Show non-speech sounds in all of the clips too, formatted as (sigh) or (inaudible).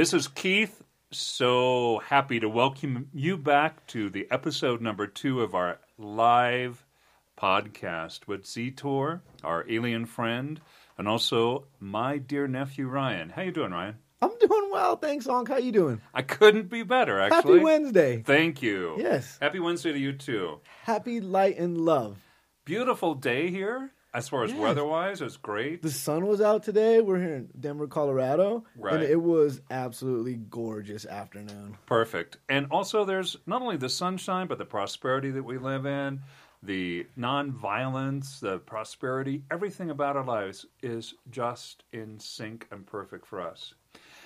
This is Keith. So happy to welcome you back to the episode number two of our live podcast with Zetor, our alien friend, and also my dear nephew Ryan. How you doing, Ryan? I'm doing well, thanks, Unc. How you doing? I couldn't be better, actually. Happy Wednesday. Thank you. Yes. Happy Wednesday to you too. Happy light and love. Beautiful day here. As far as Yes. weather-wise, it's great. The sun was out today. We're here in Denver, Colorado, Right. and it was absolutely gorgeous afternoon. Perfect. And also, there's not only the sunshine, but the prosperity that we live in, the non-violence, the prosperity, everything about our lives is just in sync and perfect for us.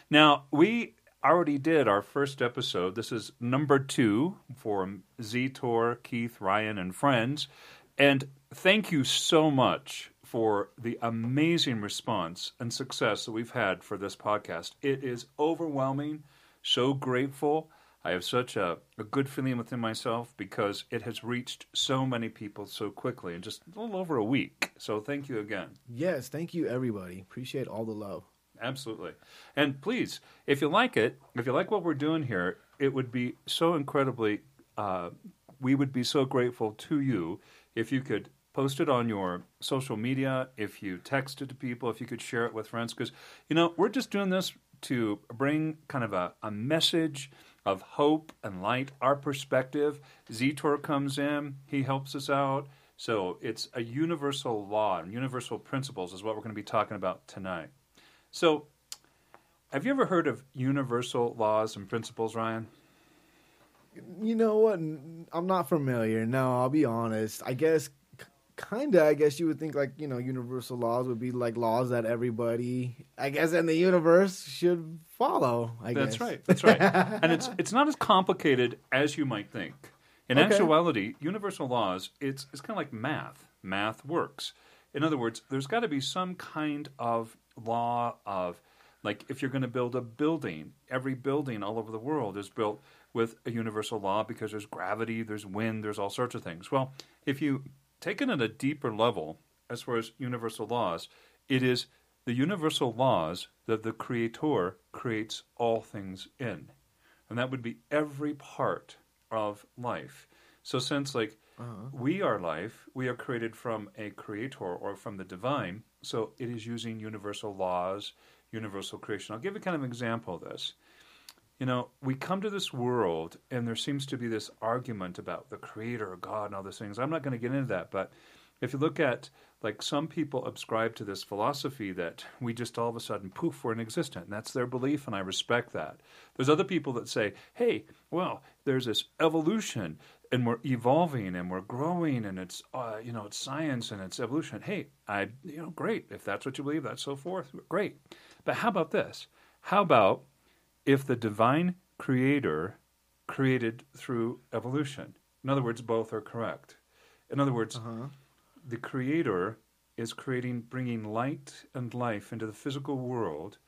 Now, we already did our first episode. This is number two for Zetor, Keith, Ryan, and friends. And thank you so much for the amazing response and success that we've had for this podcast. It is overwhelming, so grateful. I have such a, a good feeling within myself because it has reached so many people so quickly in just a little over a week. So thank you again. Yes, thank you, everybody. Appreciate all the love. Absolutely. And please, if you like it, if you like what we're doing here, it would be so incredibly, uh, we would be so grateful to you if you could post it on your social media, if you text it to people, if you could share it with friends. Because, you know, we're just doing this to bring kind of a, a message of hope and light, our perspective. Zetor comes in, he helps us out. So it's a universal law and universal principles is what we're going to be talking about tonight. So, have you ever heard of universal laws and principles, Ryan? You know what? I'm not familiar. No, I'll be honest. I guess, k- kinda. I guess you would think like you know, universal laws would be like laws that everybody, I guess, in the universe should follow. I guess. That's right. That's right. and it's (laughs) it's not as complicated as you might think. In Okay. actuality, universal laws it's it's kind of like math. Math works. In other words, there's got to be some kind of law of like if you're going to build a building, every building all over the world is built with a universal law because there's gravity, there's wind, there's all sorts of things. Well, if you take it at a deeper level as far as universal laws, it is the universal laws that the creator creates all things in. And that would be every part of life. So since like Uh-huh. we are life, we are created from a creator or from the divine, so it is using universal laws, universal creation. I'll give you kind of an example of this. You know, we come to this world and there seems to be this argument about the creator or God and all these things. I'm not going to get into that, but if you look at like some people ascribe to this philosophy that we just all of a sudden poof we're inexistent and that's their belief and i respect that. There's other people that say hey well there's this evolution and we're evolving and we're growing and it's uh, you know it's science and it's evolution. Hey i you know great. If that's what you believe that's so forth. Great. But how about this? How about if the divine creator created through evolution. In other words both are correct. In other words Uh-huh. the creator is creating bringing light and life into the physical world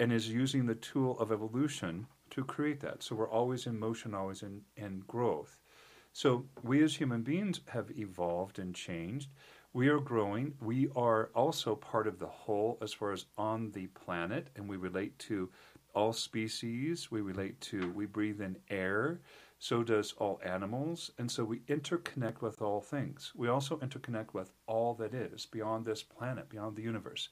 and is using the tool of evolution to create that. So we're always in motion always in, in growth. So we as human beings have evolved and changed. We are growing. We are also part of the whole as far as on the planet and we relate to all species we relate to we breathe in air so does all animals and so we interconnect with all things. We also interconnect with all that is beyond this planet beyond the universe.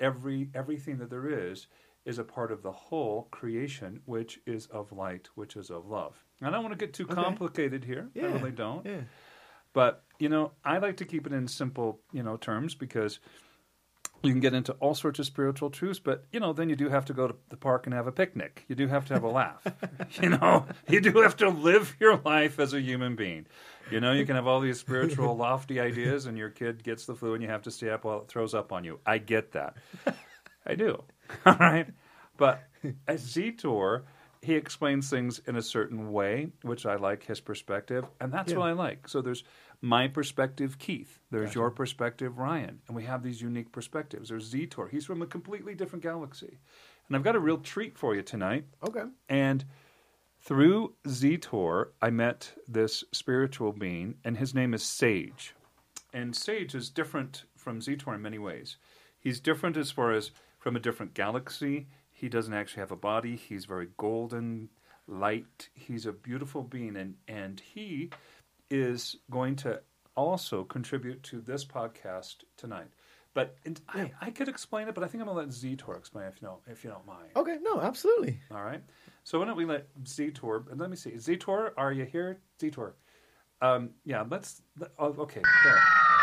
Every everything that there is is a part of the whole creation which is of light which is of love. I don't want to get too Okay. complicated here. I really don't. Yeah. but you know i like to keep it in simple you know terms because you can get into all sorts of spiritual truths, but you know, then you do have to go to the park and have a picnic. You do have to have a laugh. (laughs) you know, you do have to live your life as a human being. You know, you can have all these spiritual, (laughs) lofty ideas, and your kid gets the flu, and you have to stay up while it throws up on you. I get that. (laughs) I do. All right, but as Zetor, he explains things in a certain way, which I like his perspective, and that's Yeah. what I like. So there's my perspective, Keith. There's Gotcha. your perspective, Ryan, and we have these unique perspectives. There's Zetor. He's from a completely different galaxy, and I've got a real treat for you tonight. Okay. And through Zetor, I met this spiritual being, and his name is Sage. And Sage is different from Zetor in many ways. He's different as far as from a different galaxy. He doesn't actually have a body. He's very golden, light. He's a beautiful being, and and he is going to also contribute to this podcast tonight. But and I, I could explain it, but I think I'm gonna let Zetor explain it if you don't if you don't mind. Okay, no, absolutely. All right. So why don't we let Zetor and let me see. Zetor, are you here? Zetor. Um, yeah, let's. Let, oh, okay. There.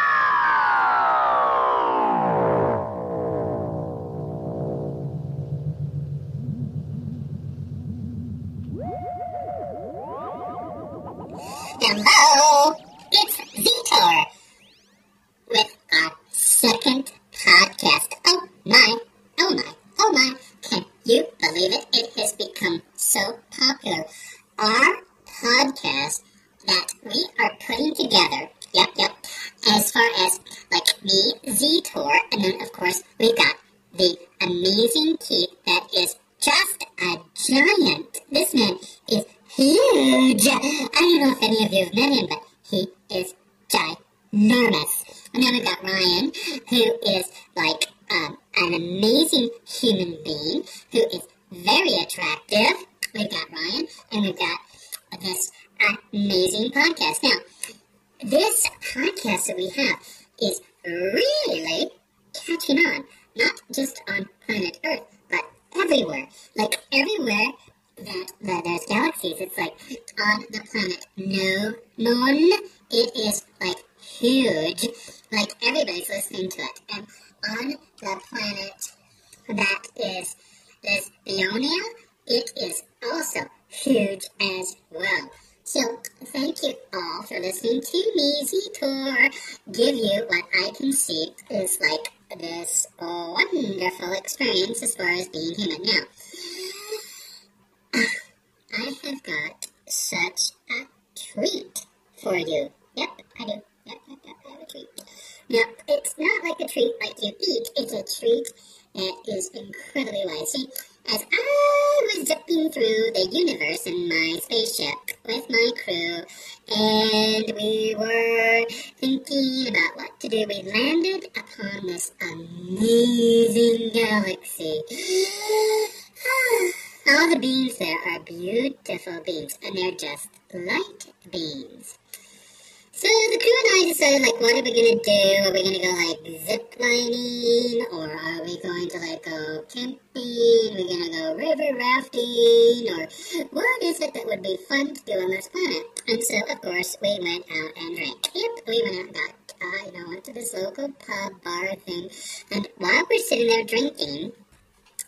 We're drinking,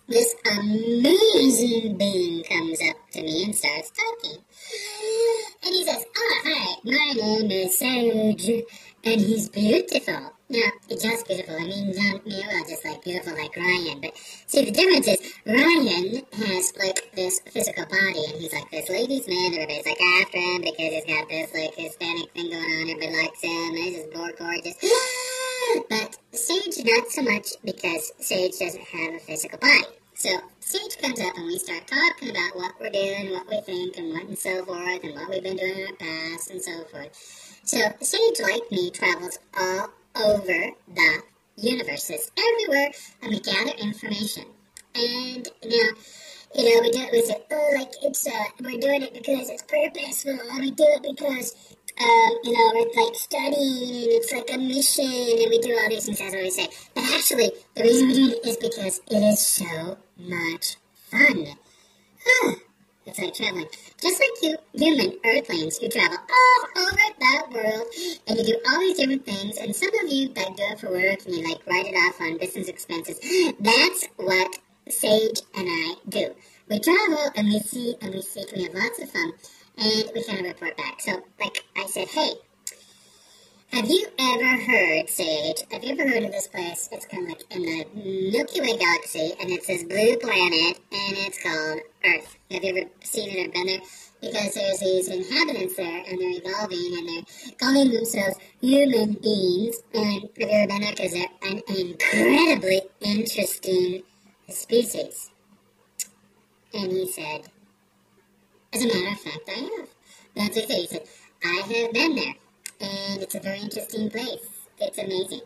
this amazing being comes up to me and starts talking. And he says, Oh, hi, my name is Sage, and he's beautiful. He's just beautiful, I mean, not, you know, just like beautiful like Ryan, but see, the difference is Ryan has like this physical body, and he's like this ladies' man, everybody's like after him because he's got this like Hispanic thing going on, everybody likes him, he's just more gorgeous. (gasps) But Sage, not so much because Sage doesn't have a physical body. So Sage comes up and we start talking about what we're doing, what we think, and what and so forth, and what we've been doing in our past, and so forth. So Sage, like me, travels all over the universes, everywhere, and we gather information. And now, you know, we do it. We say, oh, like it's uh, we're doing it because it's purposeful, and we do it because um, you know, we're like studying and it's like a mission and we do all these things, that's what we say. But actually, the reason we do it is because it is so much fun. it's like traveling. Just like you human earthlings, you travel all over the world and you do all these different things. And some of you do it for work and you like write it off on business expenses. That's what Sage and I do. We travel and we see and we seek and we have lots of fun and we kind of report back. So, like I said, hey, have you ever heard, Sage? Have you ever heard of this place? It's kind of like in the Milky Way galaxy, and it's this blue planet, and it's called Earth. Have you ever seen it or been there? Because there's these inhabitants there, and they're evolving, and they're calling themselves human beings. And have you ever been there? Because they're an incredibly interesting species. And he said, as a matter of fact, I have. That's what he said. I have been there, and it's a very interesting place. It's amazing.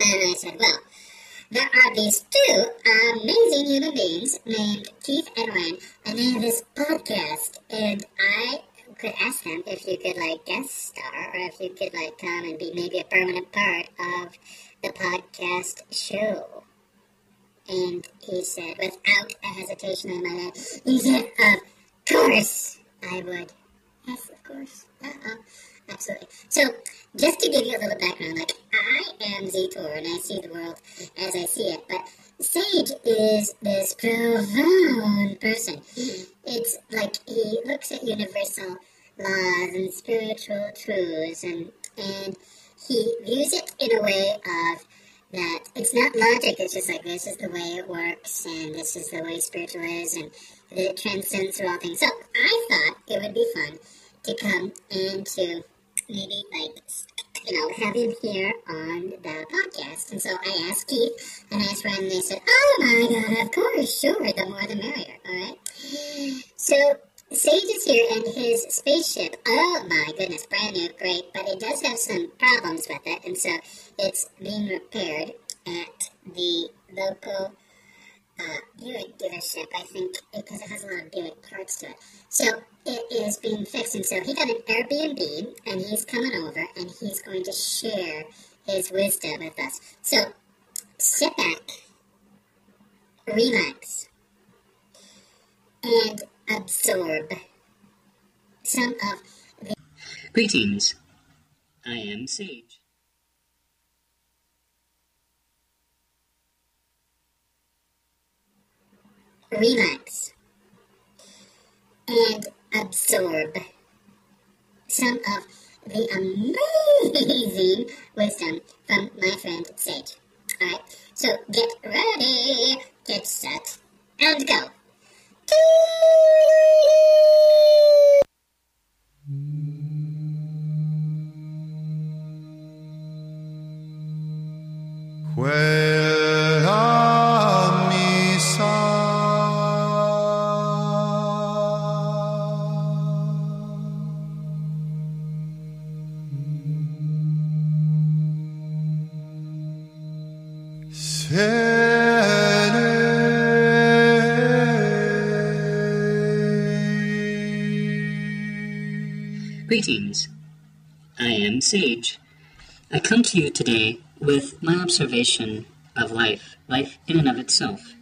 And I said, well, there are these two amazing human beings named Keith and Ryan, and they have this podcast. And I could ask them if you could like guest star, or if you could like come and be maybe a permanent part of the podcast show. And he said, without a hesitation in my head, he said, "Of course I would." Yes, of course. Uh-uh. Absolutely. So, just to give you a little background, like I am Zetor and I see the world as I see it, but Sage is this profound person. Mm-hmm. It's like he looks at universal laws and spiritual truths, and and he views it in a way of that it's not logic. It's just like this is the way it works, and this is the way spiritual is, and it transcends through all things. So I thought it would be fun to come and maybe like you know have him here on the podcast. And so I asked Keith and I asked Ryan, and they said, "Oh my God, of course, sure, the more the merrier." All right. So Sage is here and his spaceship. Oh my goodness, brand new, great, but it does have some problems with it, and so it's being repaired at the local uh, Buick dealership, I think, because it has a lot of Buick parts to it. So it is being fixed, and so he got an Airbnb, and he's coming over, and he's going to share his wisdom with us. So sit back, relax, and absorb some of the. Greetings. I am Sage. Relax and absorb some of the amazing wisdom from my friend Sage. Alright, so get ready, get set, and go. Quella Am Sage. I come to you today with my observation of life, life in and of itself.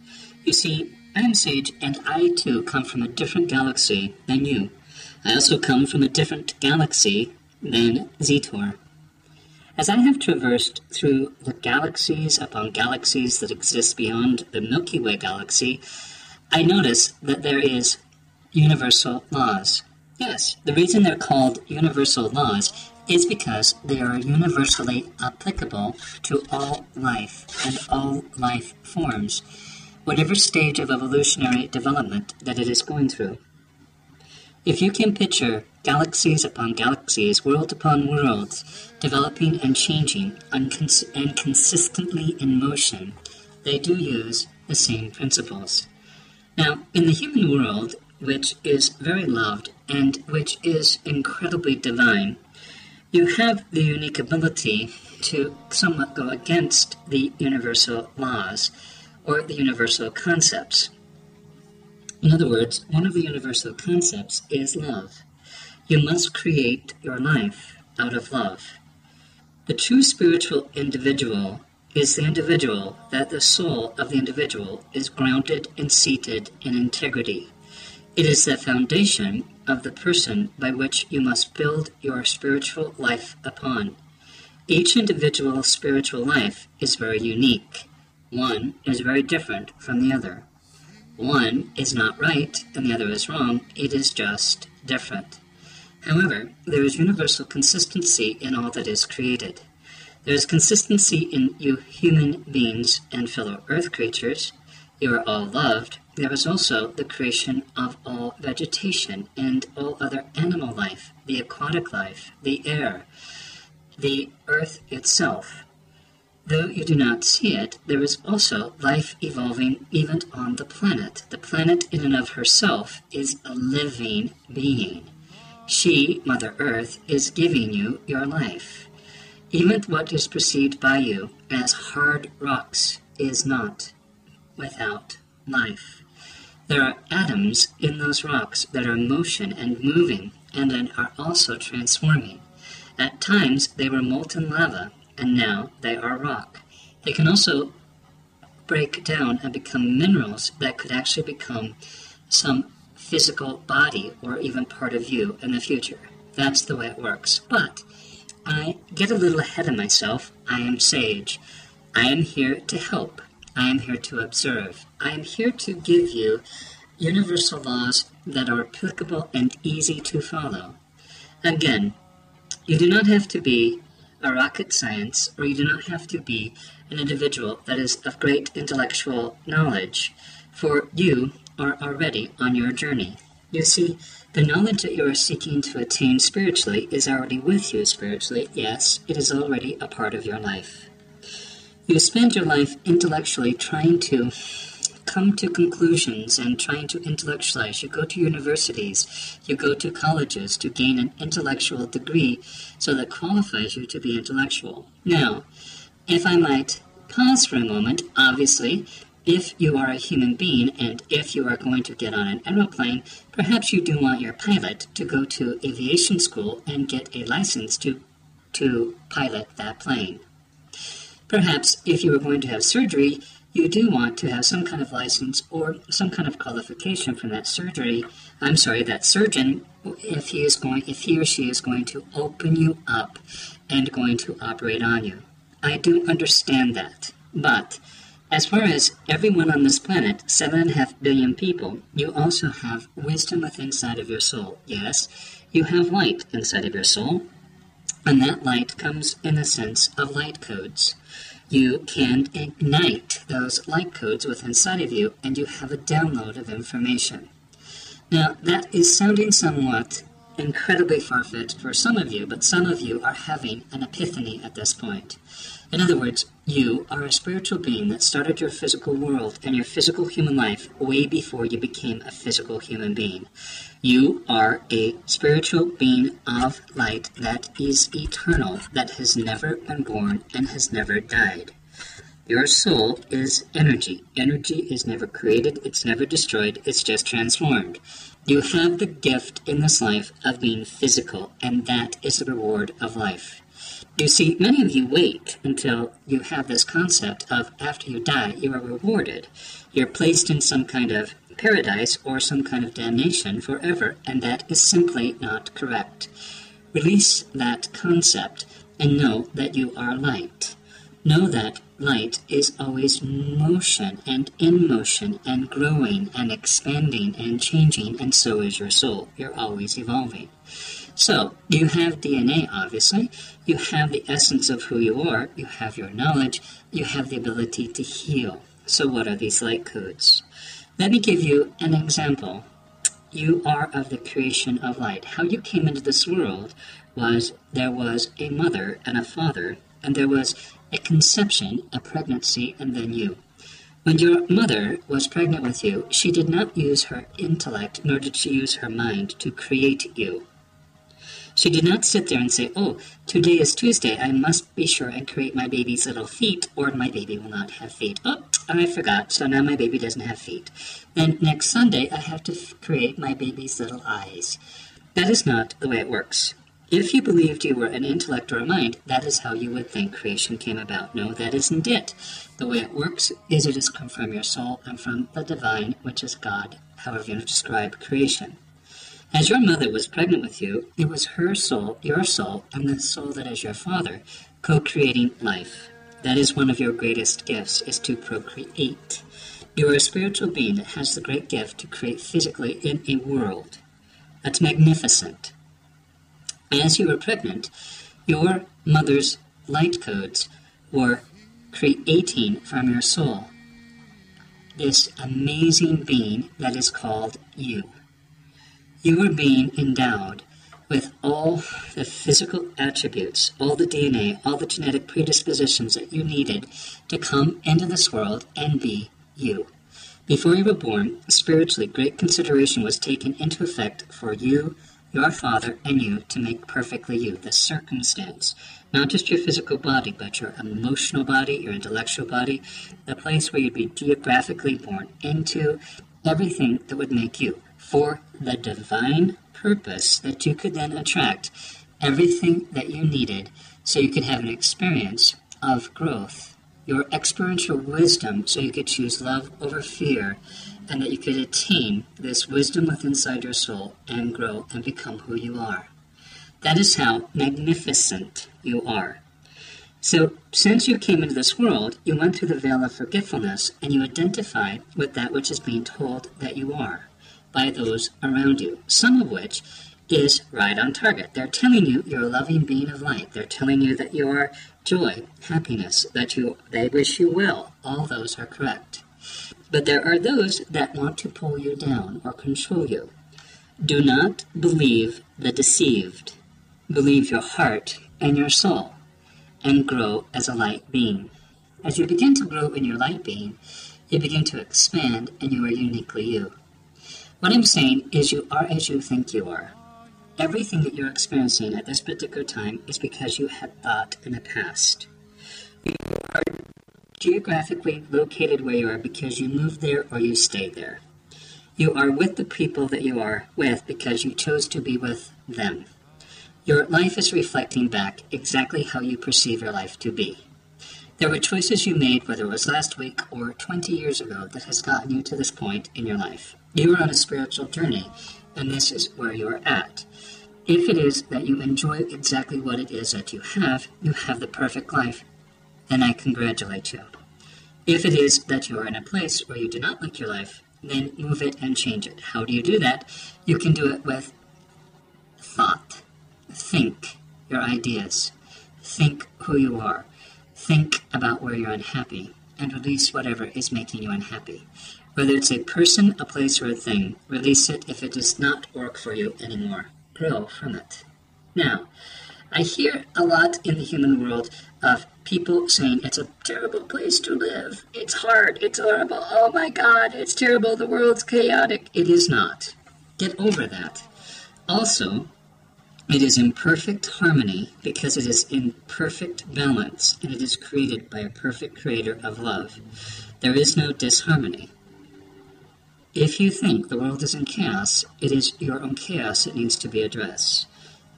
You see, I am Sage, and I too come from a different galaxy than you. I also come from a different galaxy than Zetor. As I have traversed through the galaxies upon galaxies that exist beyond the Milky Way galaxy, I notice that there is universal laws. Yes, the reason they're called universal laws is because they are universally applicable to all life and all life forms, whatever stage of evolutionary development that it is going through. If you can picture galaxies upon galaxies, world upon worlds, developing and changing and, cons- and consistently in motion, they do use the same principles. Now, in the human world, which is very loved and which is incredibly divine, you have the unique ability to somewhat go against the universal laws or the universal concepts. In other words, one of the universal concepts is love. You must create your life out of love. The true spiritual individual is the individual that the soul of the individual is grounded and seated in integrity. It is the foundation of the person by which you must build your spiritual life upon. Each individual spiritual life is very unique. One is very different from the other. One is not right and the other is wrong. It is just different. However, there is universal consistency in all that is created. There is consistency in you human beings and fellow earth creatures. You are all loved. There is also the creation of all vegetation and all other animal life, the aquatic life, the air, the earth itself. Though you do not see it, there is also life evolving even on the planet. The planet, in and of herself, is a living being. She, Mother Earth, is giving you your life. Even what is perceived by you as hard rocks is not without life. There are atoms in those rocks that are motion and moving and that are also transforming. At times they were molten lava, and now they are rock. They can also break down and become minerals that could actually become some physical body or even part of you in the future. That's the way it works. But I get a little ahead of myself. I am sage. I am here to help. I am here to observe. I am here to give you universal laws that are applicable and easy to follow. Again, you do not have to be a rocket science or you do not have to be an individual that is of great intellectual knowledge, for you are already on your journey. You see, the knowledge that you are seeking to attain spiritually is already with you spiritually. Yes, it is already a part of your life. You spend your life intellectually trying to come to conclusions and trying to intellectualize. You go to universities, you go to colleges to gain an intellectual degree so that qualifies you to be intellectual. Now, if I might pause for a moment, obviously, if you are a human being and if you are going to get on an aeroplane, perhaps you do want your pilot to go to aviation school and get a license to, to pilot that plane. Perhaps if you are going to have surgery, you do want to have some kind of license or some kind of qualification from that surgery. I'm sorry, that surgeon, if he is going, if he or she is going to open you up and going to operate on you. I do understand that. But as far as everyone on this planet, seven and a half billion people, you also have wisdom within inside of your soul. Yes, you have light inside of your soul, and that light comes in the sense of light codes. You can ignite those light codes within inside of you, and you have a download of information. Now, that is sounding somewhat incredibly far fetched for some of you, but some of you are having an epiphany at this point. In other words, you are a spiritual being that started your physical world and your physical human life way before you became a physical human being. You are a spiritual being of light that is eternal, that has never been born and has never died. Your soul is energy. Energy is never created, it's never destroyed, it's just transformed. You have the gift in this life of being physical, and that is the reward of life. You see, many of you wait until you have this concept of after you die, you are rewarded. You're placed in some kind of paradise or some kind of damnation forever, and that is simply not correct. Release that concept and know that you are light. Know that light is always motion and in motion and growing and expanding and changing, and so is your soul. You're always evolving. So, you have DNA, obviously. You have the essence of who you are. You have your knowledge. You have the ability to heal. So, what are these light codes? Let me give you an example. You are of the creation of light. How you came into this world was there was a mother and a father, and there was a conception, a pregnancy, and then you. When your mother was pregnant with you, she did not use her intellect, nor did she use her mind to create you. She did not sit there and say, Oh, today is Tuesday. I must be sure and create my baby's little feet, or my baby will not have feet. Oh, I forgot, so now my baby doesn't have feet. Then next Sunday, I have to f- create my baby's little eyes. That is not the way it works. If you believed you were an intellect or a mind, that is how you would think creation came about. No, that isn't it. The way it works is it is come from your soul and from the divine, which is God, however you describe creation. As your mother was pregnant with you, it was her soul, your soul, and the soul that is your father, co-creating life. That is one of your greatest gifts, is to procreate. You are a spiritual being that has the great gift to create physically in a world. That's magnificent. As you were pregnant, your mother's light codes were creating from your soul this amazing being that is called you. You are being endowed with all the physical attributes, all the DNA, all the genetic predispositions that you needed to come into this world and be you. Before you were born, spiritually, great consideration was taken into effect for you, your Father and you to make perfectly you, the circumstance, not just your physical body, but your emotional body, your intellectual body, the place where you'd be geographically born into everything that would make you for the divine purpose that you could then attract everything that you needed so you could have an experience of growth, your experiential wisdom so you could choose love over fear, and that you could attain this wisdom within inside your soul and grow and become who you are. That is how magnificent you are. So, since you came into this world, you went through the veil of forgetfulness and you identified with that which is being told that you are by those around you, some of which is right on target. They're telling you you're a loving being of light. They're telling you that you are joy, happiness, that you they wish you well. All those are correct. But there are those that want to pull you down or control you. Do not believe the deceived. Believe your heart and your soul and grow as a light being. As you begin to grow in your light being, you begin to expand and you are uniquely you. What I'm saying is you are as you think you are. Everything that you're experiencing at this particular time is because you had thought in the past. You are geographically located where you are because you moved there or you stayed there. You are with the people that you are with because you chose to be with them. Your life is reflecting back exactly how you perceive your life to be. There were choices you made, whether it was last week or 20 years ago, that has gotten you to this point in your life. You are on a spiritual journey, and this is where you are at. If it is that you enjoy exactly what it is that you have, you have the perfect life, then I congratulate you. If it is that you are in a place where you do not like your life, then move it and change it. How do you do that? You can do it with thought. Think your ideas. Think who you are. Think about where you're unhappy and release whatever is making you unhappy. Whether it's a person, a place, or a thing, release it if it does not work for you anymore grow from it. Now, I hear a lot in the human world of people saying it's a terrible place to live. It's hard. It's horrible. Oh my God, it's terrible. The world's chaotic. It is not. Get over that. Also, it is in perfect harmony because it is in perfect balance and it is created by a perfect creator of love. There is no disharmony. If you think the world is in chaos, it is your own chaos that needs to be addressed.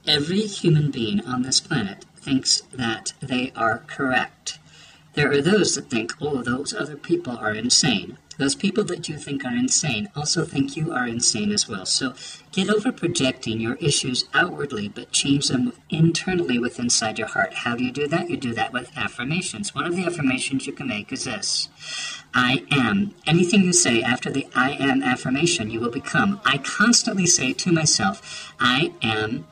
Every human being on this planet thinks that they are correct. There are those that think, oh, those other people are insane. Those people that you think are insane also think you are insane as well. So get over projecting your issues outwardly, but change them internally with inside your heart. How do you do that? You do that with affirmations. One of the affirmations you can make is this I am. Anything you say after the I am affirmation, you will become. I constantly say to myself, I am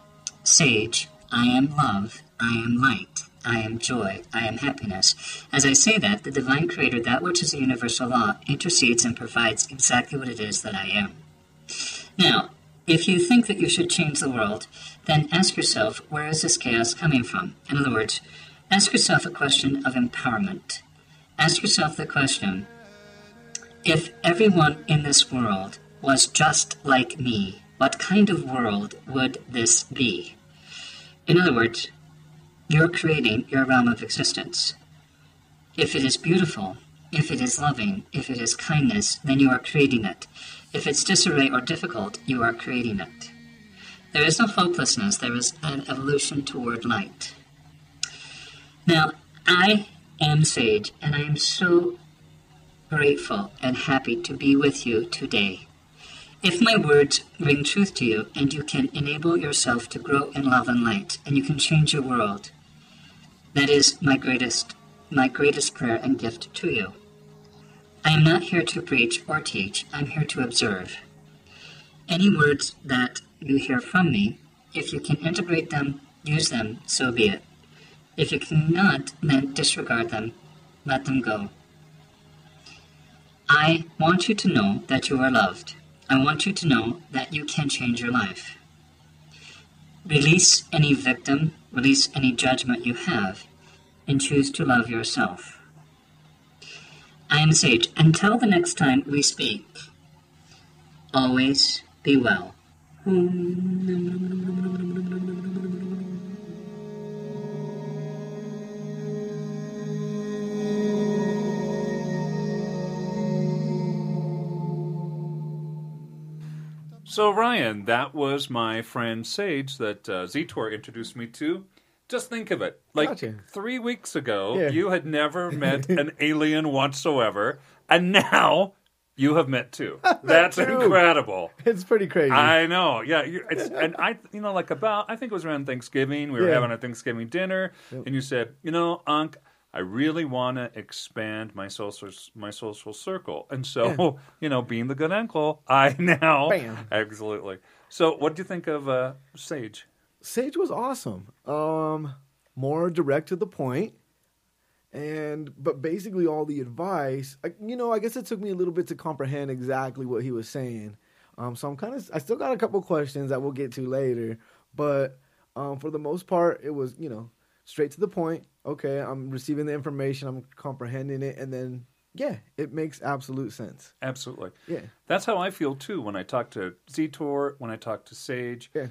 sage, I am love, I am light, I am joy, I am happiness. As I say that, the divine creator, that which is a universal law, intercedes and provides exactly what it is that I am. Now, if you think that you should change the world, then ask yourself, where is this chaos coming from? In other words, ask yourself a question of empowerment. Ask yourself the question if everyone in this world was just like me, what kind of world would this be? In other words, you're creating your realm of existence. If it is beautiful, if it is loving, if it is kindness, then you are creating it. If it's disarray or difficult, you are creating it. There is no hopelessness, there is an evolution toward light. Now, I am Sage, and I am so grateful and happy to be with you today. If my words bring truth to you and you can enable yourself to grow in love and light and you can change your world, that is my greatest my greatest prayer and gift to you. I am not here to preach or teach, I'm here to observe. Any words that you hear from me, if you can integrate them, use them, so be it. If you cannot, then disregard them. Let them go. I want you to know that you are loved. I want you to know that you can change your life. Release any victim, release any judgment you have, and choose to love yourself. I am Sage. Until the next time we speak, always be well. Hmm. So, Ryan, that was my friend Sage that uh, Zetor introduced me to. Just think of it. Like Gotcha. three weeks ago, Yeah. you had never (laughs) met an alien whatsoever, and now you have met two. (laughs) That's True. incredible. It's pretty crazy. I know, yeah. and I, you know, like about, I think it was around Thanksgiving. We were Yeah. having a Thanksgiving dinner, and you said, you know, Unc, I really want to expand my social my social circle, and so, (laughs) you know, being the good uncle, I (laughs) now Bam. absolutely. So, what do you think of uh, Sage? Sage was awesome. Um, more direct to the point, and but basically all the advice. I, you know, I guess it took me a little bit to comprehend exactly what he was saying. Um, so I'm kind of, I still got a couple questions that we'll get to later, but um, for the most part, it was you know straight to the point. Okay, I'm receiving the information, I'm comprehending it, and then yeah, it makes absolute sense. Absolutely. Yeah, That's how I feel too when I talk to Zetor, when I talk to Sage. yeah,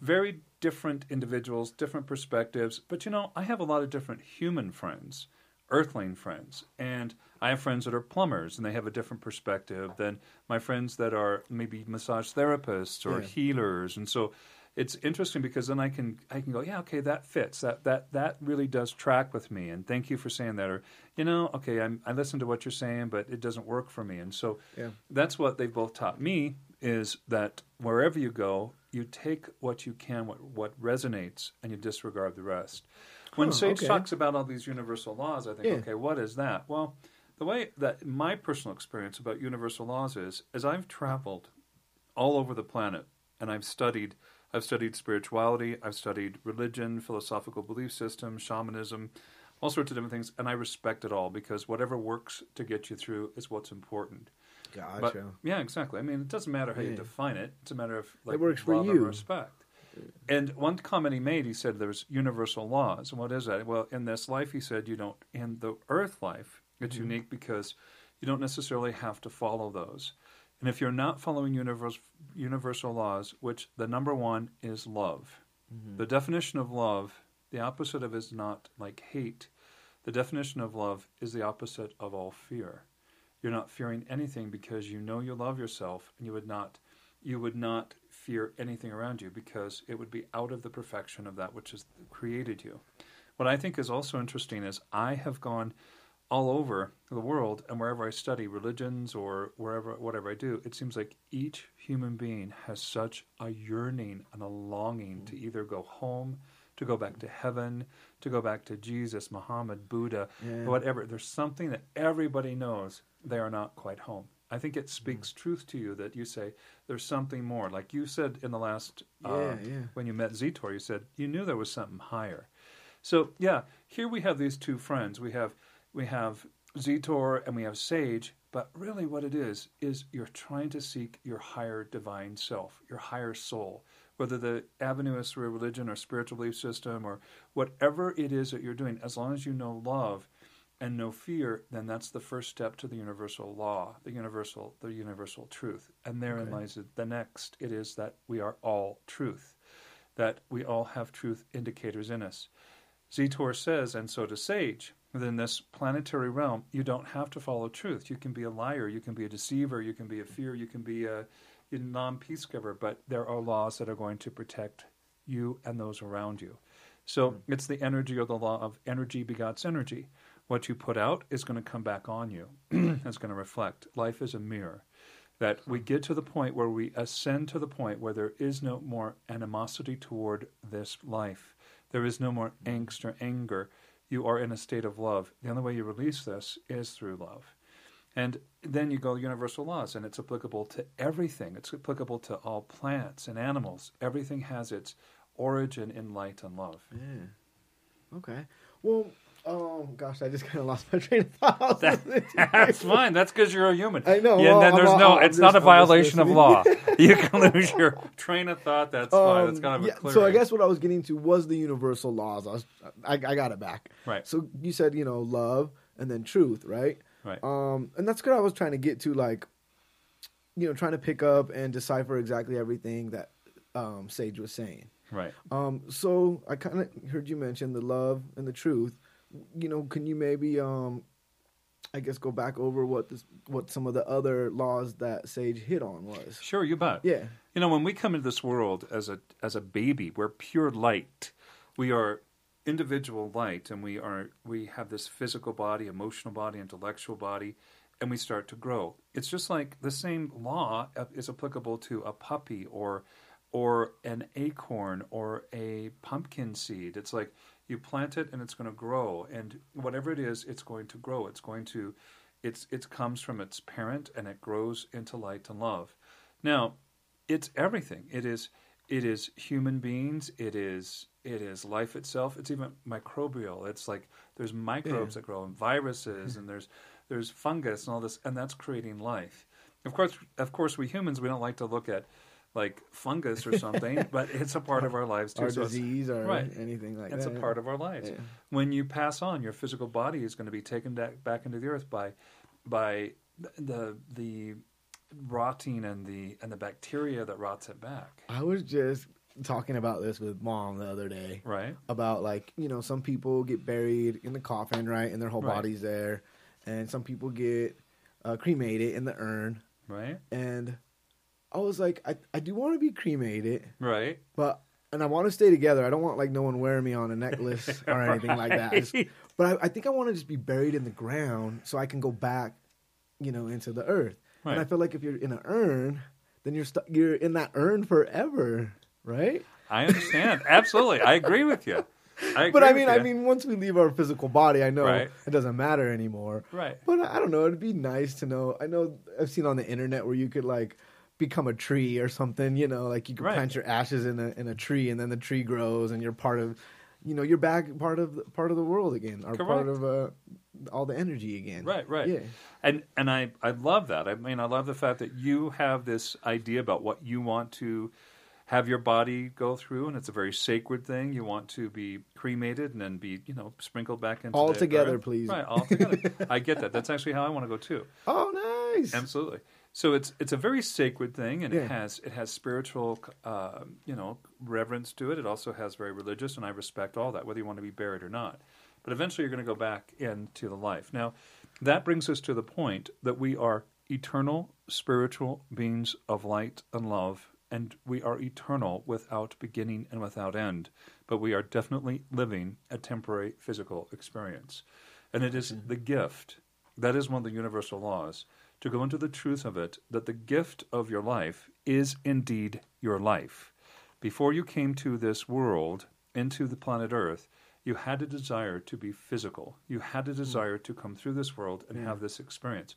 very different individuals, different perspectives. But you know, I have a lot of different human friends, earthling friends, and I have friends that are plumbers and they have a different perspective than my friends that are maybe massage therapists or Yeah. healers. And so it's interesting because then I can I can go, yeah, okay, that fits. That that that really does track with me. And thank you for saying that. Or you know, okay, I'm, I listen to what you're saying, but it doesn't work for me. And so Yeah. that's what they've both taught me is that wherever you go, you take what you can, what what resonates, and you disregard the rest. When Huh, Sage okay. talks about all these universal laws, I think, Yeah. okay, what is that? Well, the way that my personal experience about universal laws is, as I've traveled all over the planet and I've studied I've studied spirituality, I've studied religion, philosophical belief systems, shamanism, all sorts of different things, and I respect it all because whatever works to get you through is what's important. gotcha. But yeah, exactly. I mean, it doesn't matter how you define it; it's a matter of like it works for you. and respect. And one comment he made, he said there's universal laws. And what is that? Well, in this life, he said you don't. In the earth life, it's Mm-hmm. unique because you don't necessarily have to follow those. And if you're not following universal universal laws, which the number one is love, Mm-hmm. the definition of love, the opposite of is not like hate. The definition of love is the opposite of all fear. You're not fearing anything because you know you love yourself, and you would not you would not fear anything around you because it would be out of the perfection of that which has created you. What I think is also interesting is I have gone all over the world and wherever I study religions or wherever whatever I do, it seems like each human being has such a yearning and a longing to either go home, to go back to heaven, to go back to Jesus, Muhammad, Buddha, Yeah. whatever. There's something that everybody knows they are not quite home. I think it speaks truth to you that you say there's something more. Like you said in the last uh, Yeah, yeah. when you met Zetor, you said you knew there was something higher. So yeah, here we have these two friends. We have we have Zetor and we have Sage, but really what it is is you're trying to seek your higher divine self, your higher soul. Whether the avenue is through religion or spiritual belief system or whatever it is that you're doing, as long as you know love and no fear, then that's the first step to the universal law, the universal the universal truth. And therein lies it- the next. It is that we are all truth, that we all have truth indicators in us. Zetor says, and so does Sage, within this planetary realm, you don't have to follow truth. You can be a liar, you can be a deceiver, you can be a fear, you can be a, a non peace giver, but there are laws that are going to protect you and those around you. So hmm. it's the energy of the law of energy begots energy. What you put out is going to come back on you. (clears throat) it's going to reflect. Life is a mirror. That we hmm. get to the point where we ascend to the point where there is no more animosity toward this life. There is no more hmm. angst or anger. You are in a state of love. The only way you release this is through love. And then you go universal laws, and it's applicable to everything. It's applicable to all plants and animals. Everything has its origin in light and love. Yeah. Okay. Well, um, gosh, I just kind of lost my train of thought. (laughs) (laughs) That's fine. That's because you're a human. I know. Yeah, Well, then I'm there's no. I'm it's not a I'm violation of law. (laughs) you can lose your train of thought. That's fine. It's Um, kind of a yeah, clear. so I guess what I was getting to was the universal laws. I was, I, I got it back. Right. So you said you know love and then truth, right? Right. Um, and that's what I was trying to get to, like, you know, trying to pick up and decipher exactly everything that um, Sage was saying. Right. Um, so I kind of heard you mention the love and the truth. You know, can you maybe, um, I guess, go back over what this, what some of the other laws that Sage hit on was? Sure, you bet. Yeah. You know, when we come into this world as a as a baby, we're pure light. We are individual light, and we are we have this physical body, emotional body, intellectual body, and we start to grow. It's just like the same law is applicable to a puppy or or an acorn or a pumpkin seed. It's like you plant it and it's going to grow, and whatever it is, it's going to grow. It's going to it's it comes from its parent and it grows into light and love. Now, it's everything. It is it is human beings. It is it is life itself. It's even microbial. It's like there's microbes Yeah. that grow and viruses hmm. and there's there's fungus and all this and that's creating life. Of course, of course, we humans we don't like to look at like fungus or something, (laughs) but it's a part of our lives too. Or So disease or right. anything like it's that. It's a part of our lives. Yeah. When you pass on, your physical body is going to be taken back, back into the earth by by the the rotting and the and the bacteria that rots it back. I was just talking about this with mom the other day. Right. about like you know some people get buried in the coffin right and their whole Right. body's there and some people get uh, cremated in the urn Right. and i was like i, I do want to be cremated Right. but and i want to stay together i don't want like no one wearing me on a necklace (laughs) or anything like that Right. but I, I think i want to just be buried in the ground so i can go back you know into the earth and i feel like if you're in an urn then you're stuck you're in that urn forever right I understand. Absolutely. I agree with you. I but I mean, I mean, once we leave our physical body, I know Right. it doesn't matter anymore. Right. But I don't know. It'd be nice to know. I know I've seen on the internet where you could like become a tree or something. You know, like you can Right. plant your ashes in a in a tree, and then the tree grows, and you're part of. You know, you're back part of the, part of the world again, or part of uh, all the energy again. Right, right. Yeah. And and I, I love that. I mean I love the fact that you have this idea about what you want to have your body go through and it's a very sacred thing. You want to be cremated and then be, you know, sprinkled back into All the together, earth. please. Right, all together. I get that. That's actually how I want to go too. (laughs) Oh, nice. Absolutely. So it's it's a very sacred thing, and Yeah. it has it has spiritual, uh, you know, reverence to it. It also has very religious, and I respect all that, whether you want to be buried or not. But eventually, you're going to go back into the life. Now, that brings us to the point that we are eternal spiritual beings of light and love, and we are eternal without beginning and without end. But we are definitely living a temporary physical experience, and it is the gift that is one of the universal laws to go into the truth of it that the gift of your life is indeed your life. Before you came to this world, into the planet Earth, you had a desire to be physical. You had a hmm. desire to come through this world and hmm. have this experience.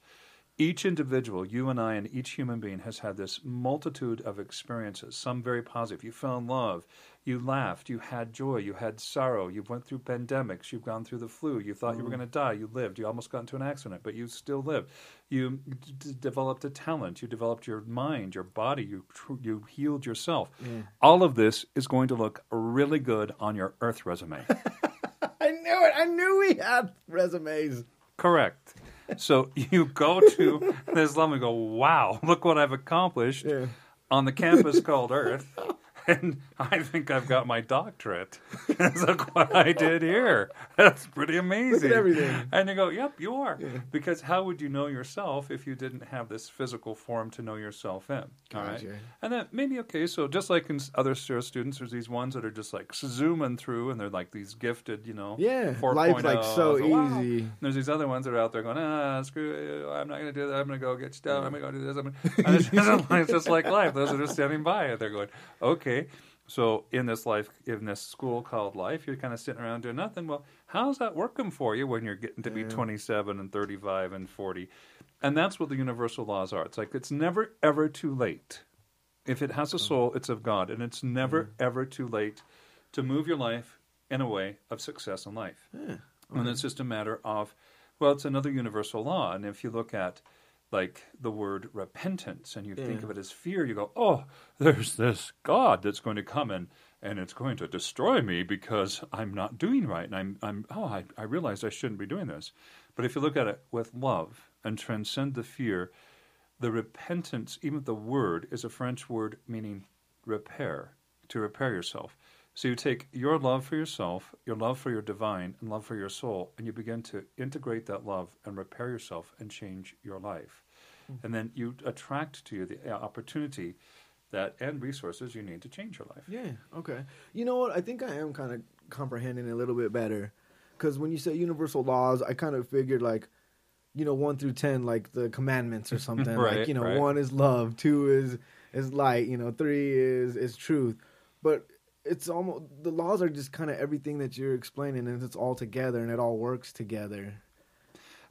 Each individual, you and I, and each human being has had this multitude of experiences, some very positive. You fell in love, you laughed, you had joy, you had sorrow, you went through pandemics, you've gone through the flu, you thought you were mm. going to die, you lived, you almost got into an accident, but you still lived. You d- developed a talent, you developed your mind, your body, you, tr- you healed yourself. Mm. All of this is going to look really good on your Earth resume. (laughs) I knew it. I knew we had resumes. Correct. So you go to this love and go, wow, look what I've accomplished Yeah. on the campus called Earth. And I think I've got my doctorate. (laughs) look what I did here. That's pretty amazing. everything. And you go, yep, you are. Because how would you know yourself if you didn't have this physical form to know yourself in? All right. Gotcha. And then maybe, okay, so just like in other students, there's these ones that are just like zooming through and they're like these gifted, you know. Yeah, 4.0. life's, like, so wow. easy. And there's these other ones that are out there going, ah, screw it. I'm not going to do that. I'm going to go get stuff. I'm going to go do this. I'm gonna... And it's, just, (laughs) it's just like life. Those are just standing by and they're going, okay. So in this life, in this school called life, you're kind of sitting around doing nothing. Well, how's that working for you when you're getting to be 27 and 35 and 40? And that's what the universal laws are. It's like it's never ever too late. If it has a mm. soul, it's of God, and it's never mm. ever too late to move your life in a way of success in life. And it's just a matter of, well, it's another universal law. And if you look at like the word repentance and you think of it as fear, you go, oh, there's this God that's going to come in and it's going to destroy me because I'm not doing right. And I'm, I'm oh, I, I realized I shouldn't be doing this. But if you look at it with love and transcend the fear, the repentance, even the word, is a French word meaning repair, to repair yourself. So you take your love for yourself, your love for your divine, and love for your soul, and you begin to integrate that love and repair yourself and change your life. And then you attract to you the uh, opportunity that and resources you need to change your life. Yeah. Okay. You know what? I think I am kind of comprehending it a little bit better. Because when you say universal laws, I kind of figured like, you know, one through ten, like the commandments or (laughs) something. Right, like you know, right. one is love, two is is light, you know, three is is truth. But it's almost the laws are just kind of everything that you're explaining, and it's all together, and it all works together.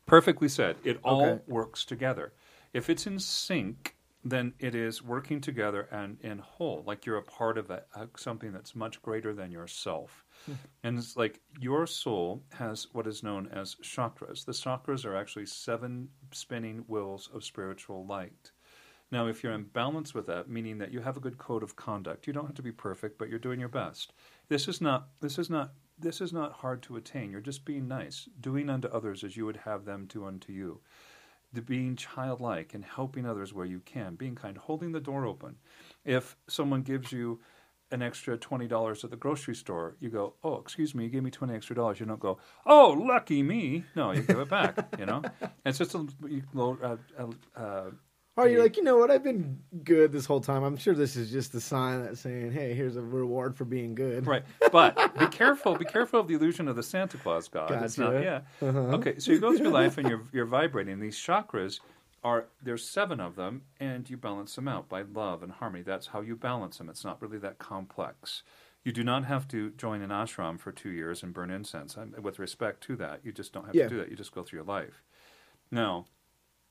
Perfectly said. It all Okay. works together. If it's in sync, then it is working together and in whole, like you're a part of a, a, something that's much greater than yourself. Hmm. and it's like your soul has what is known as chakras. The chakras are actually seven spinning wheels of spiritual light. Now, if you're in balance with that, meaning that you have a good code of conduct, you don't have to be perfect, but you're doing your best. This is not. This is not. This is not hard to attain. You're just being nice, doing unto others as you would have them do unto you. The being childlike and helping others where you can, being kind, holding the door open. If someone gives you an extra twenty dollars at the grocery store, you go, "Oh, excuse me, you gave me twenty extra dollars." You don't go, "Oh, lucky me." No, you give it back. you know, (laughs) it's just a, you know, uh, uh, uh, Or you're like, you know what? I've been good this whole time. I'm sure this is just a sign that's saying, "Hey, here's a reward for being good." Right, but be careful. Be careful of the illusion of the Santa Claus God. It's not, Gotcha. Uh-huh. yeah. Okay, so you go through life and (laughs) you're you're vibrating. These chakras are there's seven of them, and you balance them out by love and harmony. That's how you balance them. It's not really that complex. You do not have to join an ashram for two years and burn incense. And with respect to that, you just don't have Yeah. to do that. You just go through your life. Now,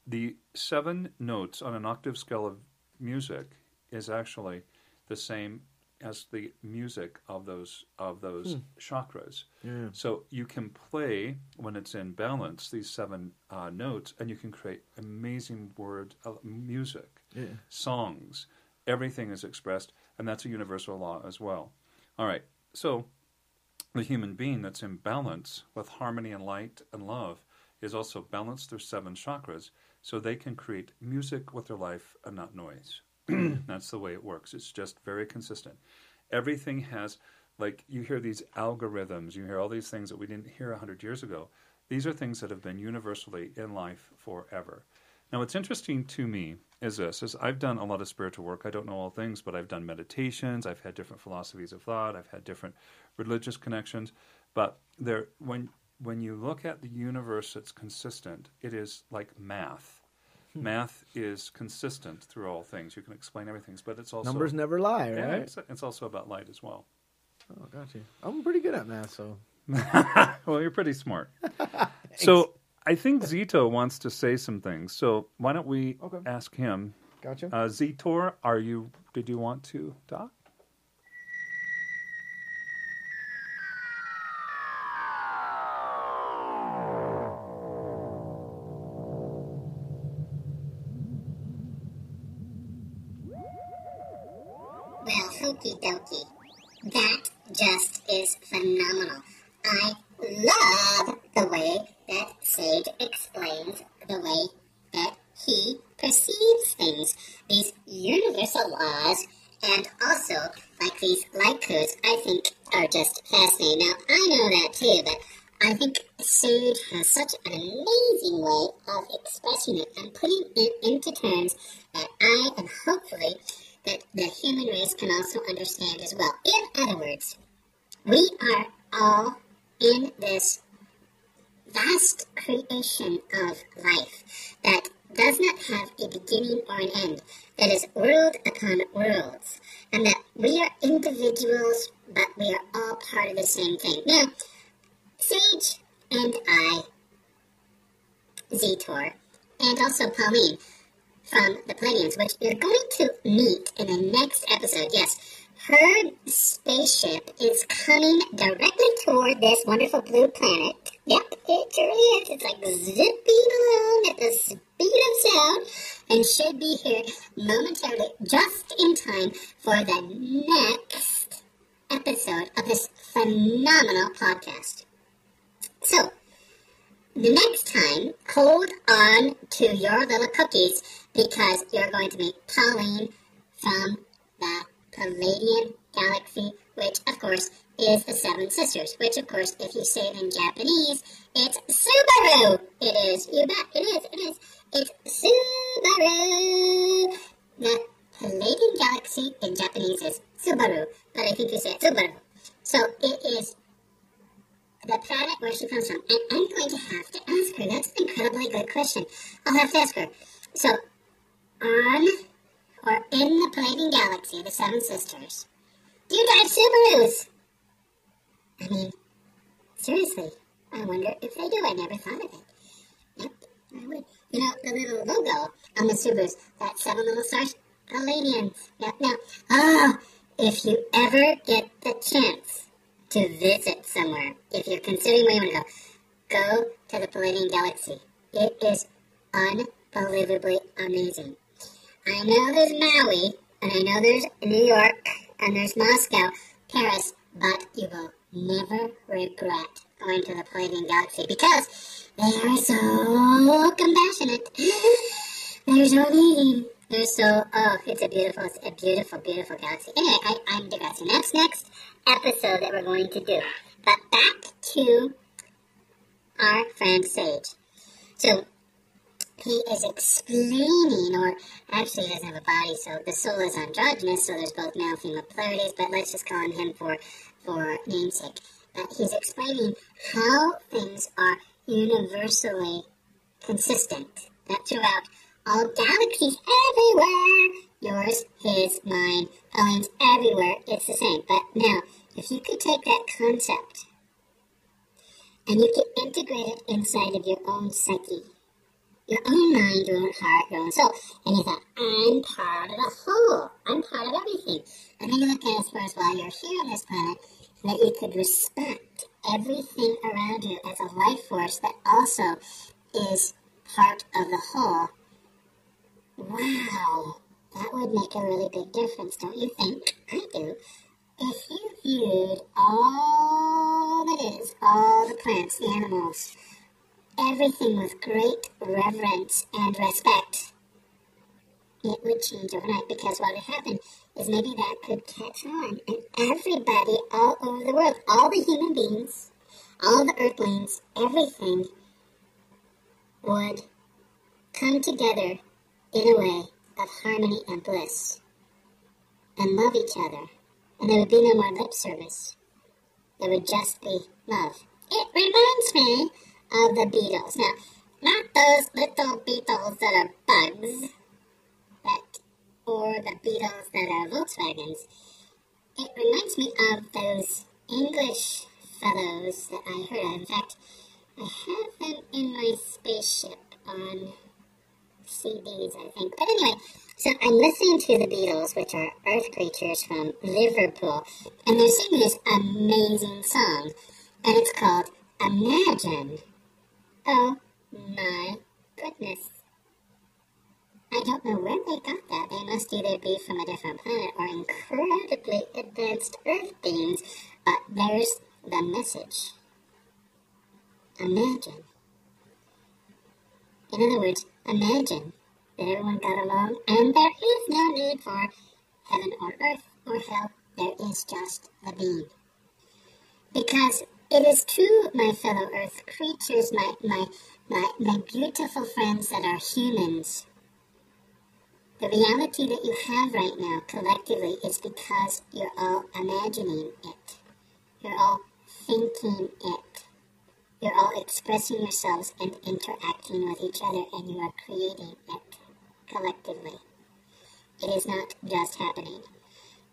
the seven notes on an octave scale of music is actually the same as the music of those of those chakras. Yeah. So you can play when it's in balance these seven uh, notes, and you can create amazing word uh, music, Yeah. songs. Everything is expressed, and that's a universal law as well. All right, so the human being that's in balance with harmony and light and love is also balanced through seven chakras, so they can create music with their life and not noise. (clears throat) That's the way it works. It's just very consistent. Everything has, like, you hear these algorithms, you hear all these things that we didn't hear 100 years ago. These are things that have been universally in life forever. Now, what's interesting to me is this: is I've done a lot of spiritual work. I don't know all things, but I've done meditations. I've had different philosophies of thought. I've had different religious connections. But there, when when you look at the universe that's consistent, it is like math. Math is consistent through all things. You can explain everything, but it's also Numbers never lie, yeah, right? it's, it's also about light as well. Oh, gotcha. I'm pretty good at math, so (laughs) Well, you're pretty smart. (laughs) so I think Zetor wants to say some things. So why don't we Okay. ask him? gotcha. Uh, Zetor, are you? Did you want to talk? Your little cookies because you're going to meet Pauline from the Pleiadian galaxy, which of course is the Seven Sisters, which of course, if you say it in Japanese, it's Subaru. It is. You bet. It is. It is. It's Subaru. The Pleiadian galaxy in Japanese is Subaru, but I think you say Subaru. So it is the planet where she comes from. And I'm going to have to ask her. That's an incredibly good question. I'll have to ask her. So, on or in the Pleiadian galaxy, the Seven Sisters, do you drive Subarus? I mean, seriously, I wonder if they do. I never thought of it. Yep, I would. You know, the little logo on the Subarus, that seven little stars, Pleiadians. Yep, now, oh, if you ever get the chance to visit somewhere, if you're considering where you want to go, go to the Pleiadian Galaxy. It is unbelievably amazing. I know there's Maui, and I know there's New York, and there's Moscow, Paris, but you will never regret going to the Pleiadian Galaxy because they are so compassionate. (laughs) They're so amazing. They're so, oh, it's a beautiful, it's a beautiful, beautiful galaxy. Anyway, I, I'm digressing. That's next episode that we're going to do. But back to our friend Sage. So, he is explaining, or actually he doesn't have a body, so the soul is androgynous, so there's both male and female polarities, but let's just call him for, for namesake. But he's explaining how things are universally consistent, that throughout all galaxies everywhere, yours, his, mine, Pauline's, everywhere, it's the same. But now, if you could take that concept and you could integrate it inside of your own psyche, your own mind, your own heart, your own soul. And you thought, I'm part of the whole. I'm part of everything. And then you look at it as far as while you're here on this planet, that you could respect everything around you as a life force that also is part of the whole. Wow, that would make a really big difference, don't you think? I do. If you viewed all that is, all the plants, the animals, everything with great reverence and respect, it would change overnight because what would happen is maybe that could catch on and everybody all over the world, all the human beings, all the earthlings, everything would come together in a way of harmony and bliss and love each other. And there would be no more lip service. There would just be love. It reminds me of the Beatles. Now, not those little Beatles that are bugs, but or the Beatles that are Volkswagens. It reminds me of those English fellows that I heard of. In fact, I have them in my spaceship on CDs, I think. But anyway, so I'm listening to the Beatles, which are Earth creatures from Liverpool, and they're singing this amazing song, and it's called Imagine. Oh my goodness. I don't know where they got that. They must either be from a different planet or incredibly advanced Earth beings, but there's the message. Imagine. In other words, imagine everyone got along and there is no need for heaven or earth or hell. There is just the being. Because it is true, my fellow earth creatures, my, my, my, my beautiful friends that are humans. The reality that you have right now collectively is because you're all imagining it. You're all thinking it. You're all expressing yourselves and interacting with each other, and you are creating it collectively. It is not just happening.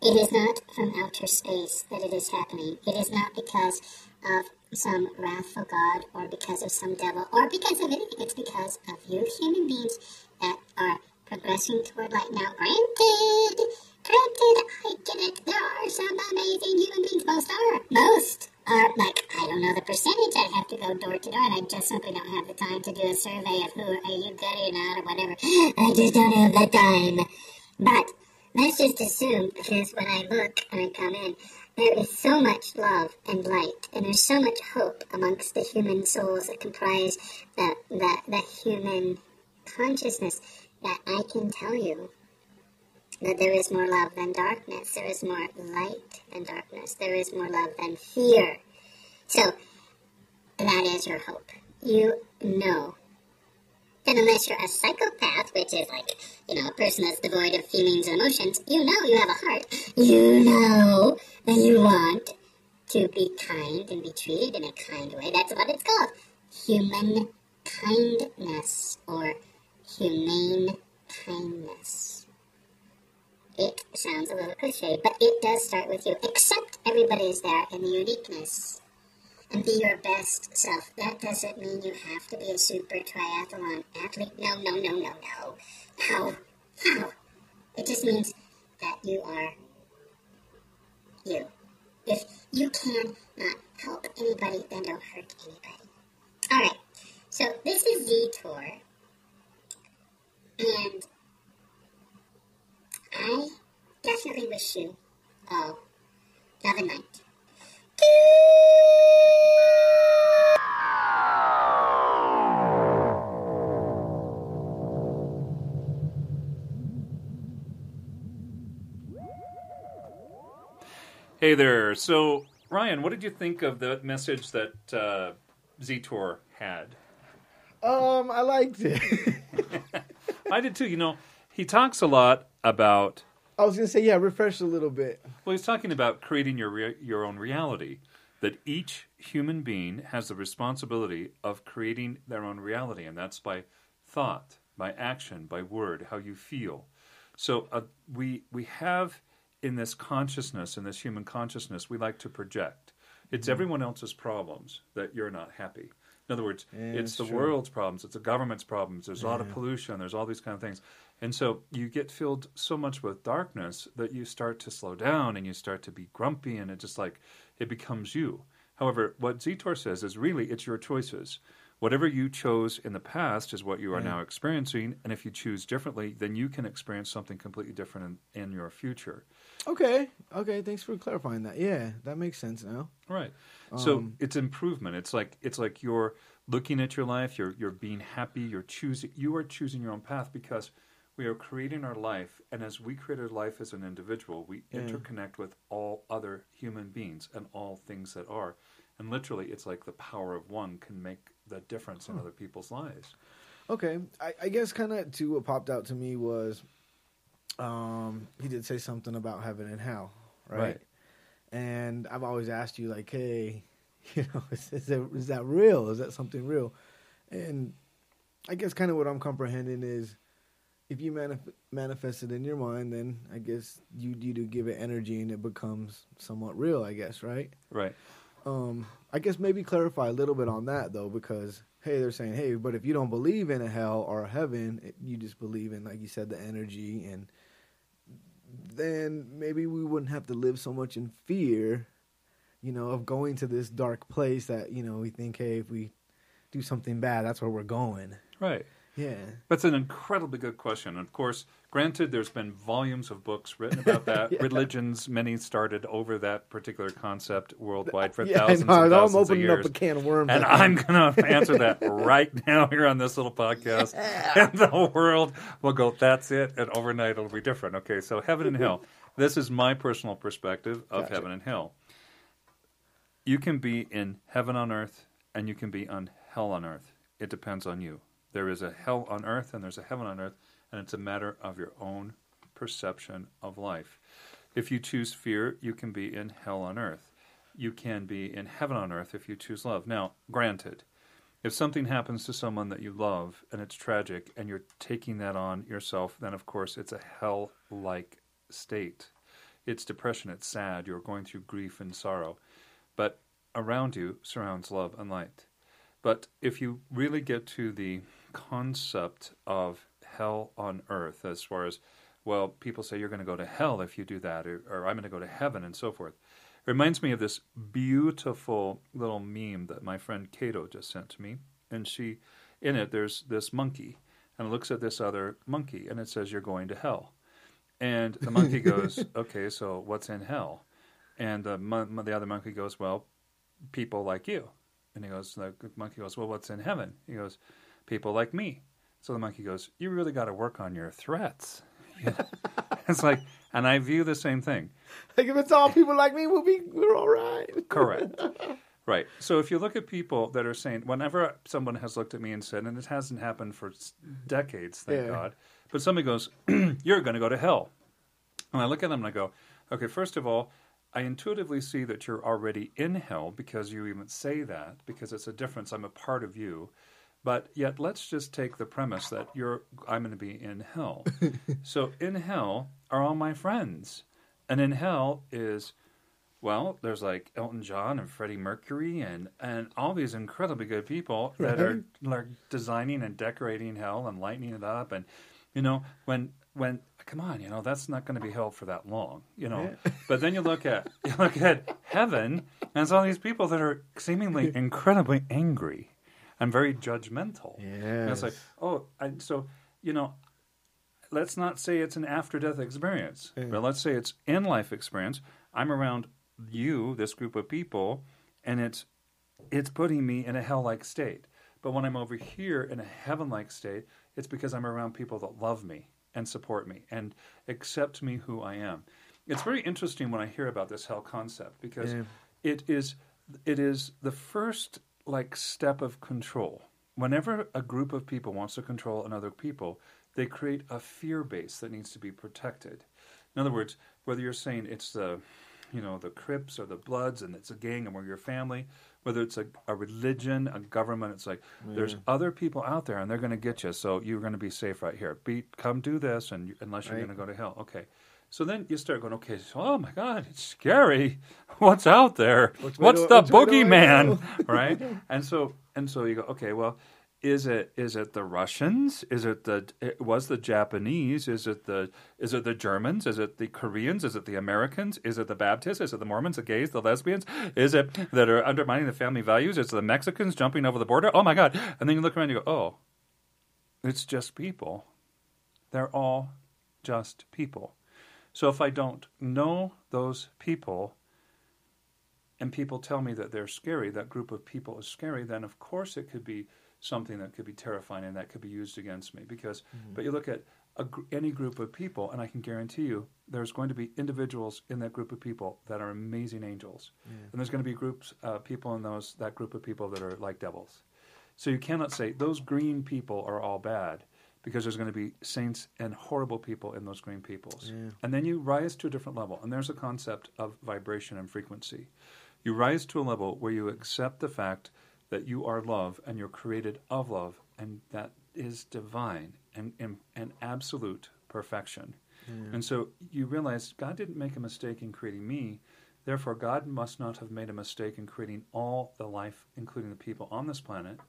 It is not from outer space that it is happening. It is not because of some wrathful God or because of some devil or because of anything. It's because of you human beings that are progressing toward light. Now, granted, granted, I get it. There are some amazing human beings. Most are. Most are like I don't know the percentage. I'd have to go door to door, and I just simply don't have the time to do a survey of who are you good or not or whatever. (gasps) I just don't have the time. But let's just assume because when I look and I come in, there is so much love and light, and there's so much hope amongst the human souls that comprise the the, the human consciousness that I can tell you that there is more love than darkness, there is more light than darkness, there is more love than fear. So, that is your hope. You know that unless you're a psychopath, which is like, you know, a person that's devoid of feelings and emotions, you know you have a heart. You know that you want to be kind and be treated in a kind way. That's what it's called. Human kindness or humane kindness. It sounds a little cliche, but it does start with you. Accept everybody is there in the uniqueness and be your best self. That doesn't mean you have to be a super triathlon athlete. No, no, no, no, no. How? How? It just means that you are you. If you can not help anybody, then don't hurt anybody. Alright, so this is Z Tour. And I definitely wish you all love and light. Hey there. So, Ryan, what did you think of the message that uh, Zetor had? Um, I liked it. (laughs) I did too. You know, he talks a lot about. I was gonna say, yeah, refresh a little bit. Well, he's talking about creating your rea- your own reality. That each human being has the responsibility of creating their own reality, and that's by thought, by action, by word, how you feel. So uh, we we have in this consciousness, in this human consciousness, we like to project. It's everyone else's problems that you're not happy. In other words, Yeah, it's the true. world's problems, it's the government's problems, there's a lot of pollution, there's all these kind of things. And so you get filled so much with darkness that you start to slow down and you start to be grumpy and it just like it becomes you. However, what Zetor says is really it's your choices. Whatever you chose in the past is what you are now experiencing, and if you choose differently, then you can experience something completely different in, in your future. Okay, okay. Thanks for clarifying that. Yeah, that makes sense now. Right. So Um, it's improvement. It's like it's like you're looking at your life. You're you're being happy. You're choosing. You are choosing your own path because we are creating our life, and as we create our life as an individual, we Yeah. interconnect with all other human beings and all things that are. And literally, it's like the power of one can make the difference in other people's lives. Okay, I, I guess kind of too. What popped out to me was, um, he did say something about heaven and hell, right? Right. And I've always asked you, like, hey, (laughs) you know, is, is, that, is that real? Is that something real? And I guess kind of what I'm comprehending is, if you manif- manifest it in your mind, then I guess you you do give it energy and it becomes somewhat real. I guess, right? Right. Um, I guess maybe clarify a little bit on that though, because hey, they're saying, hey, but if you don't believe in a hell or a heaven, it, you just believe in, like you said, the energy, and then maybe we wouldn't have to live so much in fear, you know, of going to this dark place that you know we think, hey, if we do something bad, that's where we're going. Right. Yeah. That's an incredibly good question. Of course, granted, there's been volumes of books written about that. (laughs) Yeah. Religions, many started over that particular concept worldwide for (laughs) yeah, thousands and I'm thousands of opening years. up a can of worms. and I'm going (laughs) to answer that right now here on this little podcast. And the world will go, that's it. And overnight it'll be different. Okay, so heaven and hell. This is my personal perspective of Gotcha. heaven and hell. You can be in heaven on earth and you can be on hell on earth. It depends on you. There is a hell on earth and there's a heaven on earth, and it's a matter of your own perception of life. If you choose fear, you can be in hell on earth. You can be in heaven on earth if you choose love. Now, granted, if something happens to someone that you love and it's tragic and you're taking that on yourself, then of course it's a hell like state. It's depression, it's sad, you're going through grief and sorrow. But around you surrounds love and light. But if you really get to the concept of hell on earth, as far as, well, people say you're going to go to hell if you do that, or, or I'm going to go to heaven, and so forth. It reminds me of this beautiful little meme that my friend Cato just sent to me. And she, in it, there's this monkey, and it looks at this other monkey, and it says, You're going to hell. And the monkey goes, (laughs) Okay, so what's in hell? And the, mon- the other monkey goes, Well, people like you. And he goes, the monkey goes, well, what's in heaven? He goes, people like me. So the monkey goes, you really got to work on your threats. (laughs) it's like, and I view the same thing. Like if it's all people like me, we'll be we're all right. Correct. (laughs) right. So if you look at people that are saying, whenever someone has looked at me and said, and it hasn't happened for decades, thank Yeah. God, but somebody goes, (clears throat) "You're going to go to hell," and I look at them and I go, "Okay, first of all." I intuitively see that you're already in hell because you even say that, because it's a difference. I'm a part of you. But yet, let's just take the premise that you're, I'm going to be in hell. (laughs) so, in hell are all my friends. And in hell is well, there's like Elton John and Freddie Mercury and, and all these incredibly good people that are, are designing and decorating hell and lighting it up. And, you know, when, when, come on, you know, that's not going to be held for that long, you know. (laughs) But then you look at, you look at heaven and it's all these people that are seemingly (laughs) incredibly angry and very judgmental. And it's like, oh, I, so, you know, let's not say it's an after death experience, but let's say it's in life experience. I'm around you, this group of people, and it's it's putting me in a hell like state. But when I'm over here in a heaven like state, it's because I'm around people that love me and support me and accept me who I am. It's very interesting when I hear about this hell concept because Yeah. it is it is the first like step of control. Whenever a group of people wants to control another people, they create a fear base that needs to be protected. In other words, whether you're saying it's the you know the Crips or the Bloods and it's a gang and we're your family, whether it's a, a religion, a government, it's like there's other people out there and they're going to get you, so you're going to be safe right here. Be come do this, and unless you're Right. going to go to hell, okay. So then you start going, okay, so, oh my God, it's scary. (laughs) What's out there? Way What's the boogeyman? (laughs) right? And so and so you go, okay, well, is it is it the Russians? Is it the it was the Japanese? Is it the is it the Germans? Is it the Koreans? Is it the Americans? Is it the Baptists? Is it the Mormons, the gays, the lesbians? Is it that are undermining the family values? Is it the Mexicans jumping over the border? Oh my God! And then you look around, and you go, oh, it's just people. They're all just people. So if I don't know those people, and people tell me that they're scary, that group of people is scary, then of course it could be something that could be terrifying and that could be used against me. Because, but you look at a, any group of people, and I can guarantee you, there's going to be individuals in that group of people that are amazing angels, and there's going to be groups, uh, people in those that group of people that are like devils. So you cannot say those green people are all bad because there's going to be saints and horrible people in those green peoples. And then you rise to a different level. And there's a concept of vibration and frequency. You rise to a level where you accept the fact that you are love and you're created of love and that is divine and, and, and absolute perfection. And so you realize God didn't make a mistake in creating me. Therefore, God must not have made a mistake in creating all the life, including the people on this planet.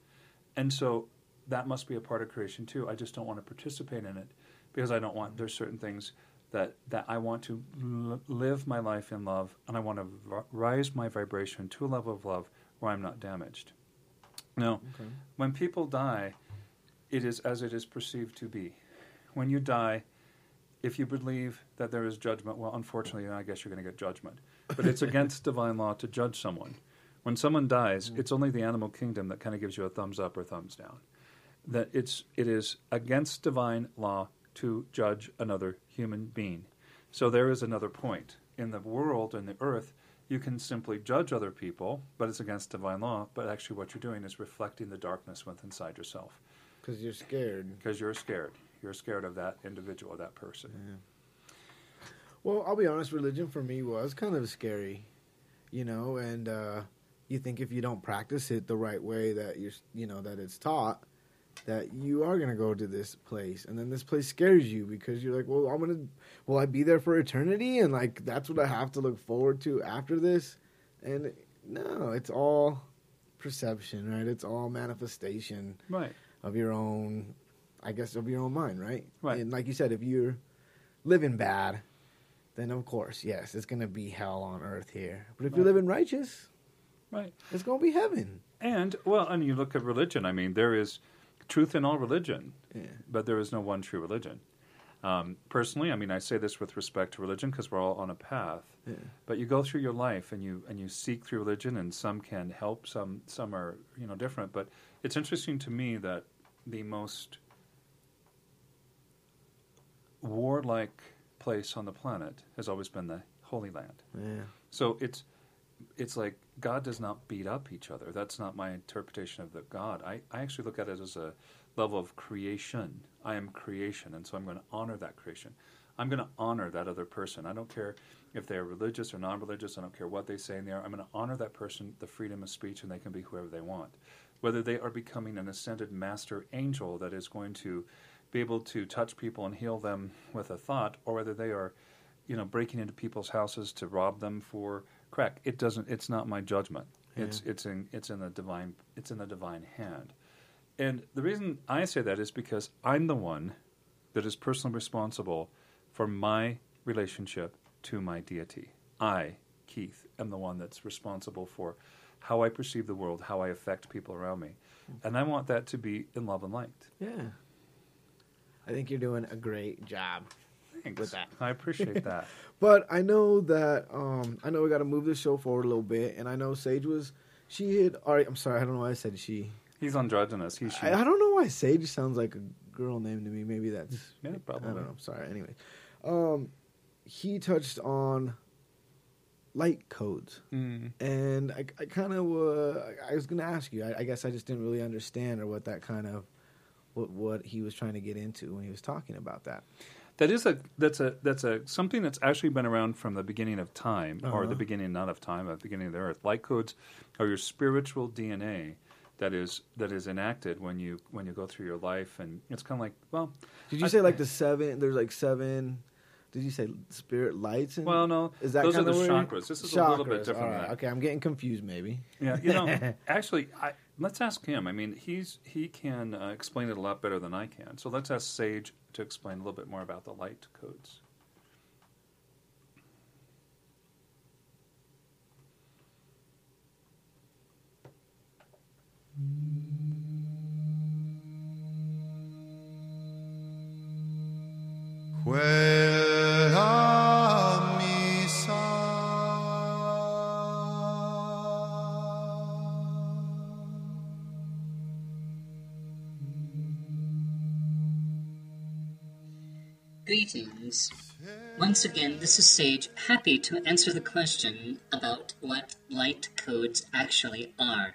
And so that must be a part of creation too. I just don't want to participate in it because I don't want. There's certain things that that I want to l- live my life in love, and I want to r- rise my vibration to a level of love where I'm not damaged. Now, when people die, it is as it is perceived to be. When you die, if you believe that there is judgment, well, unfortunately, I guess you're going to get judgment. But it's against (laughs) divine law to judge someone. When someone dies, mm. it's only the animal kingdom that kind of gives you a thumbs up or thumbs down. That it's it is against divine law to judge another human being. So there is another point in the world and the earth. You can simply judge other people, but it's against divine law. But actually, what you're doing is reflecting the darkness within inside yourself Because you're scared. because you're scared. You're scared of that individual, that person. Well, I'll be honest. Religion for me was kind of scary, you know. And uh, you think if you don't practice it the right way that you're, you know, that it's taught, that you are gonna go to this place, and then this place scares you because you're like, well, I'm gonna, will I be there for eternity? And like that's what I have to look forward to after this. And no, it's all perception, right? It's all manifestation Right. of your own, I guess, of your own mind, right? Right. And like you said, if you're living bad, then of course, yes, it's going to be hell on earth here. But if you're Right. living righteous, Right. it's going to be heaven. And well, and you look at religion. I mean, there is truth in all religion, Yeah. but there is no one true religion. Um, personally, I mean, I say this with respect to religion because we're all on a path. Yeah. But you go through your life and you and you seek through religion, and some can help, some some are you know different. But it's interesting to me that the most warlike place on the planet has always been the Holy Land. Yeah. So it's it's like God does not beat up each other. That's not my interpretation of the God. I, I actually look at it as a level of creation. I am creation, and so I'm going to honor that creation. I'm going to honor that other person. I don't care if they're religious or non-religious. I don't care what they say in there. I'm going to honor that person, the freedom of speech, and they can be whoever they want. Whether they are becoming an ascended master angel that is going to be able to touch people and heal them with a thought, or whether they are, you know, breaking into people's houses to rob them for crack. It doesn't. It's not my judgment. It's it's in it's in the divine it's in the divine hand. And the reason I say that is because I'm the one that is personally responsible for my relationship to my deity. I, Keith, am the one that's responsible for how I perceive the world, how I affect people around me. Hmm. And I want that to be in love and light. Yeah. I think you're doing a great job. Thanks. With that. I appreciate that. (laughs) But I know that um I know we got to move the show forward a little bit, and I know Sage was she had. All right, I'm sorry, I don't know why I said she. He's androgynous. He, she. I, I don't know why Sage sounds like a girl name to me. Maybe that's (laughs) yeah, probably. I don't know. I'm sorry. Anyway, um, he touched on light codes, Mm. and I, I kind of uh, I was gonna ask you. I, I guess I just didn't really understand or what that kind of what what he was trying to get into when he was talking about that. That is a that's a that's a something that's actually been around from the beginning of time, or Uh-huh. the beginning not of time, but the beginning of the earth. Light codes are your spiritual DNA that is that is enacted when you when you go through your life, and it's kind of like well, Did you I- say like the seven? There's like seven. Did you say spirit lights? And, well, no, is that those are the where- chakras. This is a little bit Chakras, different. right. that. Okay, I'm getting confused. Maybe. Yeah, you know, (laughs) actually, I, let's ask him. I mean, he's he can uh, explain it a lot better than I can. So let's ask Sage to explain a little bit more about the light codes. Quella Greetings. Once again, this is Sage, happy to answer the question about what light codes actually are.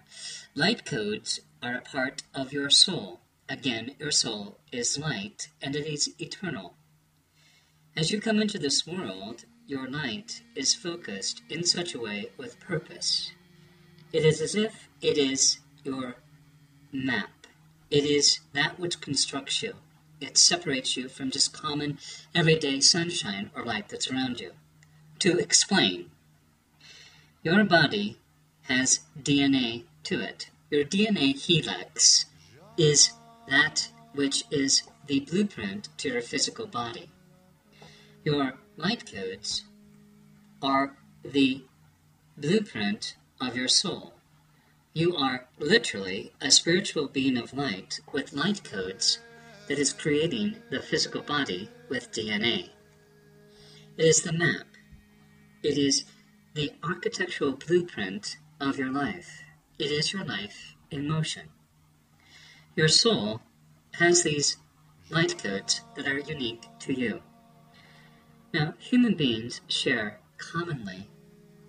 Light codes are a part of your soul. Again, your soul is light and it is eternal. As you come into this world, your light is focused in such a way with purpose. It is as if it is your map. It is that which constructs you. It separates you from just common, everyday sunshine or light that's around you. To explain, your body has DNA to it. Your DNA helix is that which is the blueprint to your physical body. Your light codes are the blueprint of your soul. You are literally a spiritual being of light with light codes that is creating the physical body with DNA. It is the map. It is the architectural blueprint of your life. It is your life in motion. Your soul has these light codes that are unique to you. Now, human beings share commonly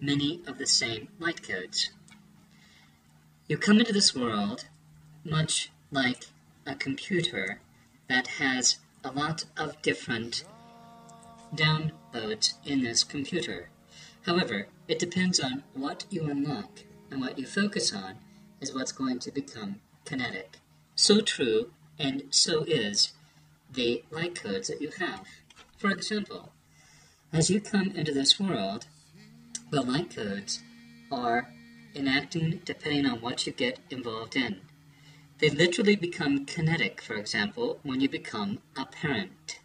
many of the same light codes. You come into this world much like a computer that has a lot of different downloads in this computer. However, it depends on what you unlock and what you focus on is what's going to become kinetic. So true and so is the light codes that you have. For example, as you come into this world, the light codes are enacting depending on what you get involved in. They literally become kinetic, for example, when you become a parent.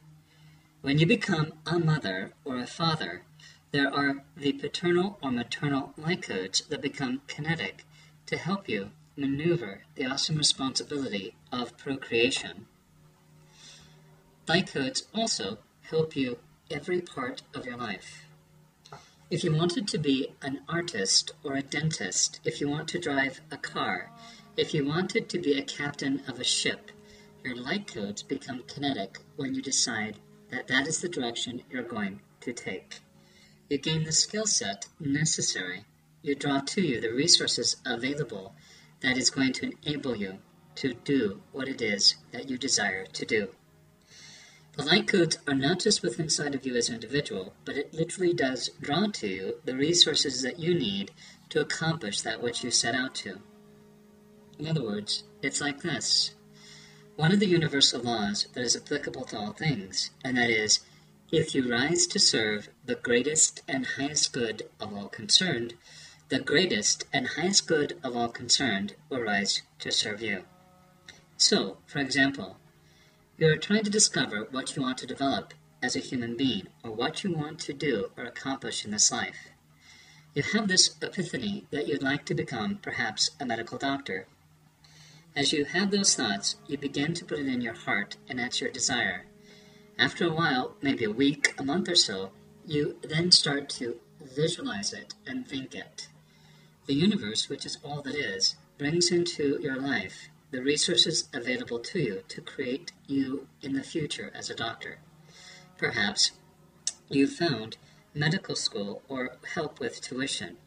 When you become a mother or a father, there are the paternal or maternal light codes that become kinetic to help you maneuver the awesome responsibility of procreation. Light codes also help you every part of your life. If you wanted to be an artist or a dentist, if you want to drive a car, if you wanted to be a captain of a ship, your light codes become kinetic when you decide that that is the direction you're going to take. You gain the skill set necessary. You draw to you the resources available that is going to enable you to do what it is that you desire to do. The light codes are not just within inside of you as an individual, but it literally does draw to you the resources that you need to accomplish that which you set out to. In other words, it's like this. One of the universal laws that is applicable to all things, and that is, if you rise to serve the greatest and highest good of all concerned, the greatest and highest good of all concerned will rise to serve you. So, for example, you're trying to discover what you want to develop as a human being, or what you want to do or accomplish in this life. You have this epiphany that you'd like to become perhaps a medical doctor. As you have those thoughts, you begin to put it in your heart, and that's your desire. After a while, maybe a week, a month or so, you then start to visualize it and think it. The universe, which is all that is, brings into your life the resources available to you to create you in the future as a doctor. Perhaps you found medical school or help with tuition.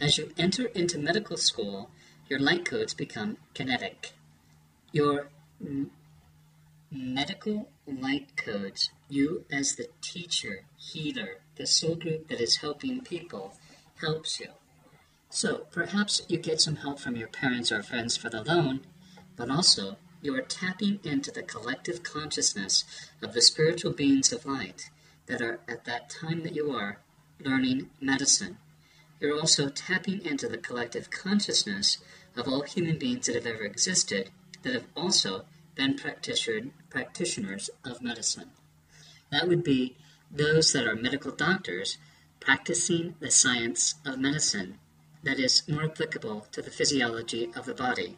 As you enter into medical school, your light codes become kinetic. Your medical light codes, you as the teacher, healer, the soul group that is helping people, helps you. So perhaps you get some help from your parents or friends for the loan, but also you are tapping into the collective consciousness of the spiritual beings of light that are at that time that you are learning medicine. You're also tapping into the collective consciousness of all human beings that have ever existed that have also been practitioner, practitioners of medicine. That would be those that are medical doctors practicing the science of medicine that is more applicable to the physiology of the body.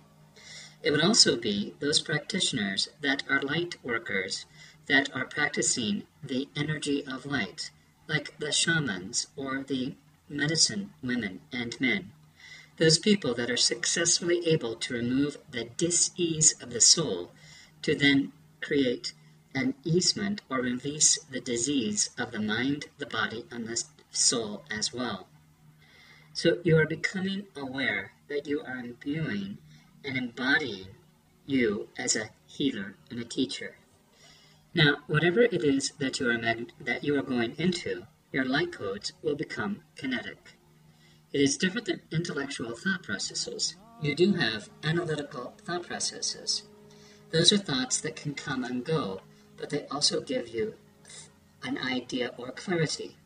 It would also be those practitioners that are light workers that are practicing the energy of light, like the shamans or the medicine women and men. Those people that are successfully able to remove the dis-ease of the soul to then create an easement or release the disease of the mind, the body, and the soul as well. So you are becoming aware that you are imbuing and embodying you as a healer and a teacher. Now, whatever it is that you are that you are going into, your light codes will become kinetic. It is different than intellectual thought processes. You do have analytical thought processes. Those are thoughts that can come and go, but they also give you an idea or clarity.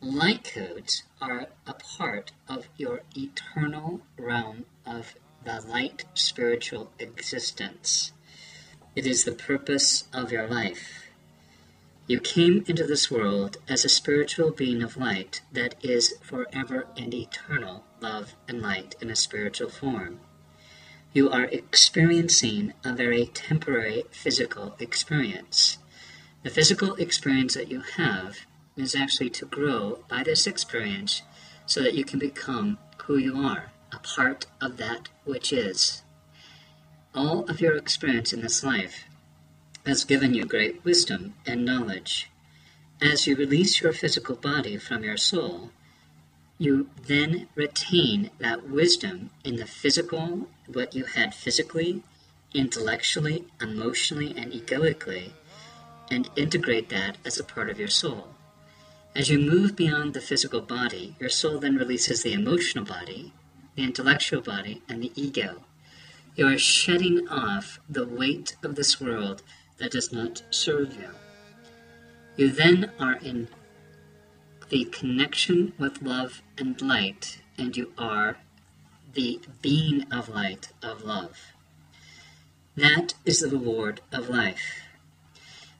Light codes are a part of your eternal realm of the light spiritual existence. It is the purpose of your life. You came into this world as a spiritual being of light that is forever and eternal love and light in a spiritual form. You are experiencing a very temporary physical experience. The physical experience that you have is actually to grow by this experience so that you can become who you are, a part of that which is. All of your experience in this life has given you great wisdom and knowledge. As you release your physical body from your soul, you then retain that wisdom in the physical, what you had physically, intellectually, emotionally, and egoically, and integrate that as a part of your soul. As you move beyond the physical body, your soul then releases the emotional body, the intellectual body, and the ego. You are shedding off the weight of this world that does not serve you. You then are in the connection with love and light, and you are the being of light, of love. That is the reward of life.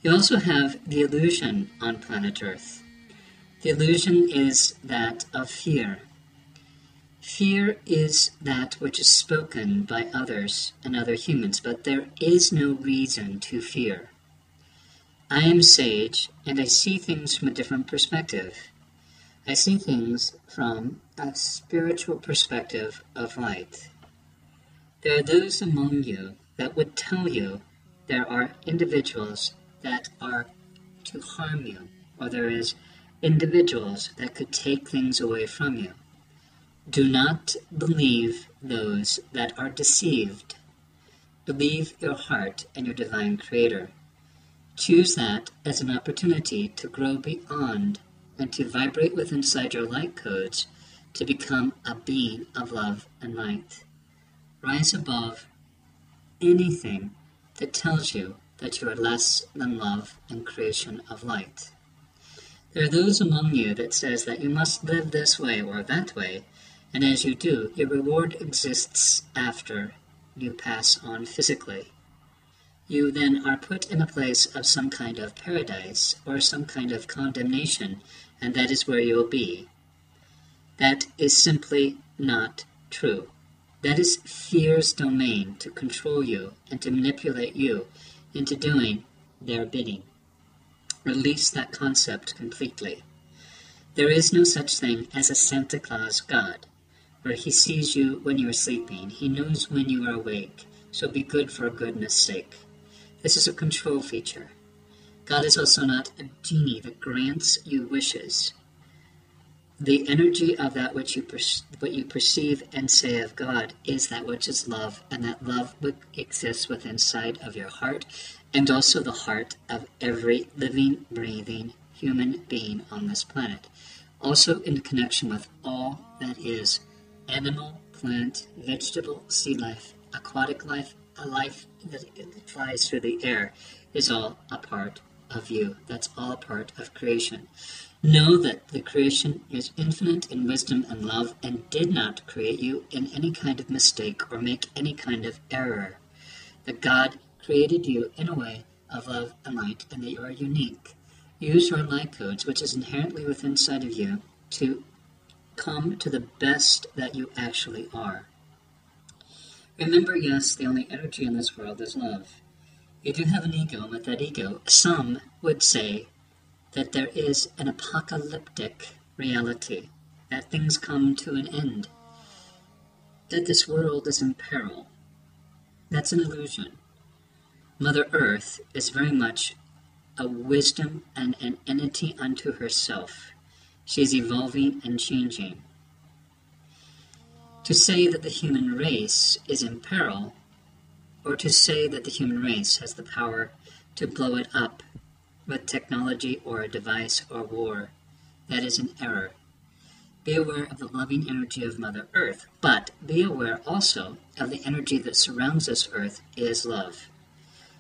You also have the illusion on planet Earth. The illusion is that of fear. Fear is that which is spoken by others and other humans, but there is no reason to fear. I am sage, and I see things from a different perspective. I see things from a spiritual perspective of light. There are those among you that would tell you there are individuals that are to harm you, or there is individuals that could take things away from you. Do not believe those that are deceived. Believe your heart and your divine creator. Choose that as an opportunity to grow beyond and to vibrate with inside your light codes to become a being of love and light. Rise above anything that tells you that you are less than love and creation of light. There are those among you that says that you must live this way or that way, and as you do, your reward exists after you pass on physically. You then are put in a place of some kind of paradise or some kind of condemnation, and that is where you will be. That is simply not true. That is fear's domain to control you and to manipulate you into doing their bidding. Release that concept completely. There is no such thing as a Santa Claus God, where he sees you when you are sleeping, he knows when you are awake, so be good for goodness sake. This is a control feature. God is also not a genie that grants you wishes the energy of that which you per- what you perceive and say of God is that which is love, and that love exists within inside of your heart, and also the heart of every living, breathing human being on this planet. Also in connection with all that is animal, plant, vegetable, sea life, aquatic life, a life that flies through the air, is all a part of you. That's all a part of creation. Know that the creation is infinite in wisdom and love and did not create you in any kind of mistake or make any kind of error. That God created you in a way of love and light and that you are unique. Use your light codes, which is inherently within inside of you, to come to the best that you actually are. Remember, yes, the only energy in this world is love. You do have an ego, and with that ego, some would say that there is an apocalyptic reality, that things come to an end, that this world is in peril. That's an illusion. Mother Earth is very much a wisdom and an entity unto herself. She is evolving and changing. To say that the human race is in peril, or to say that the human race has the power to blow it up with technology or a device or war. That is an error. Be aware of the loving energy of Mother Earth, but be aware also of the energy that surrounds this Earth is love.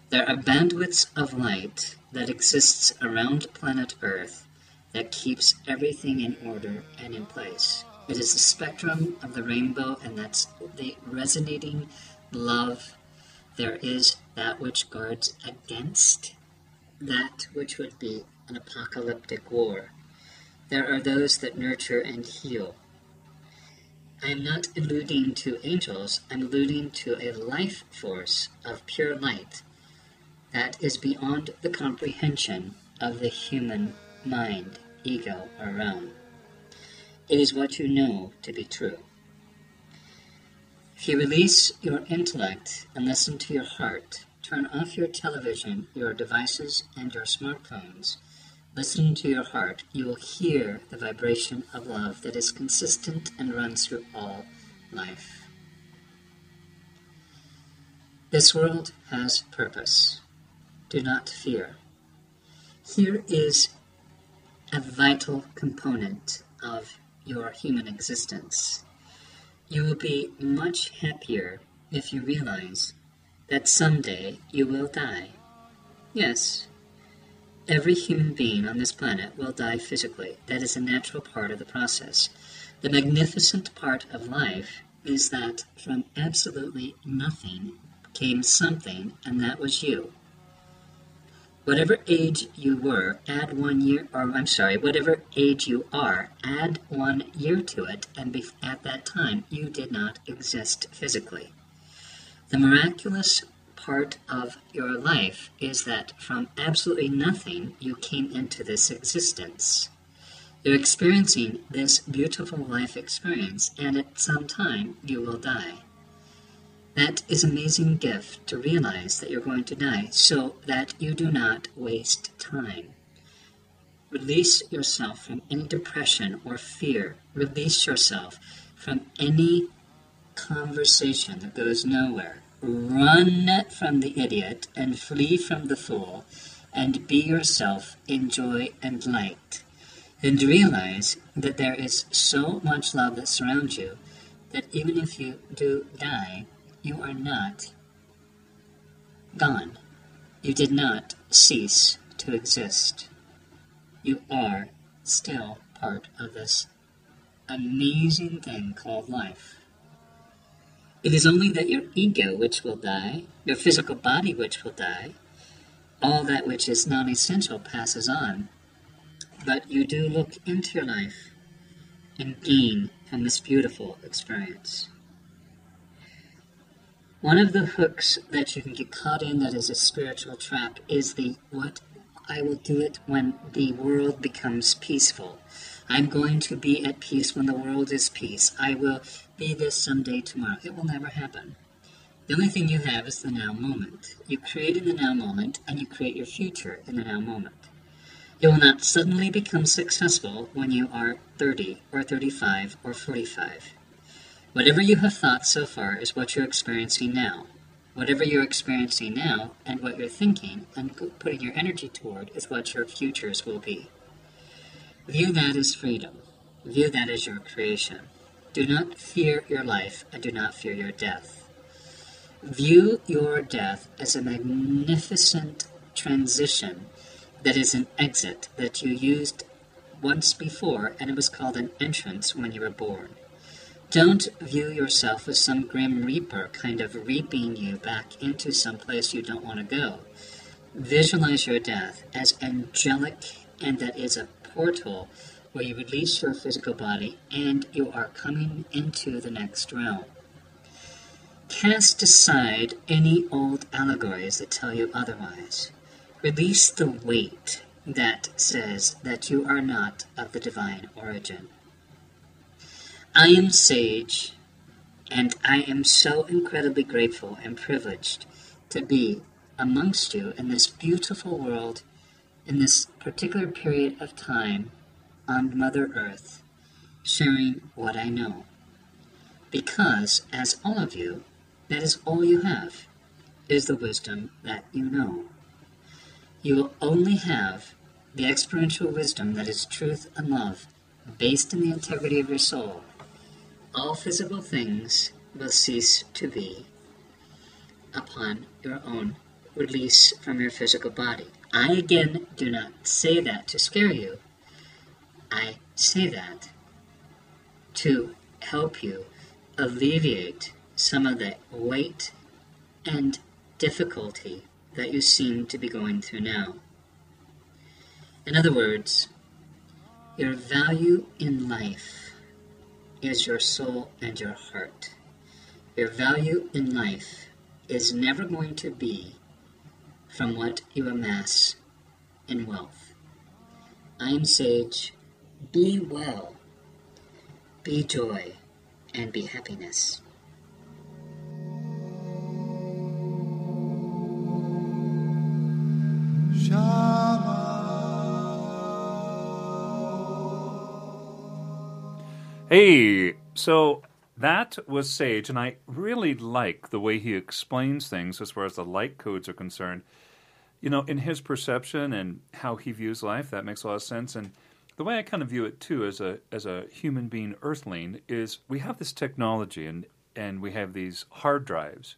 There are bandwidths of light that exists around planet Earth that keeps everything in order and in place. It is the spectrum of the rainbow, and that's the resonating love. There is that which guards against that which would be an apocalyptic war. There are those that nurture and heal. I am not alluding to angels, I'm alluding to a life force of pure light that is beyond the comprehension of the human mind, ego, or realm. It is what you know to be true. If you release your intellect and listen to your heart, Turn off your television, your devices, and your smartphones. Listening to your heart, you will hear the vibration of love that is consistent and runs through all life. This world has purpose. Do not fear. Here is a vital component of your human existence. You will be much happier if you realize that someday you will die. Yes, every human being on this planet will die physically. That is a natural part of the process. The magnificent part of life is that from absolutely nothing came something, and that was you. Whatever age you were, add one year, or I'm sorry, whatever age you are, add one year to it, and be, at that time you did not exist physically. The miraculous part of your life is that from absolutely nothing you came into this existence. You're experiencing this beautiful life experience, and at some time you will die. That is amazing gift to realize that you're going to die so that you do not waste time. Release yourself from any depression or fear. Release yourself from any conversation that goes nowhere. Run from the idiot and flee from the fool and be yourself in joy and light. And realize that there is so much love that surrounds you that even if you do die, you are not gone. You did not cease to exist. You are still part of this amazing thing called life. It is only that your ego which will die, your physical body which will die, all that which is non essential passes on. But you do look into your life and gain from this beautiful experience. One of the hooks that you can get caught in that is a spiritual trap is the what I will do it when the world becomes peaceful. I'm going to be at peace when the world is peace. I will be this someday tomorrow. It will never happen. The only thing you have is the now moment. You create in the now moment, and you create your future in the now moment. You will not suddenly become successful when you are 30 or 35 or 45. Whatever you have thought so far is what you're experiencing now. Whatever you're experiencing now and what you're thinking and putting your energy toward is what your futures will be. View that as freedom. View that as your creation. Do not fear your life and do not fear your death. View your death as a magnificent transition that is an exit that you used once before and it was called an entrance when you were born. Don't view yourself as some grim reaper kind of reaping you back into some place you don't want to go. Visualize your death as angelic and that is a portal where you release your physical body and you are coming into the next realm. Cast aside any old allegories that tell you otherwise. Release the weight that says that you are not of the divine origin. I am Sage, and I am so incredibly grateful and privileged to be amongst you in this beautiful world, in this particular period of time on Mother Earth, sharing what I know. Because, as all of you, that is all you have, is the wisdom that you know. You will only have the experiential wisdom that is truth and love, based in the integrity of your soul. All physical things will cease to be upon your own release from your physical body. I again do not say that to scare you. I say that to help you alleviate some of the weight and difficulty that you seem to be going through now. In other words, your value in life is your soul and your heart. Your value in life is never going to be from what you amass in wealth. I am Sage. Be well, be joy, and be happiness. Hey, so that was Sage, and I really like the way he explains things as far as the light codes are concerned. You know, in his perception and how he views life, that makes a lot of sense. And the way I kind of view it too, as a as a human being, Earthling, is we have this technology and and we have these hard drives,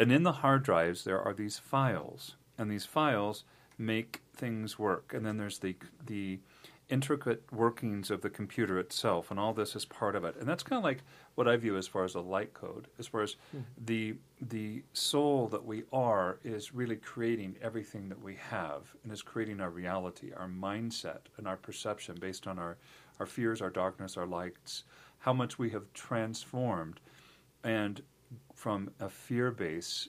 and in the hard drives there are these files, and these files make things work. And then there's the the intricate workings of the computer itself, and all this is part of it. And that's kind of like what I view as far as a light code, as far as mm-hmm. the the soul that we are is really creating everything that we have, and is creating our reality, our mindset, and our perception based on our our fears, our darkness, our lights, how much we have transformed, and from a fear base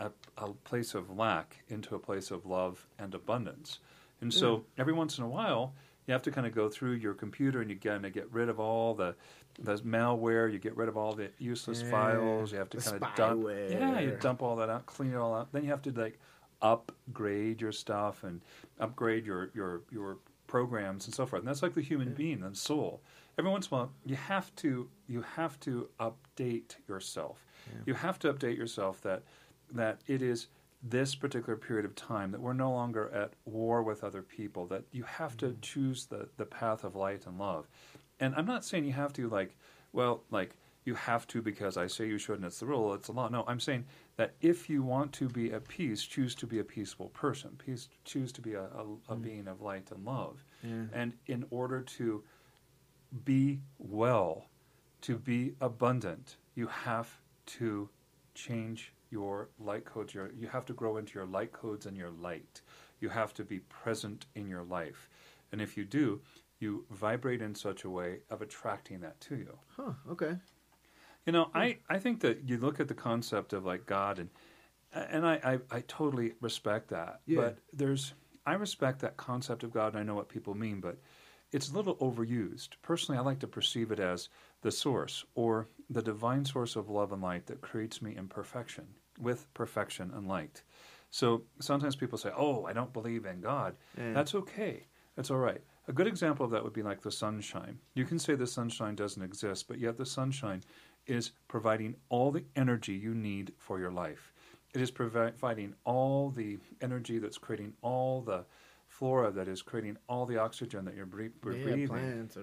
a, a, place of lack into a place of love and abundance. And so mm. every once in a while, you have to kind of go through your computer and you kind of get rid of all the the malware. You get rid of all the useless yeah, files. You have to kind of dump. Yeah, you dump all that out, clean it all out. Then you have to like upgrade your stuff and upgrade your your your programs and so forth. And that's like the human being and soul. Every once in a while, you have to you have to update yourself. You have to update yourself that that it is this particular period of time that we're no longer at war with other people. That you have to mm-hmm. choose the the path of light and love. And I'm not saying you have to like well like you have to because I say you should and it's the rule, it's the law. No, I'm saying that if you want to be at peace, choose to be a peaceful person. Peace, choose to be a, a, a mm-hmm. being of light and love. Yeah. And in order to be well, to be abundant, you have to change your light codes. Your, you have to grow into your light codes and your light. You have to be present in your life. And if you do, you vibrate in such a way of attracting that to you. Huh. Okay. You know, I, I think that you look at the concept of like God and and I, I, I totally respect that. Yeah. But there's I respect that concept of God and I know what people mean, but it's a little overused. Personally I like to perceive it as the source or the divine source of love and light that creates me in perfection, with perfection and light. So sometimes people say, Oh, I don't believe in God. Yeah. That's okay. That's all right. A good example of that would be like the sunshine. You can say the sunshine doesn't exist, but yet the sunshine is providing all the energy you need for your life. It is providing all the energy that's creating all the flora that is creating all the oxygen that you're bre- Yeah, breathing,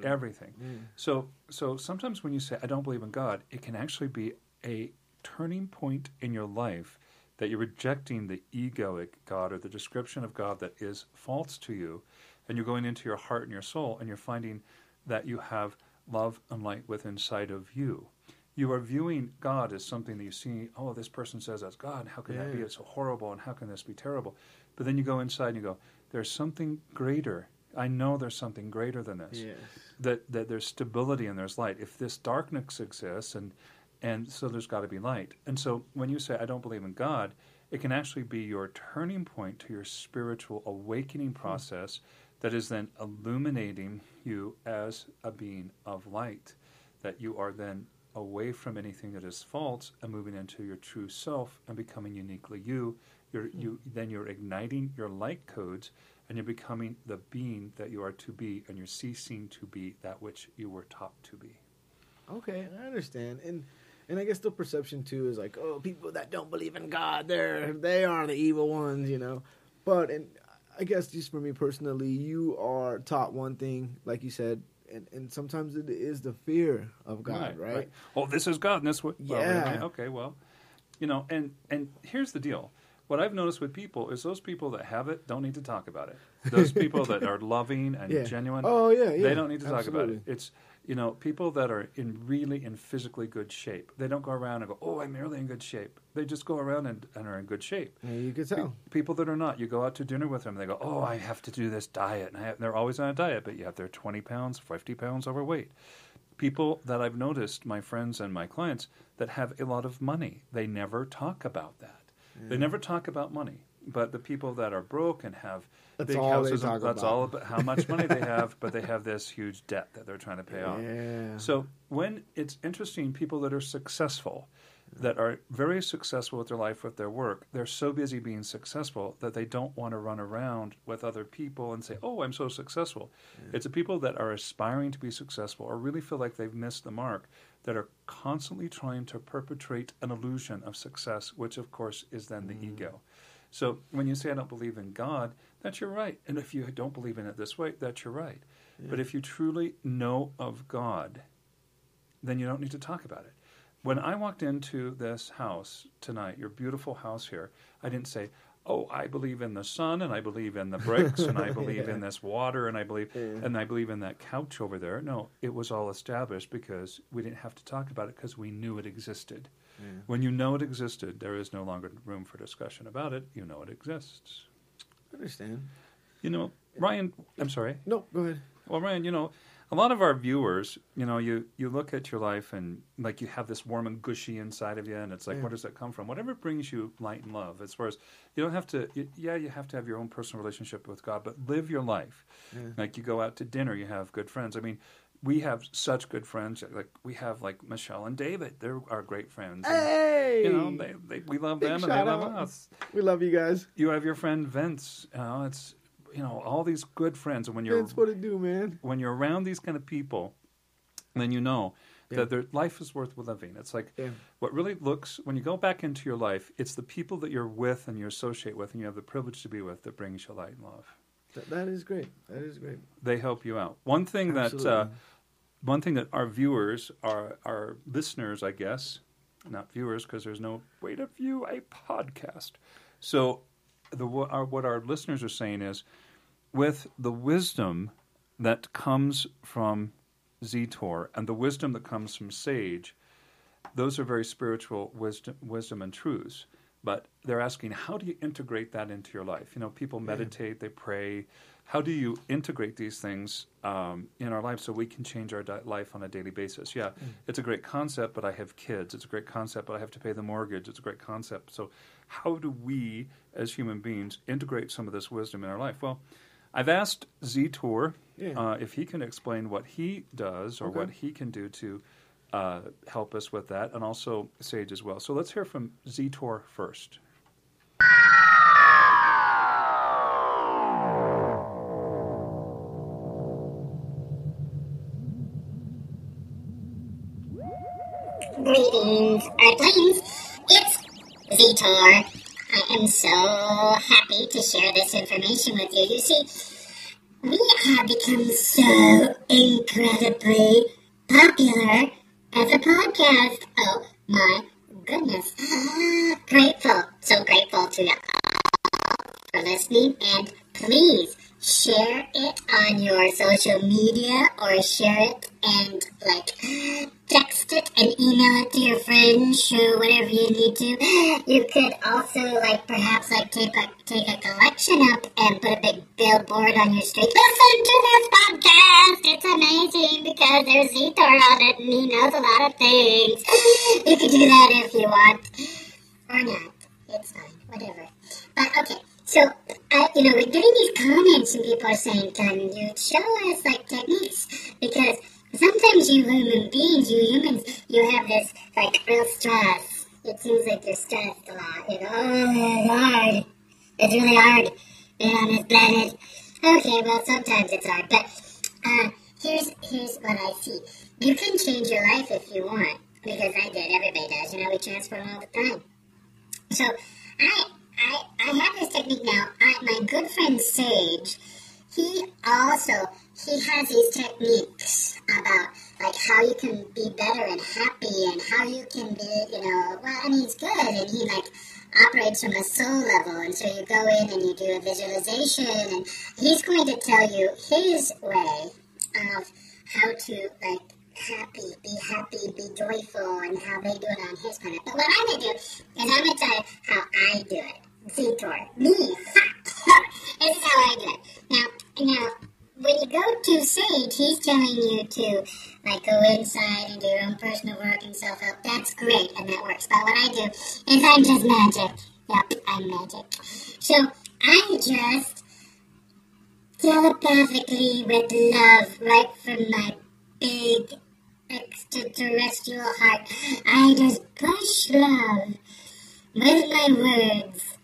everything. Yeah. So, so sometimes when you say I don't believe in God, it can actually be a turning point in your life that you're rejecting the egoic God or the description of God that is false to you, and you're going into your heart and your soul, and you're finding that you have love and light within inside of you. You are viewing God as something that you see, oh, this person says that's God. How can that be? It's so horrible, and how can this be terrible? But then you go inside and you go, there's something greater. I know there's something greater than this Yes. that that there's stability and there's light. If this darkness exists, and and so there's got to be light. And so when you say I don't believe in God, it can actually be your turning point to your spiritual awakening hmm. process that is then illuminating you as a being of light. That you are then away from anything that is false and moving into your true self and becoming uniquely you. You're, hmm. you then you're igniting your light codes and you're becoming the being that you are to be, and you're ceasing to be that which you were taught to be. Okay, I understand. And and I guess the perception too is like, oh, people that don't believe in God, they're they are the evil ones, you know. But and I guess just for me personally, you are taught one thing, like you said, and, and sometimes it is the fear of God, right? Oh, this is God, and this what? well, Yeah. really? okay, well, you know, and and here's the deal. What I've noticed with people is those people that have it don't need to talk about it. Those people that are (laughs) loving and Yeah. genuine, Oh yeah, yeah. they don't need to talk about it. It's you know people that are in really in physically good shape. They don't go around and go, "Oh, I'm really in good shape." They just go around and, and are in good shape. Yeah, you could Pe- tell. people that are not, you go out to dinner with them, and they go, "Oh, I have to do this diet," and, I have, they're always on a diet, but yet they're twenty pounds, fifty pounds overweight. People that I've noticed, my friends and my clients, that have a lot of money, they never talk about that. They never talk about money. But the people that are broke and have That's big houses, that's about. all about how much money they have, (laughs) but they have this huge debt that they're trying to pay off. Yeah. So when it's interesting, people that are successful, that are very successful with their life, with their work, they're so busy being successful that they don't want to run around with other people and say, "Oh, I'm so successful." It's the people that are aspiring to be successful or really feel like they've missed the mark that are constantly trying to perpetrate an illusion of success, which of course is then the mm. ego. So when you say I don't believe in God, that's your right. And if you don't believe in it this way, that's your right. But if you truly know of God, then you don't need to talk about it. When I walked into this house tonight, your beautiful house here, I didn't say, "Oh, I believe in the sun and I believe in the (laughs) bricks and I believe in this water and I believe and I believe in that couch over there." No, it was all established because we didn't have to talk about it because we knew it existed. When you know it existed, there is no longer room for discussion about it. You know it exists. I understand. You know, Ryan, I'm sorry. No, go ahead. Well, Ryan, you know, a lot of our viewers, you know, you, you look at your life and like you have this warm and gushy inside of you, and it's like, Yeah. where does that come from? Whatever brings you light and love. As far as you don't have to, y- yeah, you have to have your own personal relationship with God, but live your life. Yeah. Like you go out to dinner, you have good friends. I mean, we have such good friends. Like we have like Michelle and David. They're our great friends. And, Hey, You know, they, they, we love Big them and they love out. us we love you guys. you have your friend Vince. You know, it's you know all these good friends, and when you're That's what it do, man. when you're around these kind of people, then you know Yeah. that their life is worth living. It's like Yeah. what really looks when you go back into your life, it's the people that you're with and you associate with and you have the privilege to be with that brings you light and love. That, that is great. That is great. They help you out. One thing that uh, one thing that our viewers, our our listeners, I guess, not viewers because there's no way to view a podcast. So the our, what our listeners are saying is, with the wisdom that comes from Zetor and the wisdom that comes from Sage, those are very spiritual wisdom, wisdom and truths. But they're asking, how do you integrate that into your life? You know, people meditate, they pray. How do you integrate these things um, in our life so we can change our di- life on a daily basis? Yeah, it's a great concept, but I have kids. It's a great concept, but I have to pay the mortgage. It's a great concept. So, how do we, as human beings, integrate some of this wisdom in our life? Well, I've asked Zetor Yeah. uh, if he can explain what he does or Okay. what he can do to uh, help us with that, and also Sage as well. So let's hear from Zetor first. Greetings, Earthlings. It's Zetor. I am so happy to share this information with you. You see, we have become so incredibly popular as a podcast. Oh my goodness. Ah, grateful, so grateful to you all for listening and please share it on your social media or share it and like text it and email it to your friends or whatever you need to. You could also like perhaps like take a take a collection up and put a big billboard on your street. Listen to this podcast! It's amazing because there's Zetor on it and he knows a lot of things. You can do that if you want. Or not. It's fine. Whatever. But okay so, I, you know, we're getting these comments and people are saying, can you show us like techniques? Because sometimes you human beings, you humans, you have this like real stress. It seems like you're stressed a lot. You know, oh, it's hard. It's really hard being on this planet. Okay, well, sometimes it's hard, but uh, here's here's what I see. You can change your life if you want, because I did. Everybody does. You know, we transform all the time. So I I I have this technique now. I, my good friend Sage, he also he has these techniques about like how you can be better and happy and how you can be you know well mean he's good and he like operates from a soul level and so you go in and you do a visualization and he's going to tell you his way of how to like happy, be happy, be joyful, and how they do it on his planet. But what I'm gonna do is I'm gonna tell you how I do it. Zetor, me. this is how I do it. Now, now, when you go to Sage, he's telling you to like go inside and do your own personal work and self help. That's great, and that works. But what I do is I'm just magic. Yep, I'm magic. So I just telepathically with love right from my big extraterrestrial heart. I just push love with my words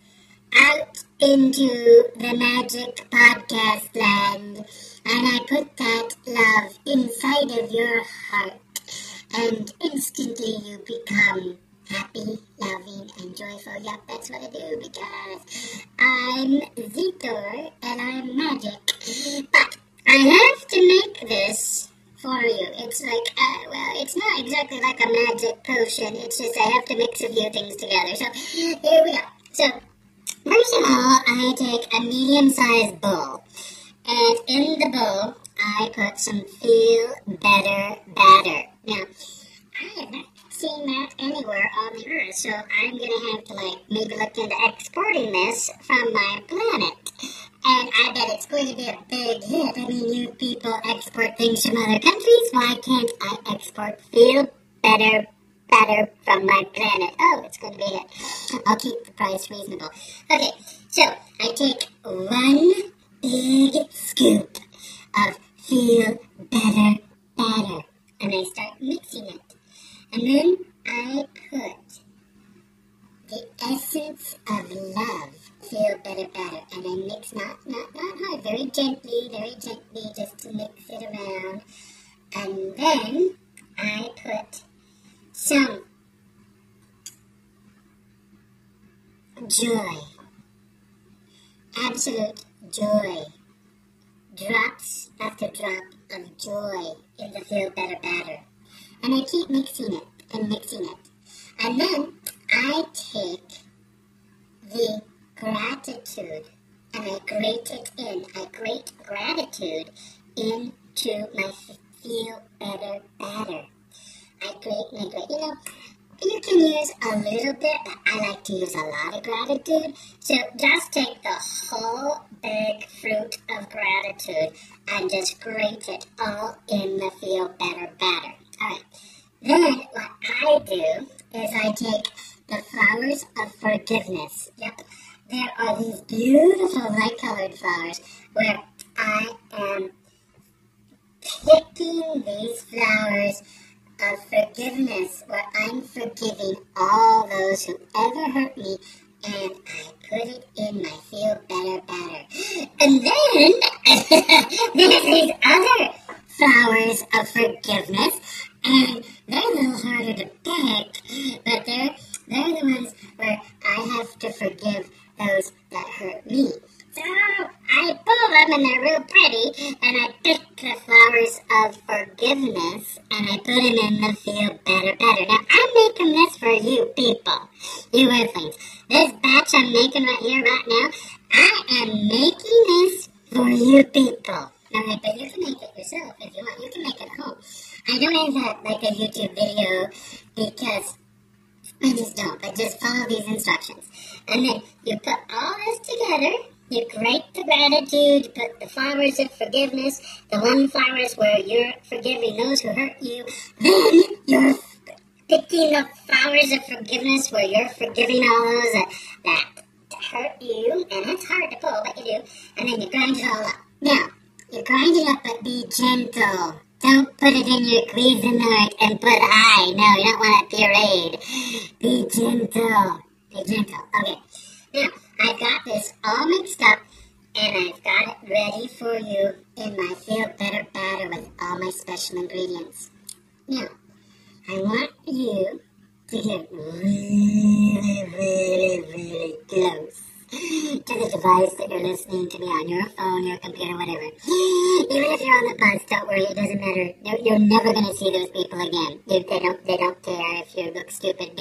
out into the magic podcast land and I put that love inside of your heart and instantly you become happy, loving, and joyful. Yep, that's what I do because I'm Zetor and I'm magic. But I have to make this for you. It's like, uh, well, it's not exactly like a magic potion. It's just I have to mix a few things together. So here we go. So first of all, I take a medium-sized bowl, and in the bowl I put some Feel Better batter. Now, I have not seen that anywhere on the earth, so I'm gonna have to like maybe look into exporting this from my planet. And I bet it's going to be a big hit. I mean, you people export things from other countries. Why can't I export Feel Better Better from my planet? Oh, it's going to be a hit. I'll keep the price reasonable. Okay, so I take one big scoop of Feel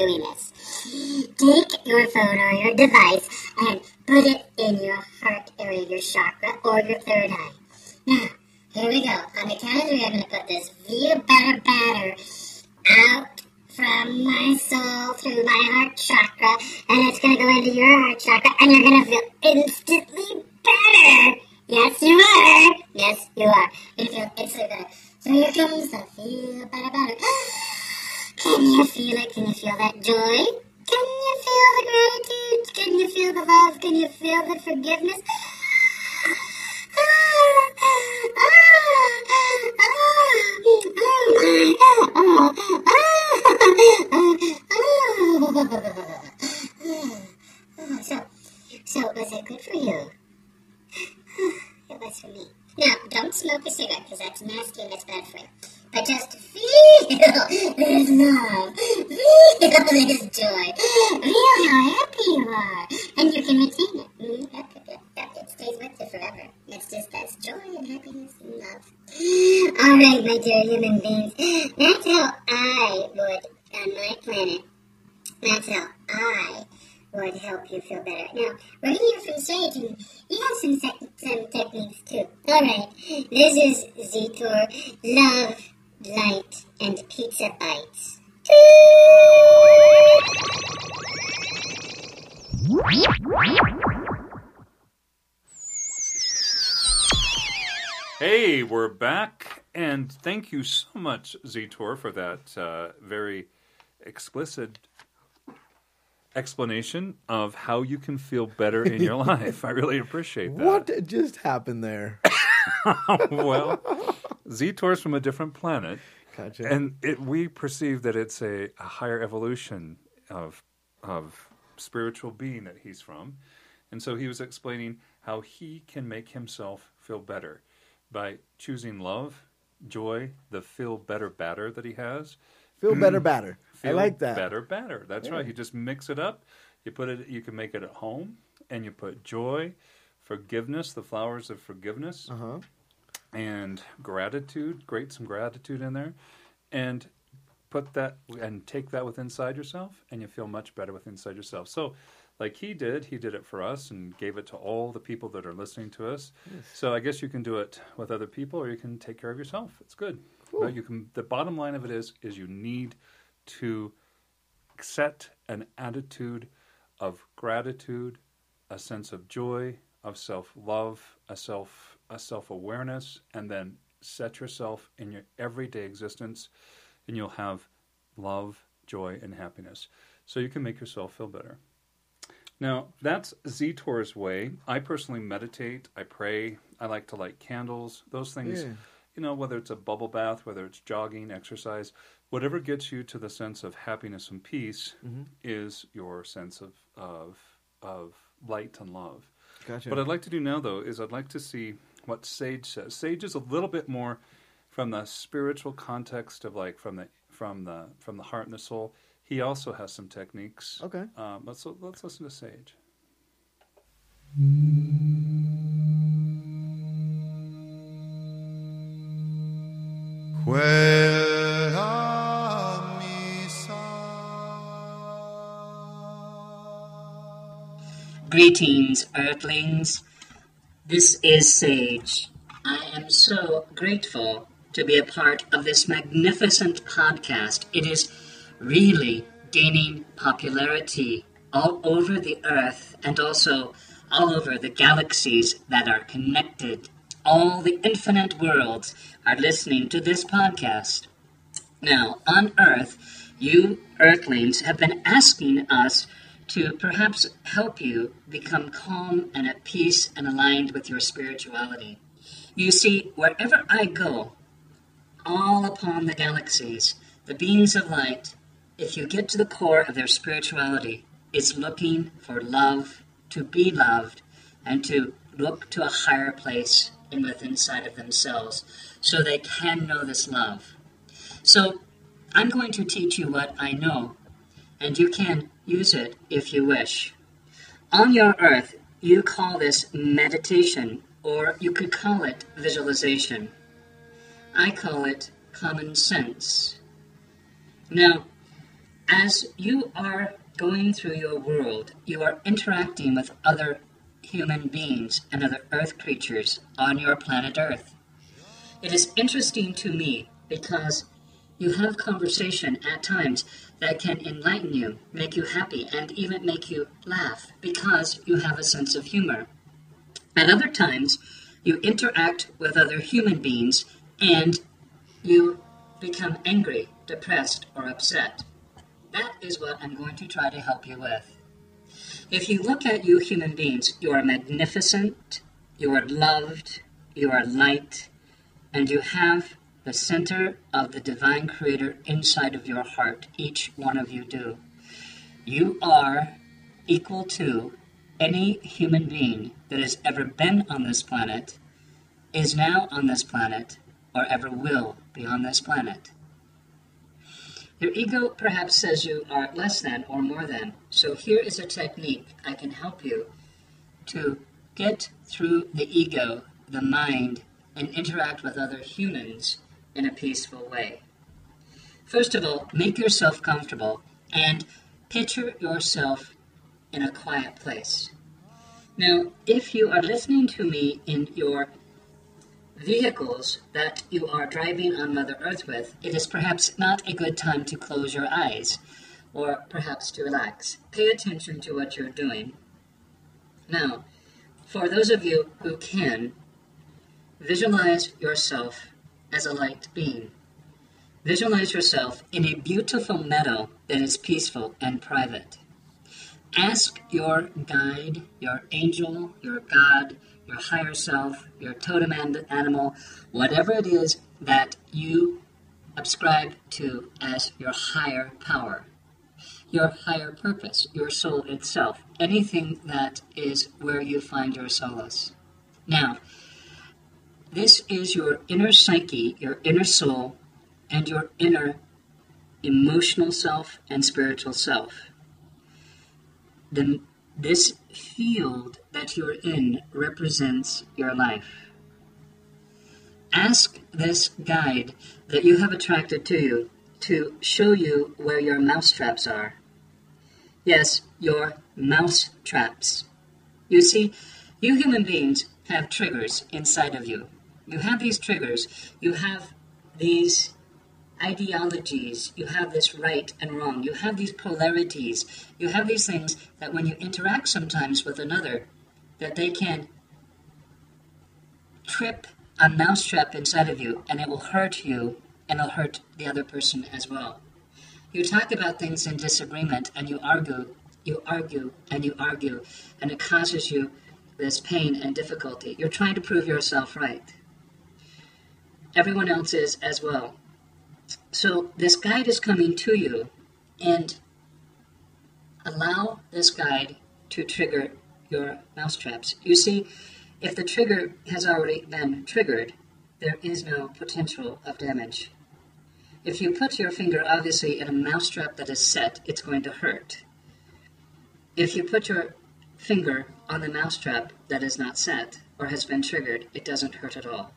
doing this. Take your phone or your device some, some techniques too. Alright, this is Zetor. Love, light, and pizza bites. Hey, we're back, and thank you so much, Zetor, for that uh, very explicit explanation of how you can feel better in your (laughs) life. I really appreciate that. What just happened there? (laughs) well, Zetor is from a different planet. Gotcha. And it, we perceive that it's a, a higher evolution of of spiritual being that he's from. And so he was explaining how he can make himself feel better by choosing love, joy, the feel better batter that he has. Feel better (clears throat) batter. I Feel like that. Better batter. That's right. You just mix it up. You put it. You can make it at home, and you put joy, forgiveness, the flowers of forgiveness, Uh huh. and gratitude. Grate some gratitude in there, and put that and take that with inside yourself, and you feel much better with inside yourself. So, like he did, he did it for us and gave it to all the people that are listening to us. So I guess you can do it with other people, or you can take care of yourself. It's good. But you can. The bottom line of it is, is you need to set an attitude of gratitude, a sense of joy, of self-love, a self a self-awareness, and then set yourself in your everyday existence, and you'll have love, joy, and happiness. So you can make yourself feel better. Now, that's Zetor's way. I personally meditate, I pray, I like to light candles, those things. Yeah. You know, whether it's a bubble bath, whether it's jogging, exercise, whatever gets you to the sense of happiness and peace Mm-hmm. is your sense of, of, of light and love. Gotcha. What I'd like to do now, though, is I'd like to see what Sage says. Sage is a little bit more from the spiritual context of like from the from the from the heart and the soul. He also has some techniques. Okay. Um, let's let's listen to Sage. Quella Greetings, Earthlings. This is Sage. I am so grateful to be a part of this magnificent podcast. It is really gaining popularity all over the earth and also all over the galaxies that are connected. All the infinite worlds are listening to this podcast. Now, on Earth, you Earthlings have been asking us to perhaps help you become calm and at peace and aligned with your spirituality. You see, wherever I go, all upon the galaxies, the beings of light, if you get to the core of their spirituality, is looking for love, to be loved, and to look to a higher place in within inside of themselves so they can know this love. So, I'm going to teach you what I know, and you can use it if you wish. On your earth, you call this meditation, or you could call it visualization. I call it common sense. Now, as you are going through your world, you are interacting with other human beings and other earth creatures on your planet Earth. It is interesting to me because you have conversation at times that can enlighten you, make you happy, and even make you laugh because you have a sense of humor. At other times, you interact with other human beings and you become angry, depressed, or upset. That is what I'm going to try to help you with. If you look at you human beings, you are magnificent, you are loved, you are light, and you have the center of the divine creator inside of your heart. Each one of you do. You are equal to any human being that has ever been on this planet, is now on this planet, or ever will be on this planet. Your ego perhaps says you are less than or more than. So here is a technique I can help you to get through the ego, the mind, and interact with other humans in a peaceful way. First of all, make yourself comfortable and picture yourself in a quiet place. Now, if you are listening to me in your vehicles that you are driving on Mother Earth with, it is perhaps not a good time to close your eyes or perhaps to relax. Pay attention to what you're doing. Now, for those of you who can, visualize yourself as a light being. Visualize yourself in a beautiful meadow that is peaceful and private. Ask your guide, your angel, your God, your higher self, your totem animal, whatever it is that you ascribe to as your higher power, your higher purpose, your soul itself, anything that is where you find your solace. Now, this is your inner psyche, your inner soul, and your inner emotional self and spiritual self. The, this field that you're in represents your life. Ask this guide that you have attracted to you to show you where your mouse traps are. Yes, your mouse traps. You see, you human beings have triggers inside of you. You have these triggers. You have these ideologies. You have this right and wrong. You have these polarities. You have these things that when you interact sometimes with another, that they can trip a mousetrap inside of you and it will hurt you and it'll hurt the other person as well. You talk about things in disagreement and you argue, you argue and you argue, and it causes you this pain and difficulty. You're trying to prove yourself right. Everyone else is as well. So this guide is coming to you and allow this guide to trigger your mousetraps. You see, if the trigger has already been triggered, there is no potential of damage. If you put your finger obviously in a mousetrap that is set, it's going to hurt. If you put your finger on the mousetrap that is not set or has been triggered, it doesn't hurt at all.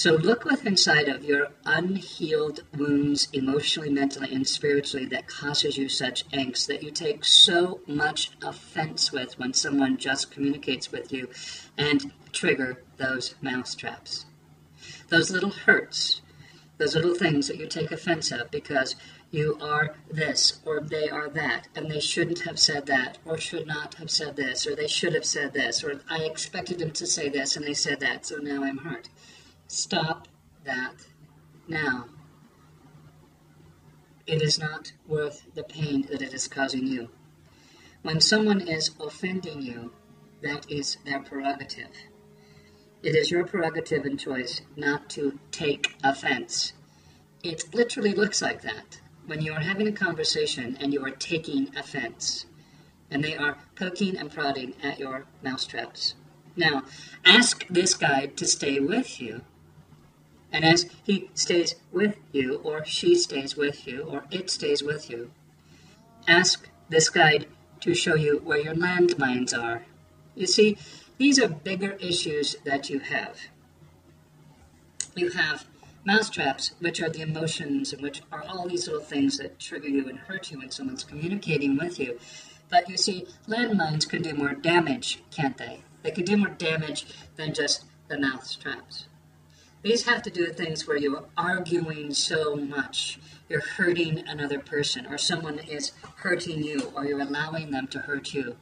So look what's inside of your unhealed wounds, emotionally, mentally, and spiritually, that causes you such angst that you take so much offense with when someone just communicates with you and trigger those mouse traps. Those little hurts, those little things that you take offense of because you are this or they are that and they shouldn't have said that or should not have said this or they should have said this or I expected them to say this and they said that so now I'm hurt. Stop that now. It is not worth the pain that it is causing you. When someone is offending you, that is their prerogative. It is your prerogative and choice not to take offense. It literally looks like that when you are having a conversation and you are taking offense, and they are poking and prodding at your mousetraps. Now, ask this guide to stay with you and as he stays with you, or she stays with you, or it stays with you, ask this guide to show you where your landmines are. You see, these are bigger issues that you have. You have mousetraps, which are the emotions, and which are all these little things that trigger you and hurt you when someone's communicating with you. But you see, landmines can do more damage, can't they? They can do more damage than just the mousetraps. These have to do with things where you're arguing so much. You're hurting another person, or someone is hurting you, or you're allowing them to hurt you.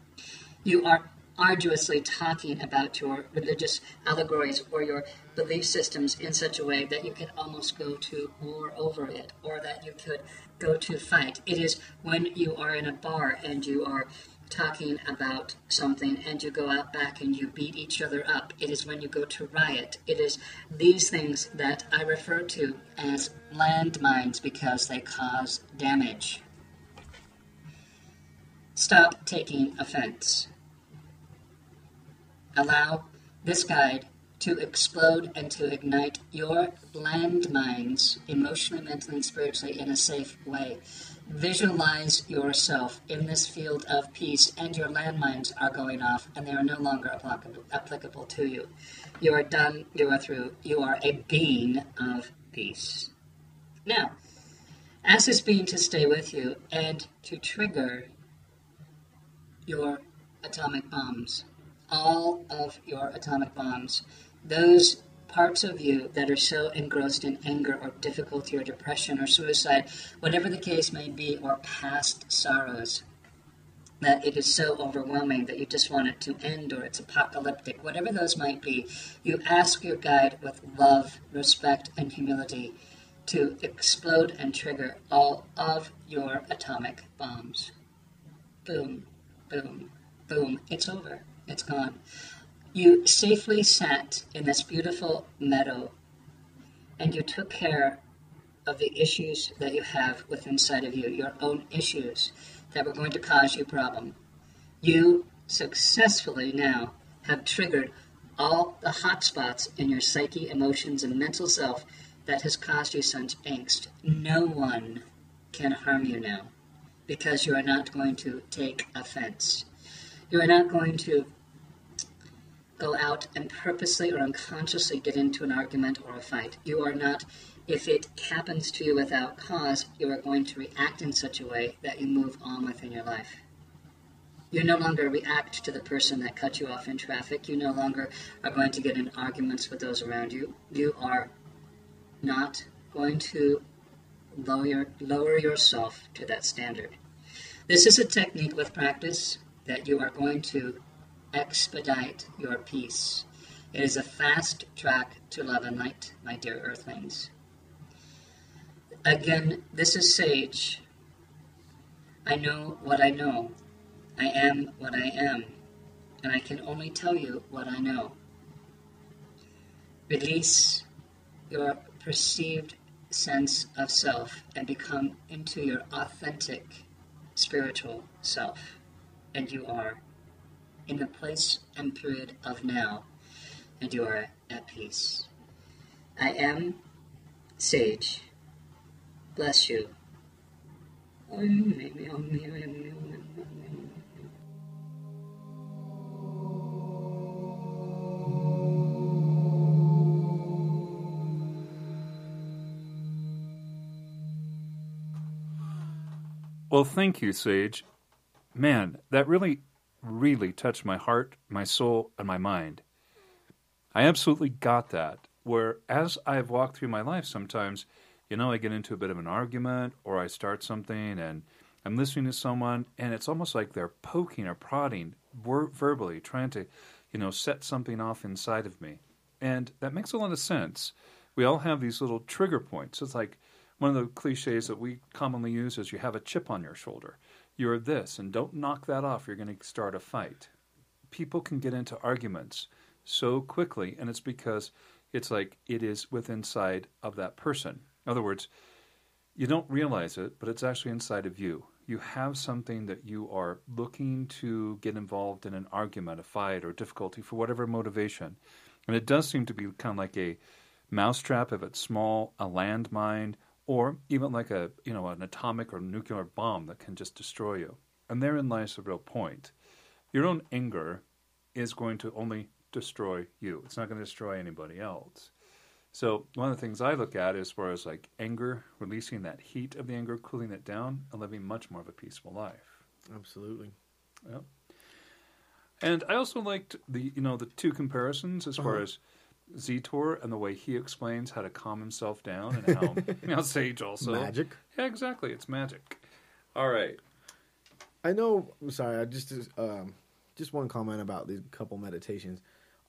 You are arduously talking about your religious allegories or your belief systems in such a way that you could almost go to war over it, or that you could go to fight. It is when you are in a bar and you are talking about something and you go out back and you beat each other up. It is when you go to riot. It is these things that I refer to as landmines because they cause damage. Stop taking offense. Allow this guide to explode and to ignite your landmines emotionally, mentally, and spiritually in a safe way. Visualize yourself in this field of peace, and your landmines are going off, and they are no longer applicable to you. You are done, you are through, you are a being of peace. Now, ask this being to stay with you and to trigger your atomic bombs, all of your atomic bombs, those parts of you that are so engrossed in anger or difficulty or depression or suicide, whatever the case may be, or past sorrows, that it is so overwhelming that you just want it to end or it's apocalyptic, whatever those might be, you ask your guide with love, respect, and humility to explode and trigger all of your atomic bombs. Boom, boom, boom. It's over. It's gone. You safely sat in this beautiful meadow and you took care of the issues that you have within inside of you, your own issues that were going to cause you problem. You successfully now have triggered all the hot spots in your psyche, emotions, and mental self that has caused you such angst. No one can harm you now because you are not going to take offense. You are not going to go out and purposely or unconsciously get into an argument or a fight. You are not, if it happens to you without cause, you are going to react in such a way that you move on within your life. You no longer react to the person that cut you off in traffic. You no longer are going to get in arguments with those around you. You are not going to lower, lower yourself to that standard. This is a technique with practice that you are going to expedite your peace. It is a fast track to love and light, my dear earthlings. Again, this is Sage. I know what I know. I am what I am, and I can only tell you what I know. Release your perceived sense of self and become into your authentic spiritual self. And you are in the place and period of now, and you are at peace. I am Sage. Bless you. Well, thank you, Sage. Man, that really, really touched my heart, my soul, and my mind. I absolutely got that. Where as I've walked through my life, sometimes, you know, I get into a bit of an argument or I start something and I'm listening to someone and it's almost like they're poking or prodding ver- verbally, trying to, you know, set something off inside of me. And that makes a lot of sense. We all have these little trigger points. It's like one of the cliches that we commonly use is you have a chip on your shoulder. You're this, and don't knock that off. You're going to start a fight. People can get into arguments so quickly, and it's because it's like it is within inside of that person. In other words, you don't realize it, but it's actually inside of you. You have something that you are looking to get involved in an argument, a fight, or difficulty for whatever motivation. And it does seem to be kind of like a mousetrap if it's small, a landmine, or even like a you know an atomic or nuclear bomb that can just destroy you. And therein lies the real point. Your own anger is going to only destroy you. It's not going to destroy anybody else. So one of the things I look at as far as like anger, releasing that heat of the anger, cooling it down, and living much more of a peaceful life. Absolutely. Yeah. And I also liked the you know the two comparisons as far Uh-huh. as Zetor and the way he explains how to calm himself down and how you know Sage also Magic. Yeah, exactly. It's magic. All right. I know. I'm sorry. I just um, just one comment about these couple meditations.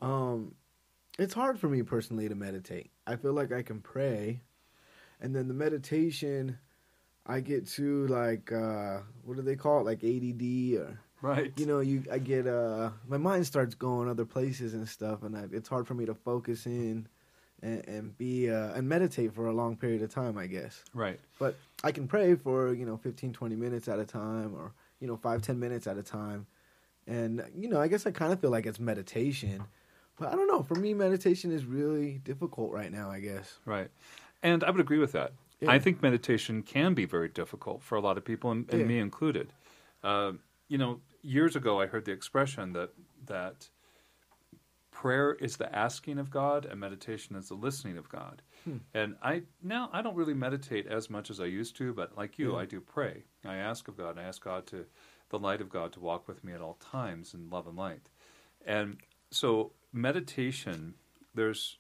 Um, it's hard for me personally to meditate. I feel like I can pray, and then the meditation, I get to like uh, what do they call it? Like ADD or Right. you know, you I get uh, my mind starts going other places and stuff, and I, it's hard for me to focus in and, and be uh, and meditate for a long period of time. I guess. Right. But I can pray for, you know, 15, 20 minutes at a time or, you know, five, 10 minutes at a time. And, you know, I guess I kind of feel like it's meditation. But I don't know. For me, meditation is really difficult right now, I guess. Right. And I would agree with that. Yeah. I think meditation can be very difficult for a lot of people, and, and Yeah. me included. Uh, you know, years ago, I heard the expression that that prayer is the asking of God, and meditation is the listening of God. Hmm. And I now I don't really meditate as much as I used to, but like you, Yeah. I do pray. I ask of God. I ask God to the light of God to walk with me at all times in love and light. And so meditation, there's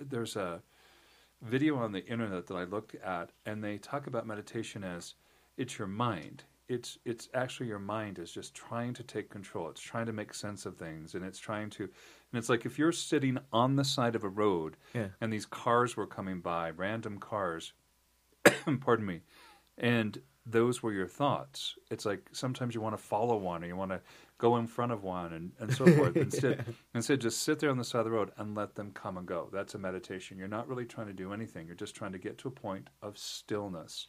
there's a video on the internet that I looked at, and they talk about meditation as it's your mind. It's it's actually your mind is just trying to take control. It's trying to make sense of things, and it's trying to. And it's like if you're sitting on the side of a road, Yeah. and these cars were coming by, random cars. (coughs) pardon me, and those were your thoughts. It's like sometimes you want to follow one, or you want to go in front of one, and, and so forth. (laughs) Instead, instead, just sit there on the side of the road and let them come and go. That's a meditation. You're not really trying to do anything. You're just trying to get to a point of stillness.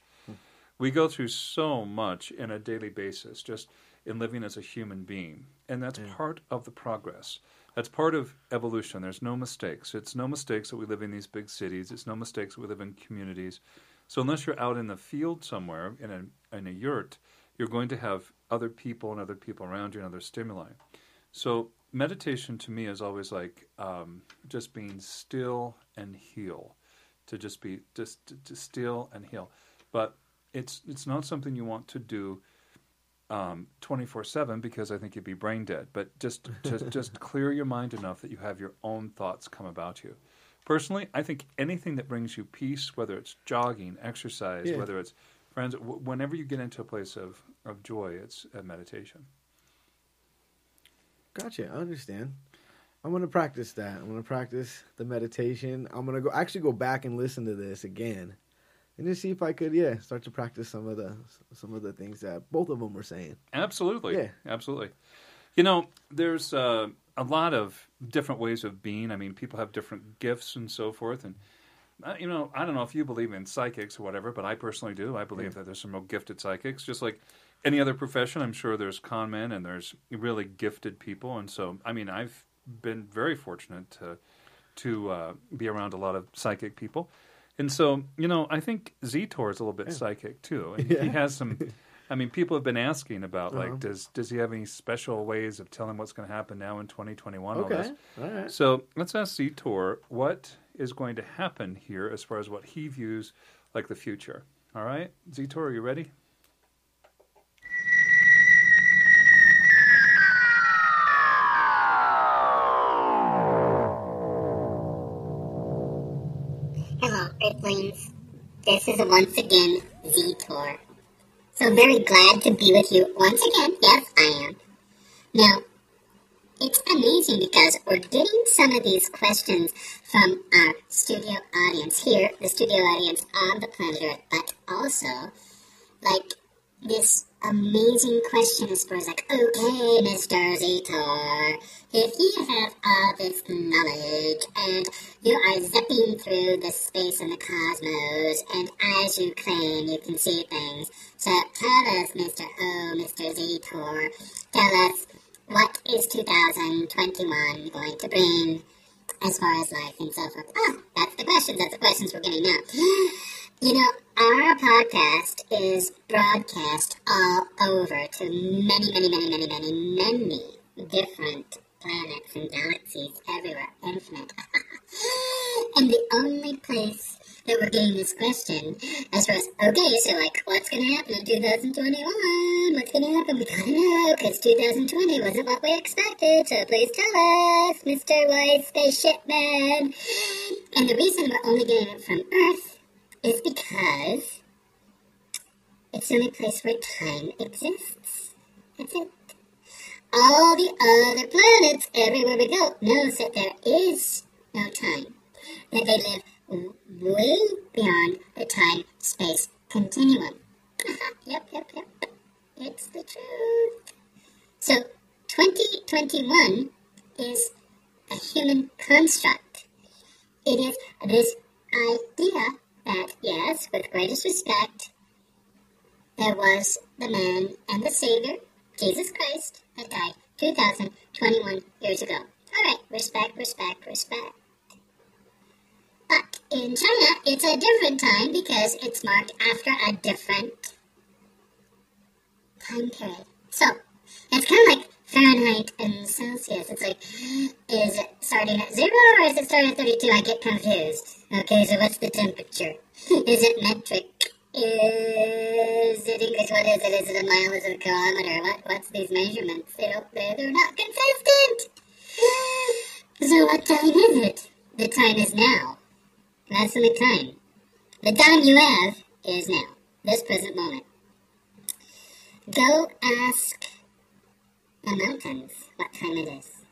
We go through so much in a daily basis, just in living as a human being, and that's part of the progress. That's part of evolution. There's no mistakes. It's no mistakes that we live in these big cities. It's no mistakes that we live in communities. So unless you're out in the field somewhere in a in a yurt, you're going to have other people and other people around you and other stimuli. So meditation to me is always like um, just being still and heal, to just be just to, to still and heal. But it's it's not something you want to do um, twenty four seven because I think you'd be brain dead. But just just (laughs) just clear your mind enough that you have your own thoughts come about you. Personally, I think anything that brings you peace, whether it's jogging, exercise, Yeah. whether it's friends, w- whenever you get into a place of, of joy, it's a meditation. Gotcha. I understand. I'm gonna practice that. I'm gonna practice the meditation. I'm gonna go actually go back and listen to this again, and just see if I could, yeah, start to practice some of the some of the things that both of them were saying. Absolutely. Yeah. Absolutely. You know, there's uh, a lot of different ways of being. I mean, people have different gifts and so forth. And, uh, you know, I don't know if you believe in psychics or whatever, but I personally do. I believe that there's some real gifted psychics. Just like any other profession, I'm sure there's con men and there's really gifted people. And so, I mean, I've been very fortunate to, to uh, be around a lot of psychic people. And so, you know, I think Zetor is a little bit psychic too. And Yeah. he has some. I mean, people have been asking about like, Uh-huh. does does he have any special ways of telling what's going to happen now in 2021? all Okay. this? All right. So let's ask Zetor what is going to happen here as far as what he views like the future. All right, Zetor, are you ready? This is once again Z Tour. So very glad to be with you once again. Yes, I am. Now, it's amazing because we're getting some of these questions from our studio audience here, the studio audience on the planet Earth, but also, like, this amazing question as far as like, okay, Mr. Zetor, if you have all this knowledge and you are zipping through the space and the cosmos, and as you claim you can see things, so tell us, Mr. O, Mr. Zetor, tell us what is 2021 going to bring as far as life and so forth. Ah, that's the questions. That's the questions we're getting now. You know, our podcast is broadcast all over to many, many, many, many, many, many different planets and galaxies everywhere, infinite. (laughs) and the only place that we're getting this question as far as, okay, so like, what's going to happen in 2021? What's going to happen? We gotta know, because 2020 wasn't what we expected, so please tell us, Mr. White Spaceship Man. And the reason we're only getting it from Earth is because it's the only place where time exists. That's it. All the other planets, everywhere we go, knows that there is no time. That they live way beyond the time-space continuum. Uh-huh. yep, yep, yep. It's the truth. So, 2021 is a human construct. It is this idea that, yes, with greatest respect, there was the man and the Savior, Jesus Christ, that died 2,021 years ago. All right, respect, respect, respect. But in China, it's a different time because it's marked after a different time period. So, it's kind of like Fahrenheit and Celsius. It's like, is it starting at zero or is it starting at 32? I get confused. Okay, so what's the temperature? (laughs) Is it metric? Is it English? What is it? Is it a mile? Is it a kilometer? What, what's these measurements? They don't, they're, they're not consistent. (gasps) So what time is it? The time is now. That's the time. The time you have is now. This present moment. Go ask the mountains what time it is.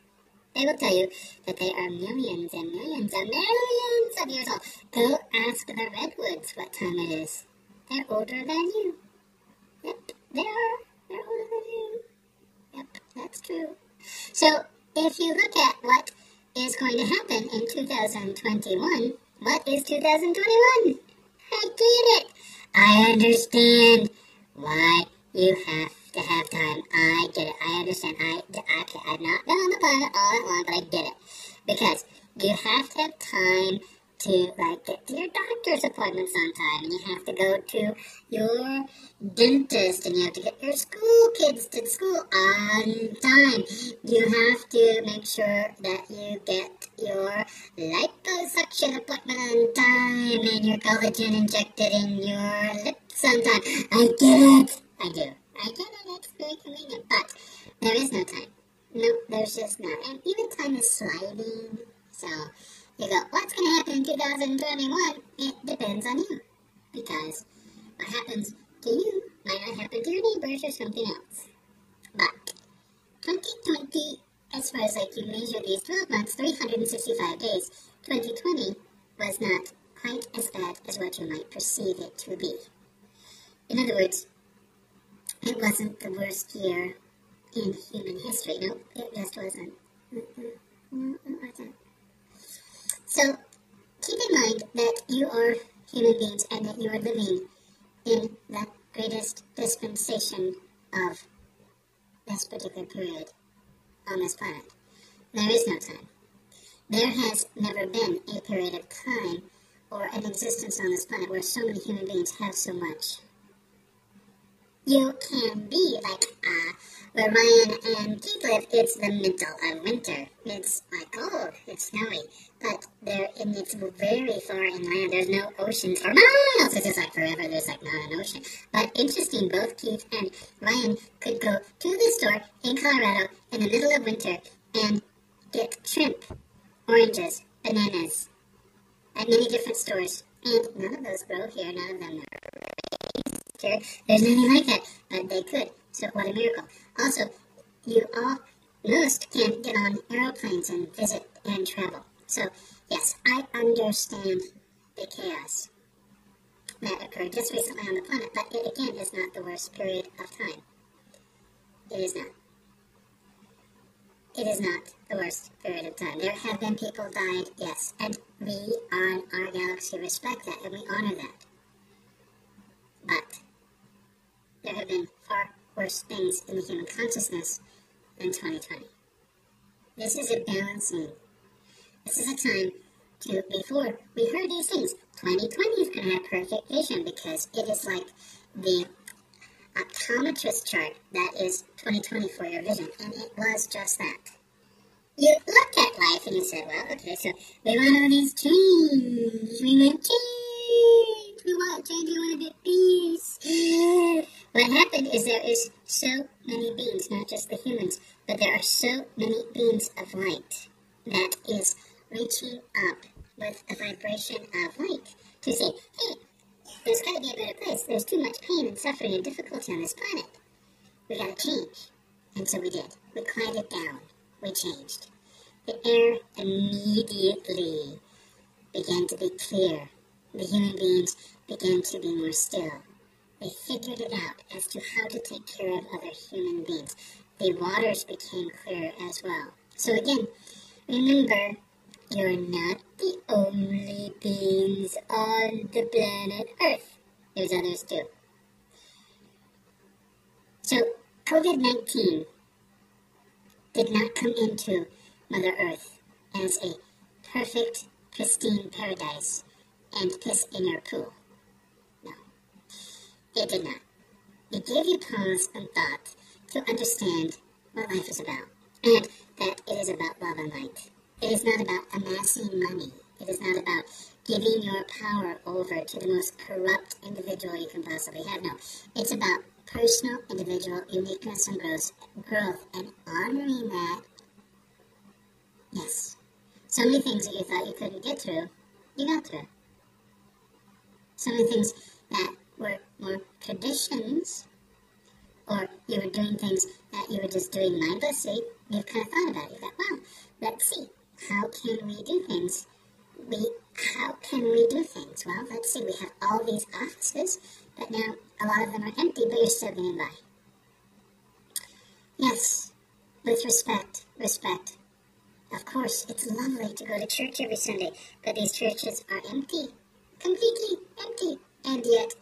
They will tell you that they are millions and millions and millions of years old. Go ask the redwoods what time it is. They're older than you. Yep, they are. They're older than you. Yep, that's true. So, if you look at what is going to happen in 2021, what is 2021? I get it. I understand why you have to have time. I get it. I understand. I, I, I've not been on the planet all that long, but I get it. Because you have to have time to like get to your doctor's appointments on time, and you have to go to your dentist, and you have to get your school kids to school on time. You have to make sure that you get your liposuction appointment on time, and your collagen injected in your lips on time. I get it. I do. I get it. It's very convenient, but there is no time. No, there's just not. And even time is sliding. So you go, what's going to happen in 2021? It depends on you. Because what happens to you might not happen to your neighbors or something else. But 2020, as far as like you measure these 12 months, 365 days, 2020 was not quite as bad as what you might perceive it to be. In other words, it wasn't the worst year in human history. No, it just wasn't. Mm-mm. it wasn't. So keep in mind that you are human beings and that you are living in the greatest dispensation of this particular period on this planet. There is no time. There has never been a period of time or an existence on this planet where so many human beings have so much. You can be like uh, where Ryan and Keith live, it's the middle of winter. It's like cold, it's snowy, but there and it's very far inland. There's no oceans for miles. It's just like forever. There's like not an ocean. But interesting, both Keith and Ryan could go to the store in Colorado in the middle of winter and get shrimp, oranges, bananas at many different stores. And none of those grow here. None of them are There's nothing like that, but they could. So what a miracle. Also, you all most can't get on aeroplanes and visit and travel. So, yes, I understand the chaos that occurred just recently on the planet, but it again is not the worst period of time. It is not. It is not the worst period of time. There have been people died, yes, and we on our galaxy respect that and we honor that. But there have been far worse things in the human consciousness than 2020. This is a balancing. This is a time to, before we heard these things, 2020 is going to have perfect vision because it is like the optometrist chart that is 2020 for your vision, and it was just that. You looked at life and you said, well, okay, so we want all these change. We want change. We want change. We want a bit peace. (gasps) What happened is there is so many beings, not just the humans, but there are so many beings of light that is reaching up with a vibration of light to say, hey, there's got to be a better place. There's too much pain and suffering and difficulty on this planet. We got to change. And so we did. We quieted down. We changed. The air immediately began to be clear. The human beings began to be more still. They figured it out as to how to take care of other human beings. The waters became clear as well. So again, remember, you're not the only beings on the planet Earth. There's others too. So COVID 19 did not come into Mother Earth as a perfect, pristine paradise and piss in your pool. No. It did not. It gave you pause and thought to understand what life is about, and that it is about love and light. It is not about amassing money. It is not about giving your power over to the most corrupt individual you can possibly have. No, it's about personal, individual uniqueness and growth, growth and honoring that. Yes. So many things that you thought you couldn't get through, you got through. So the things that were more traditions, or you were doing things that you were just doing mindlessly, you've kind of thought about it. You thought, well, let's see, how can we do things? We, how can we do things? Well, let's see, we have all these offices, but now a lot of them are empty, but you're still getting by. Yes, with respect, respect. Of course, it's lovely to go to church every Sunday, but these churches are empty, completely empty, and yet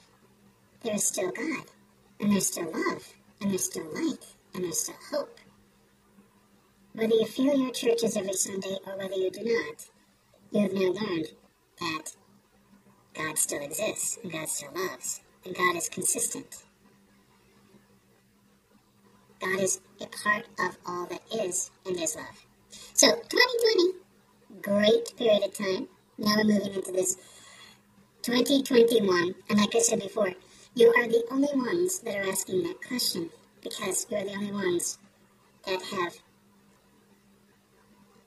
there is still God, and there's still love, and there's still light, and there's still hope. Whether you fill your churches every Sunday or whether you do not, you have now learned that God still exists, and God still loves, and God is consistent. God is a part of all that is and is love. So, 2020, great period of time. Now we're moving into this 2021. And like I said before, you are the only ones that are asking that question because you are the only ones that have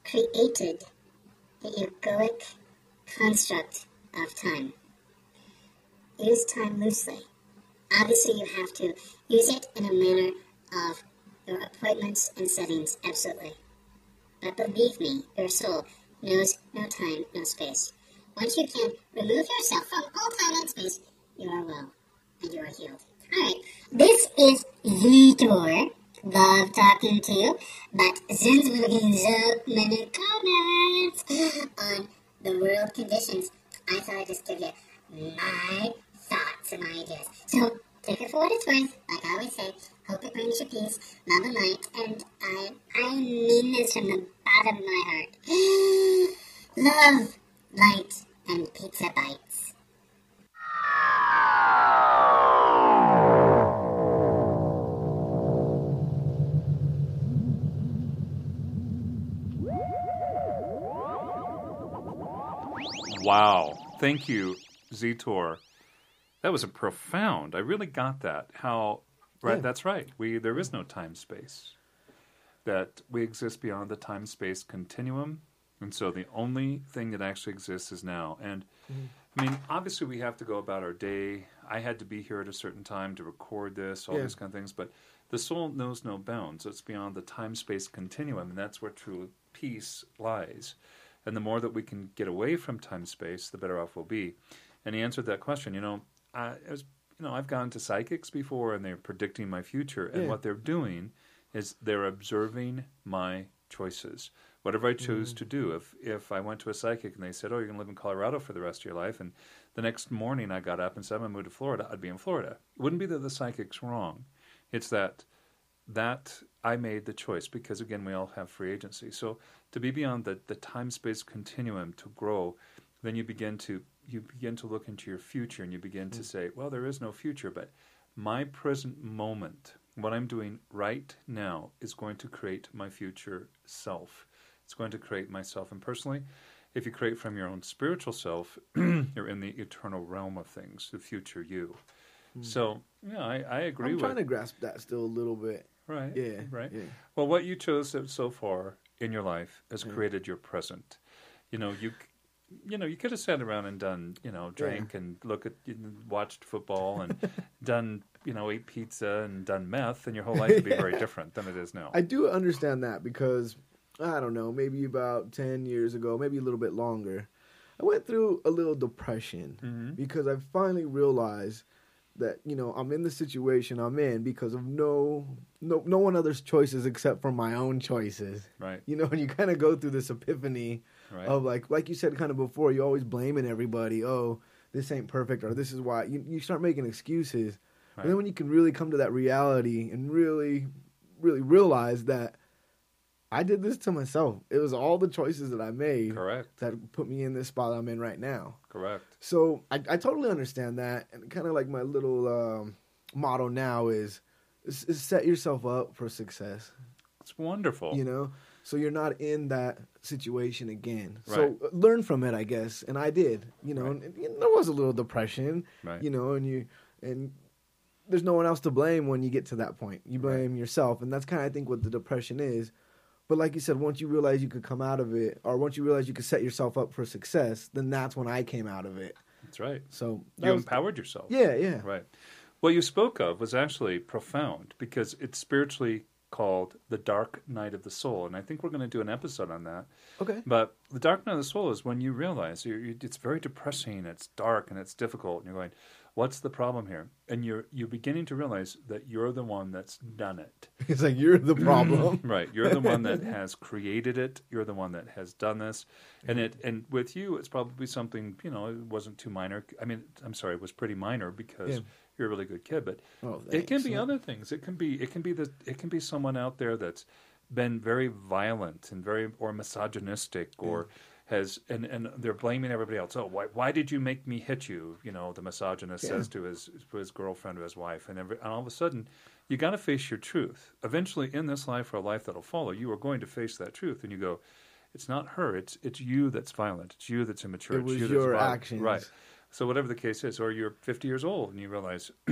created the egoic construct of time. Use time loosely. Obviously, you have to use it in a manner of your appointments and settings, absolutely. But believe me, your soul knows no time, no space. Once you can remove yourself from all time and space, you are well and you are healed. Alright, this is Zetor. Love talking to you, but since we're getting so many comments on the world conditions, I thought I'd just give you my thoughts and my ideas. So take it for what it's worth. Like I always say, hope it brings you peace, love and light, and I I mean this from the bottom of my heart. (gasps) love, light, and pizza bites. Wow. Thank you, Zetor. That was a profound. I really got that. How right Yeah. that's right. We there is no time space. That we exist beyond the time space continuum. And so the only thing that actually exists is now. And I mean, obviously we have to go about our day. I had to be here at a certain time to record this, all Yeah. these kind of things, but the soul knows no bounds. It's beyond the time space continuum, and that's where true peace lies. And the more that we can get away from time space, the better off we'll be. And he answered that question. You know, I was, you know, I've gone to psychics before, and they're predicting my future, and Yeah. what they're doing is they're observing my choices. Whatever I choose mm-hmm. to do. If if I went to a psychic and they said, "Oh, you're going to live in Colorado for the rest of your life," and the next morning I got up and said, "I'm going to move to Florida," I'd be in Florida. It wouldn't be that the psychic's wrong. It's that that I made the choice because again we all have free agency. So to be beyond the, the time space continuum to grow, then you begin to you begin to look into your future and you begin to mm. say, well, there is no future, but my present moment, what I'm doing right now, is going to create my future self. It's going to create myself. And personally, if you create from your own spiritual self, (clears throat) you're in the eternal realm of things, the future you. Hmm. So yeah, I, I agree I'm with trying to grasp that still a little bit. Right. Yeah, Right. yeah. Well, what you chose so- far in your life has created your present. You know, you you know, you could have sat around and done, you know, drank and look at, you know, watched football and (laughs) done, you know, ate pizza and done meth, and your whole (laughs) life would be very different than it is now. I do understand that because I don't know, maybe about ten years ago, maybe a little bit longer, I went through a little depression Mhm. because I finally realized that you know I'm in the situation I'm in because of no no no one other's choices except for my own choices. Right. You know, and you kind of go through this epiphany Right. of like like you said kind of before, you're always blaming everybody. Oh, this ain't perfect, or this is why. You you start making excuses. But Right. then when you can really come to that reality and really, really realize that I did this to myself. It was all the choices that I made Correct. that put me in this spot I'm in right now. Correct. So I, I totally understand that, and kind of like my little um, motto now is, is, is set yourself up for success. It's wonderful. You know, so you're not in that situation again. Right. So uh, learn from it, I guess, and I did. You know, Right. and, and there was a little depression. Right. You know, and you and there's no one else to blame when you get to that point. You blame yourself, and that's kind of I think what the depression is. But like you said, once you realize you could come out of it, or once you realize you could set yourself up for success, then that's when I came out of it. That's right. So that You was- empowered yourself. Yeah, yeah. Right. What you spoke of was actually profound because it's spiritually called the dark night of the soul, and I think we're going to do an episode on that. Okay. But the dark night of the soul is when you realize you it's very depressing, it's dark, and it's difficult, and you're going, "What's the problem here?" And you're you're beginning to realize that you're the one that's done it. (laughs) It's like you're the problem. (laughs) Right. You're the one that (laughs) has created it. You're the one that has done this. And it and with you it's probably something, you know, it wasn't too minor. I mean, I'm sorry, it was pretty minor because Yeah. you're a really good kid. But Oh, it can be other things. It can be it can be the it can be someone out there that's been very violent and very or misogynistic or has and, and they're blaming everybody else. Oh, why why did you make me hit you? You know, the misogynist says to his to his girlfriend or his wife, and every, and all of a sudden, you got to face your truth. Eventually, in this life or a life that'll follow, you are going to face that truth, and you go. It's not her. It's it's you that's violent. It's you that's immature. It it's was you your that's actions. right? So whatever the case is, or you're 50 years old and you realize, (clears throat)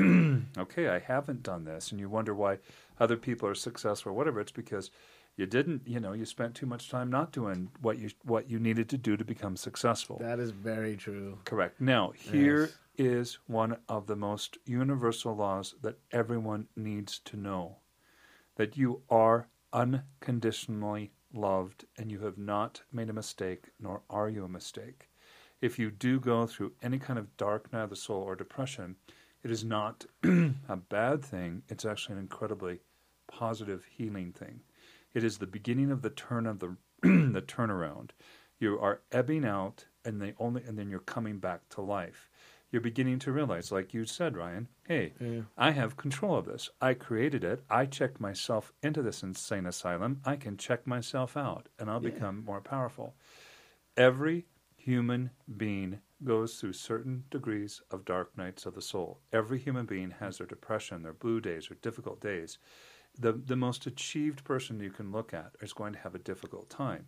okay, I haven't done this, and you wonder why other people are successful or whatever. It's because you didn't, you know, you spent too much time not doing what you what you needed to do to become successful. That is very true. Correct. Now, here Yes. is one of the most universal laws that everyone needs to know that you are unconditionally loved and you have not made a mistake, nor are you a mistake. If you do go through any kind of dark night of the soul or depression, it is not (clears throat) a bad thing. It's actually an incredibly positive healing thing. It is the beginning of the turn of the (clears throat) the turnaround. You are ebbing out, and they only, and then you're coming back to life. You're beginning to realize, like you said, Ryan. Hey, Yeah. I have control of this. I created it. I checked myself into this insane asylum. I can check myself out, and I'll Yeah. become more powerful. Every human being goes through certain degrees of dark nights of the soul. Every human being has their depression, their blue days, or difficult days. The, the most achieved person you can look at is going to have a difficult time.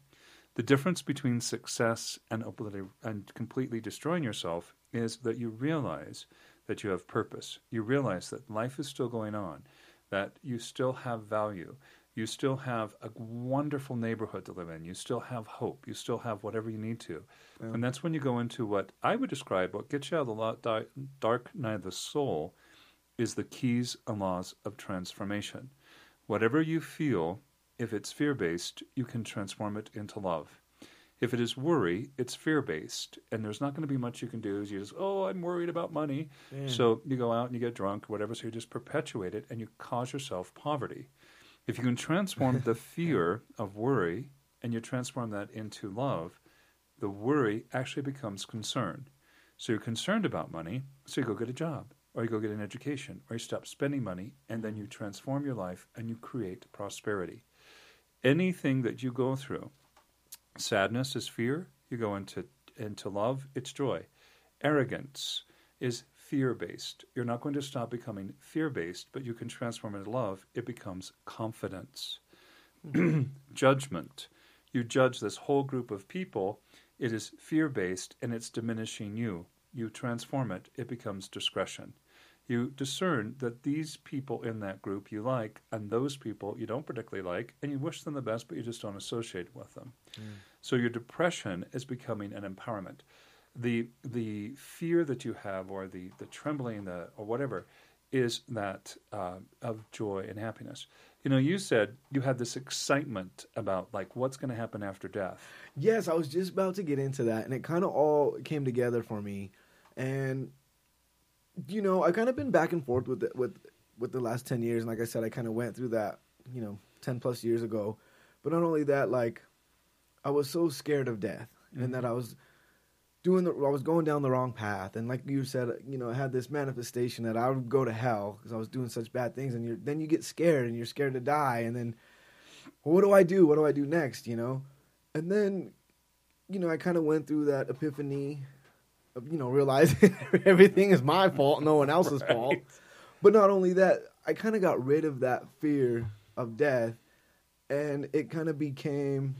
The difference between success and, obliter- and completely destroying yourself is that you realize that you have purpose. You realize that life is still going on, that you still have value. You still have a wonderful neighborhood to live in. You still have hope. You still have whatever you need to. And that's when you go into what I would describe what gets you out of the dark night of the soul is the keys and laws of transformation. Whatever you feel, if it's fear based, you can transform it into love. If it is worry, it's fear based, and there's not going to be much you can do. You just, oh, I'm worried about money. Yeah. So you go out and you get drunk or whatever, so you just perpetuate it and you cause yourself poverty. If you can transform the (laughs) fear of worry and you transform that into love, the worry actually becomes concern. So you're concerned about money, so you go get a job, or you go get an education, or you stop spending money, and then you transform your life and you create prosperity. Anything that you go through, sadness is fear, you go into into love, it's joy. Arrogance is fear based. You're not going to stop becoming fear based, but you can transform into love. It becomes confidence. (clears throat) Judgment. You judge this whole group of people. It is fear based and it's diminishing you. You transform it, it becomes discretion. You discern that these people in that group you like and those people you don't particularly like, and you wish them the best, but you just don't associate with them. So your depression is becoming an empowerment. The the fear that you have, or the the trembling, the or whatever, is that uh, of joy and happiness. You know, you said you had this excitement about like what's going to happen after death. Yes, I was just about to get into that, and it kind of all came together for me. And you know, I've kind of been back and forth with it, with with the last ten years, and like I said, I kind of went through that, you know, ten plus years ago. But not only that, like I was so scared of death, and that mm-hmm. I was doing the, I was going down the wrong path, and like you said, you know, I had this manifestation that I would go to hell because I was doing such bad things, and you're then you get scared, and you're scared to die, and then what do I do? What do I do next? You know, and then you know, I kind of went through that epiphany you know, realizing (laughs) everything is my fault, no one else's (laughs) fault. But not only that, I kind of got rid of that fear of death, and it kind of became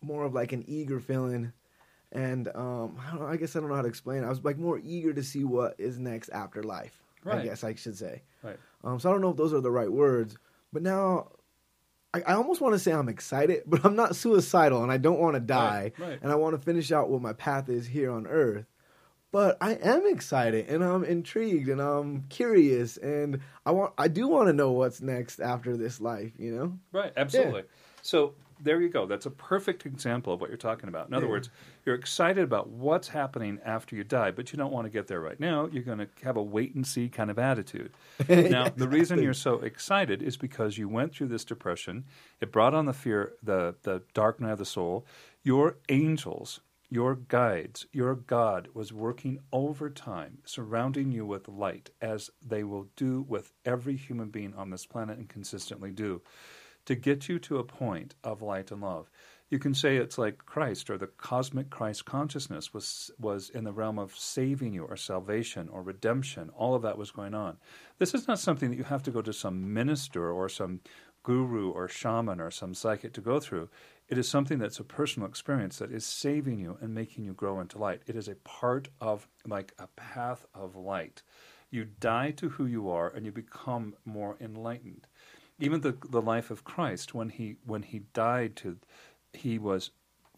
more of like an eager feeling. And um, I, don't know, I guess I don't know how to explain. it. I was like more eager to see what is next after life. I guess I should say. Right. Um, so I don't know if those are the right words, but now I, I almost want to say I'm excited, (laughs) but I'm not suicidal, and I don't want to die, right. and I want to finish out what my path is here on Earth. But I am excited, and I'm intrigued, and I'm curious, and I want I do want to know what's next after this life. You know? Right, absolutely. So there you go. That's a perfect example of what you're talking about. In other Yeah. words, you're excited about what's happening after you die, but you don't want to get there right now. You're going to have a wait and see kind of attitude. (laughs) Now, the reason you're so excited is because you went through this depression. It brought on the fear, the the dark night of the soul. Your angels, your guides, your God was working overtime, surrounding you with light, as they will do with every human being on this planet and consistently do, to get you to a point of light and love. You can say it's like Christ or the cosmic Christ consciousness was was in the realm of saving you or salvation or redemption. All of that was going on. This is not something that you have to go to some minister or some guru or shaman or some psychic to go through. It is something that's a personal experience that is saving you and making you grow into light. It is a part of like a path of light. You die to who you are and you become more enlightened. Even the the life of Christ when he when he died to he was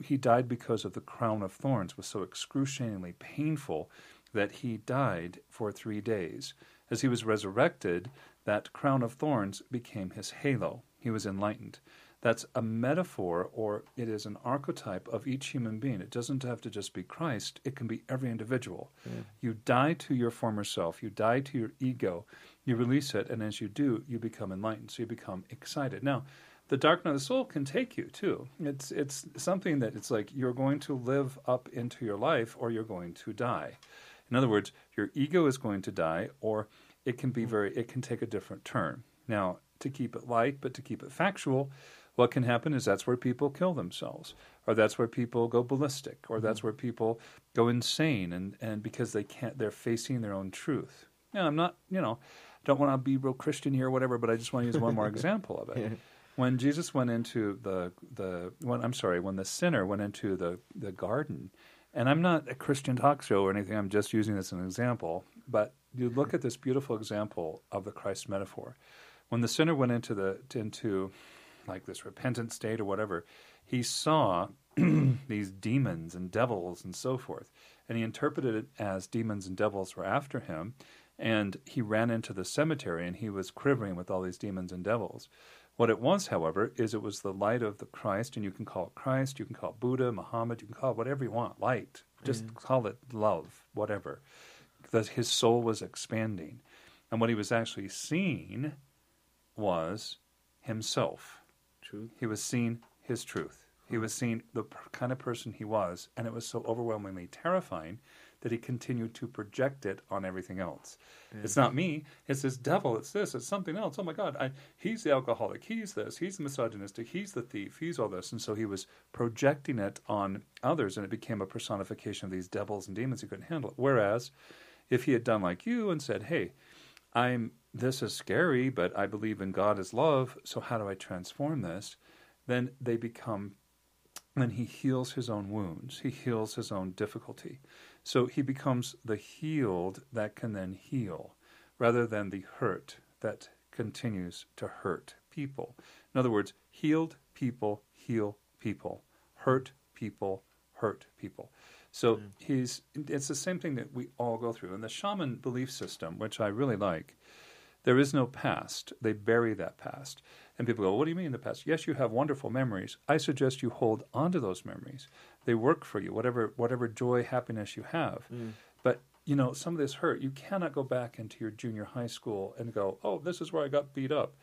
he died because of the crown of thorns was so excruciatingly painful that he died for 3 days. As he was resurrected, that crown of thorns became his halo. He was enlightened. That's a metaphor or it is an archetype of each human being. It doesn't have to just be Christ, it can be every individual. You die to your former self, you die to your ego, you release it, and as you do, you become enlightened. So you become excited. Now, the dark night of the soul can take you too. It's it's something that it's like you're going to live up into your life or you're going to die. In other words, your ego is going to die or it can be mm. very it can take a different turn. Now, to keep it light but to keep it factual, what can happen is that's where people kill themselves or that's where people go ballistic or that's mm-hmm. where people go insane and, and because they can't they're facing their own truth. Now i'm not you know don't want to be real christian here or whatever but i just want to use one more example of it. (laughs) When jesus went into the the when i'm sorry when the sinner went into the the garden and i'm not a christian talk show or anything i'm just using this as an example but you look (laughs) at this beautiful example of the christ metaphor. When the sinner went into the into like this repentant state or whatever, he saw (clears throat) these demons and devils and so forth. And he interpreted it as demons and devils were after him. And he ran into the cemetery and he was quivering with all these demons and devils. What it was, however, is it was the light of the Christ, and you can call it Christ, you can call it Buddha, Muhammad, you can call it whatever you want, light. Just call it love, whatever. That his soul was expanding. And what he was actually seeing was himself. Truth. He was seeing his truth. He was seeing the kind of person he was, and it was so overwhelmingly terrifying that he continued to project it on everything else. It's not me. It's this devil. It's this. It's something else. Oh my God! I, he's the alcoholic. He's this. He's the misogynistic. He's the thief. He's all this. And so he was projecting it on others, and it became a personification of these devils and demons. He couldn't handle it. Whereas, if he had done like you and said, "Hey, I'm this is scary, but I believe in God as love. So how do I transform this? Then they become then he heals his own wounds. He heals his own difficulty. So he becomes the healed that can then heal, rather than the hurt that continues to hurt people. In other words, healed people heal people, hurt people hurt people. So hmm. he's it's the same thing that we all go through. And the shaman belief system, which I really like, there is no past. They bury that past. And people go, What do you mean the past? Yes, you have wonderful memories. I suggest you hold onto those memories. They work for you, whatever whatever joy, happiness you have. Mm. But you know, some of this hurt, you cannot go back into your junior high school and go, Oh, this is where I got beat up.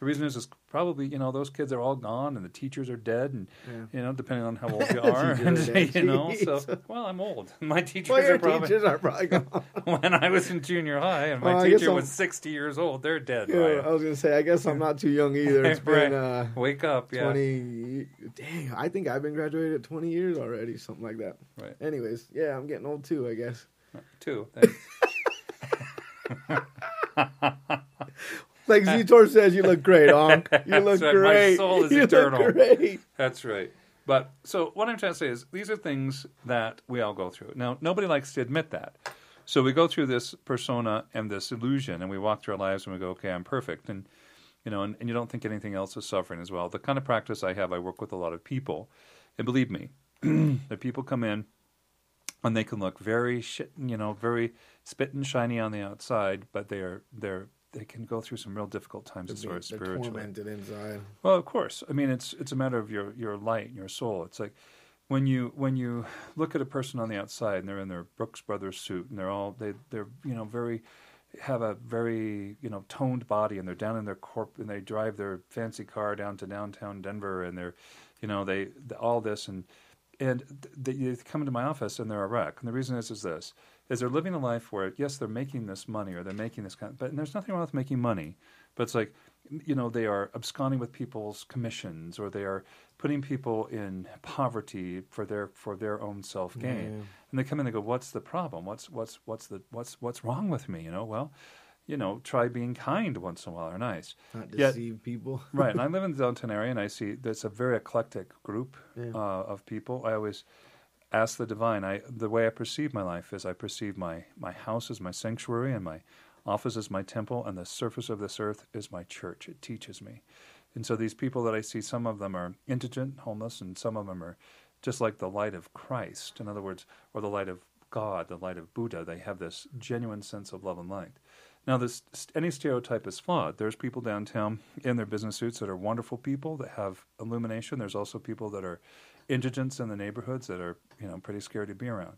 The reason is, is probably you know those kids are all gone and the teachers are dead and you know depending on how old (laughs) you are and dead. (laughs) you know so well I'm old (laughs) my teachers Well, are probably teachers are probably gone. when I was in junior high and my Well, teacher was 60 years old they're dead Yeah, Ryan. I was gonna say. I guess I'm not too young either. It's been uh, wake up yeah 20 dang i think i've been graduated at 20 years already something like that Right. anyways yeah i'm getting old too i guess two like Zetor says you look great Unc. (laughs) you look right, my great soul is (laughs) you eternal. look great That's right. But so what I'm trying to say is these are things that we all go through. Now nobody likes to admit that. So we go through this persona and this illusion and we walk through our lives and we go, Okay, I'm perfect and you know, and, and you don't think anything else is suffering as well. The kind of practice I have, I work with a lot of people, and believe me, (clears throat) the people come in and they can look very shit, you know, very spit and shiny on the outside, but they're they're they can go through some real difficult times as far as spiritually. tormented inside Well, of course. I mean, it's it's a matter of your your light and your soul. It's like when you when you look at a person on the outside and they're in their Brooks Brothers suit and they're all they they're you know very have a very you know toned body and they're down in their corp and they drive their fancy car down to downtown Denver and they're you know they all this and and th- they come into my office and they're a wreck. And the reason is is this: is they're living a life where yes, they're making this money or they're making this kind, of, but and there's nothing wrong with making money, but it's like you know they are absconding with people's commissions or they are putting people in poverty for their for their own self gain. Yeah. And they come in and go, "What's the problem? What's what's what's the what's what's wrong with me?" You know, well, you know, try being kind once in a while or nice. Not Yet- deceive people. (laughs) right. And I (laughs) live in the downtown area, and I see that's a very eclectic group Yeah. uh, of people. I always ask the divine. I the way I perceive my life is I perceive my my house as my sanctuary, and my office is my temple, and the surface of this earth is my church. It teaches me. And so these people that I see, some of them are indigent, homeless, and some of them are just like the light of Christ. In other words, or the light of God, the light of Buddha. They have this genuine sense of love and light. Now, this any stereotype is flawed. There's people downtown in their business suits that are wonderful people that have illumination. There's also people that are indigents in the neighborhoods that are you know pretty scared to be around.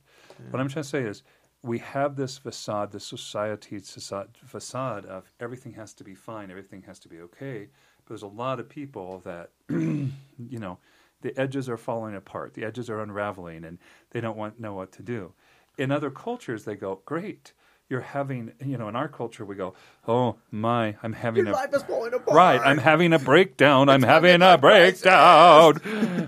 What I'm trying to say is, we have this facade, this society facade, facade of everything has to be fine, everything has to be okay. But there's a lot of people that (clears throat) you know the edges are falling apart, the edges are unraveling, and they don't want know what to do. In other cultures, they go, "Great, you're having," you know. In our culture, we go, "Oh my, I'm having Your a life is falling apart. right, I'm having a breakdown, I'm having a breakdown."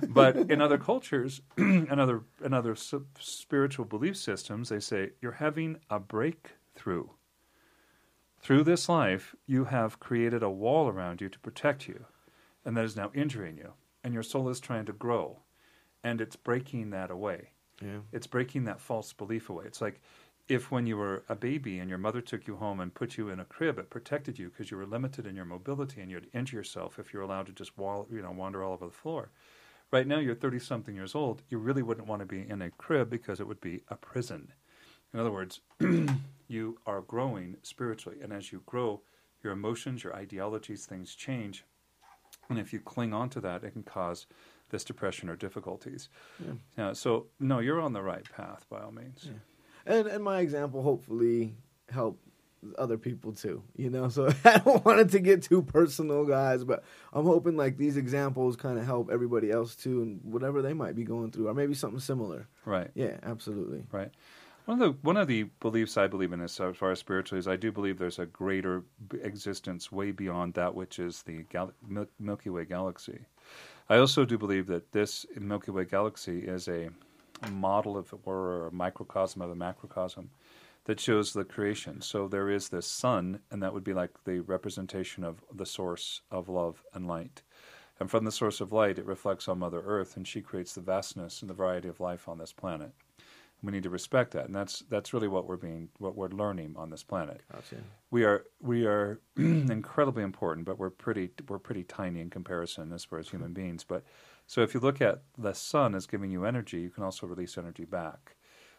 (laughs) but in other cultures, (clears throat) in other in other spiritual belief systems, they say you're having a breakthrough. Through this life, you have created a wall around you to protect you, and that is now injuring you. And your soul is trying to grow, and it's breaking that away. Yeah. It's breaking that false belief away. It's like if when you were a baby and your mother took you home and put you in a crib, it protected you because you were limited in your mobility and you'd injure yourself if you were allowed to just wall, you know, wander all over the floor. Right now, you're 30 something years old. You really wouldn't want to be in a crib because it would be a prison. In other words, (clears throat) you are growing spiritually. And as you grow, your emotions, your ideologies, things change. And if you cling on to that, it can cause this depression or difficulties. Yeah. so, no, you're on the right path by all means. And and my example hopefully help other people too you know so (laughs) i don't want it to get too personal guys but i'm hoping like these examples kind of help everybody else too and whatever they might be going through or maybe something similar Right. yeah absolutely Right. One of the one of the beliefs I believe in as far as spiritually is I do believe there's a greater existence way beyond that which is the gal- Mil- Milky Way galaxy. I also do believe that this Milky Way galaxy is a model, if it were, or a microcosm of a macrocosm that shows the creation. So there is this sun, and that would be like the representation of the source of love and light. And from the source of light, it reflects on Mother Earth, and she creates the vastness and the variety of life on this planet. We need to respect that, and that's that's really what we're being, what we're learning on this planet. gotcha We are we are (clears throat) incredibly important, but we're pretty we're pretty tiny in comparison as far as human beings. But so if you look at the sun as giving you energy, you can also release energy back.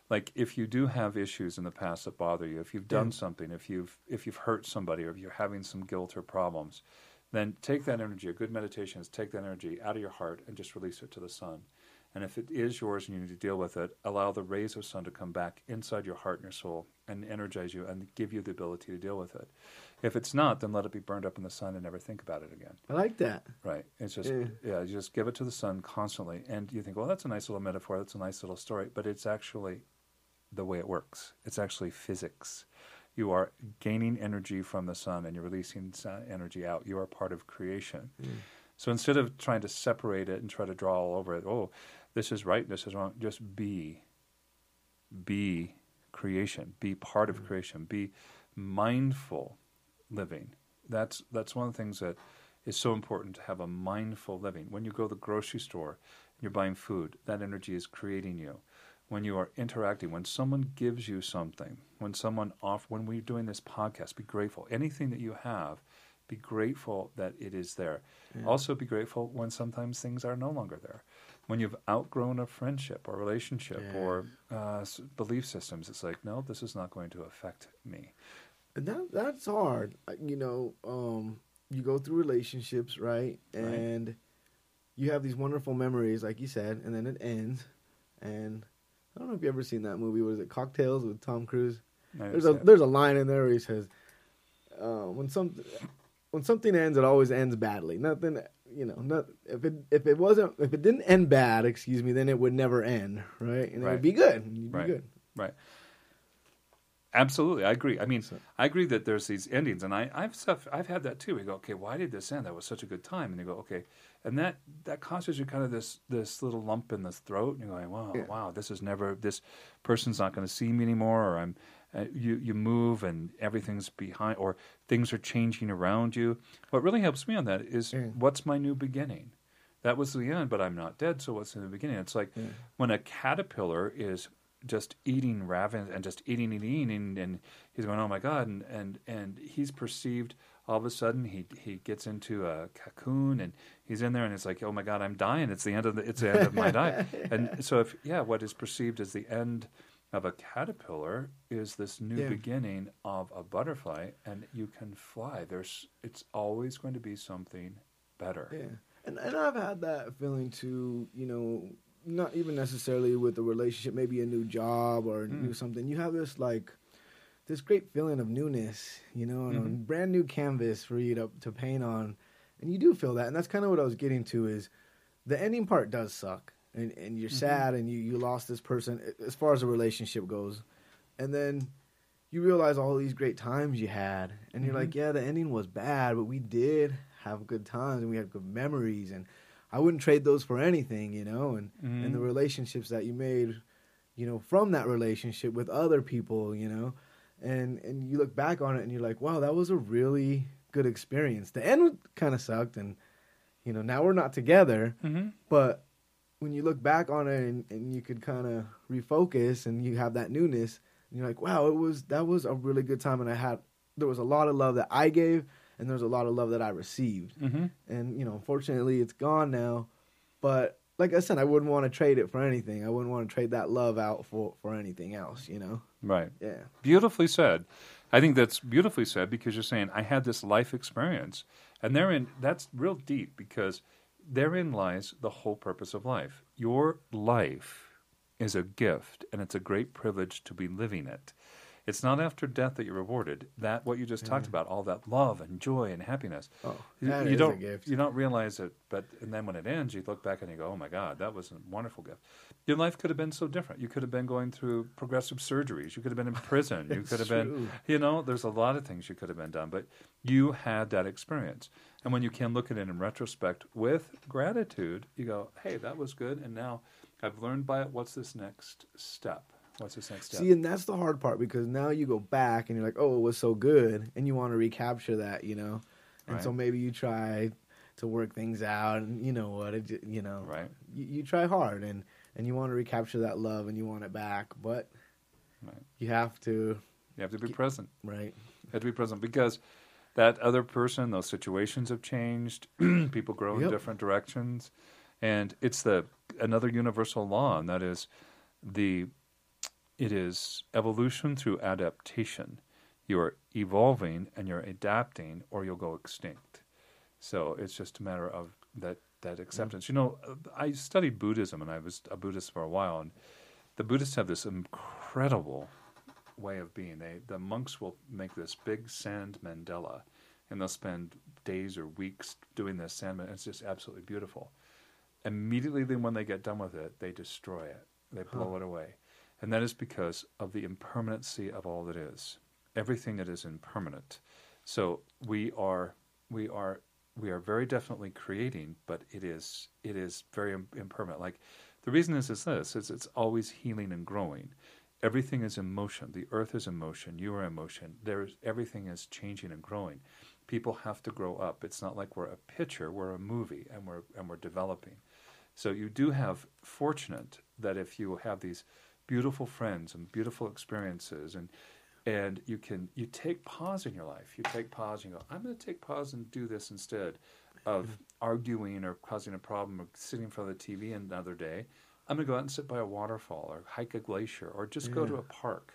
Like if you do have issues in the past that bother you, if you've done something, if you've if you've hurt somebody, or if you're having some guilt or problems, then take that energy. A good meditation is take that energy out of your heart and just release it to the sun. And if it is yours and you need to deal with it, allow the rays of sun to come back inside your heart and your soul and energize you and give you the ability to deal with it. If it's not, then let it be burned up in the sun and never think about it again. i like that Right. It's just Yeah. yeah, you just give it to the sun constantly. And you think, well, that's a nice little metaphor, that's a nice little story, but it's actually the way it works. It's actually physics. You are gaining energy from the sun and you're releasing energy out. You are part of creation. Mm. So instead of trying to separate it and try to draw all over it, oh, this is right, this is wrong, just be. Be creation. Be part of mm. creation. Be mindful living. That's that's one of the things that is so important to have a mindful living. When you go to the grocery store and you're buying food, that energy is creating you. When you are interacting, when someone gives you something, when someone off when we're doing this podcast, be grateful. Anything that you have, be grateful that it is there. Also be grateful when sometimes things are no longer there. When you've outgrown a friendship or relationship Yeah. or uh, belief systems, it's like, no, this is not going to affect me. And that that's hard. Uh, You know, um, you go through relationships, right? And you have these wonderful memories, like you said, and then it ends. And I don't know if you ever seen that movie. Was it Cocktails with Tom Cruise? There's a there's a line in there where he says, uh, "When some when something ends, it always ends badly. Nothing, you know, not if it if it wasn't if it didn't end bad, excuse me, then it would never end, right? And it would be good. You'd be Right. good. Right. Absolutely, I agree. I mean, So- I agree that there's these endings, and I, I've stuff, I've had that too. We go, okay, why did this end? That was such a good time, and you go, okay, and that that causes you kind of this this little lump in the throat, and you're going, wow, Yeah. wow, this is never this person's not going to see me anymore, or I'm. Uh, you you move and everything's behind, or things are changing around you. What really helps me on that is Yeah. what's my new beginning. That was the end, but I'm not dead. So what's in the beginning? It's like when a caterpillar is just eating ravens and just eating and eating, and, he's going, "Oh my god!" and and and he's perceived. All of a sudden, he he gets into a cocoon, and he's in there, and it's like, "Oh my god, I'm dying! It's the end of the it's the end of my (laughs) life." And so, if yeah, what is perceived as the end of a caterpillar is this new Yeah. beginning of a butterfly, and you can fly. There's it's always going to be something better. Yeah, and and I've had that feeling too. You know, not even necessarily with a relationship, maybe a new job or Mm. new something. You have this like this great feeling of newness. You know, and a Mhm. brand new canvas for you to to paint on, and you do feel that. And that's kind of what I was getting to is the ending part does suck, and and you're Mm-hmm. sad, and you you lost this person as far as a relationship goes, and then. You realize all these great times you had, and you're Mhm. like, "Yeah, the ending was bad, but we did have good times and we had good memories and I wouldn't trade those for anything, you know, and and the Mhm. relationships that you made, you know, from that relationship with other people, you know. And and you look back on it and you're like, "Wow, that was a really good experience." The end kind of sucked and you know, now we're not together, Mm-hmm. but when you look back on it and, and you could kind of refocus and you have that newness and you're like wow it was that was a really good time and i had there was a lot of love that i gave and there was a lot of love that i received Mm-hmm. and you know unfortunately it's gone now but like i said i wouldn't want to trade it for anything i wouldn't want to trade that love out for for anything else you know Right. yeah Beautifully said. I think that's beautifully said because you're saying I had this life experience, and therein that's real deep because therein lies the whole purpose of life. Your life is a gift, and it's a great privilege to be living it. It's not after death that you're rewarded. That what you just talked about, all that love and joy and happiness. oh You, that you don't you don't realize it, but and then when it ends, you look back and you go, "Oh my God, that was a wonderful gift." Your life could have been so different. You could have been going through progressive surgeries. You could have been in prison. (laughs) You could have been, you know, there's a lot of things you could have been done, but you had that experience. And when you can look at it in retrospect with gratitude, you go, "Hey, that was good," and now I've learned by it. What's this next step? What's this next step? See, and that's the hard part because now you go back and you're like, oh, it was so good, and you want to recapture that, you know, and so maybe you try to work things out, and you know what, it, you know, right. you, you try hard, and and you want to recapture that love, and you want it back, but Right. you have to, You have to be present. right? You have to be present because that other person, those situations have changed. (clears throat) People grow in different directions, and it's the another universal law, and that is the it is evolution through adaptation. You're evolving and you're adapting, or you'll go extinct. So it's just a matter of that that acceptance. You know, I studied Buddhism, and I was a Buddhist for a while, and the Buddhists have this incredible way of being. They the monks will make this big sand mandala, and they'll spend days or weeks doing this sand. man- It's just absolutely beautiful. Immediately, then when they get done with it, they destroy it. They blow it away, and that is because of the impermanency of all that is. Everything that is impermanent. So we are we are we are very definitely creating, but it is it is very impermanent. Like the reason is is this: is it's always healing and growing. Everything is in motion. The earth is in motion. You are in motion. There's everything is changing and growing. People have to grow up. It's not like we're a picture. We're a movie, and we're and we're developing. So you do have fortunate that if you have these beautiful friends and beautiful experiences and and you can you take pause in your life. You take pause and you go, I'm going to take pause and do this instead of mm-hmm. arguing or causing a problem or sitting in front of the TV another day. I'm going to go out and sit by a waterfall or hike a glacier or just go to a park.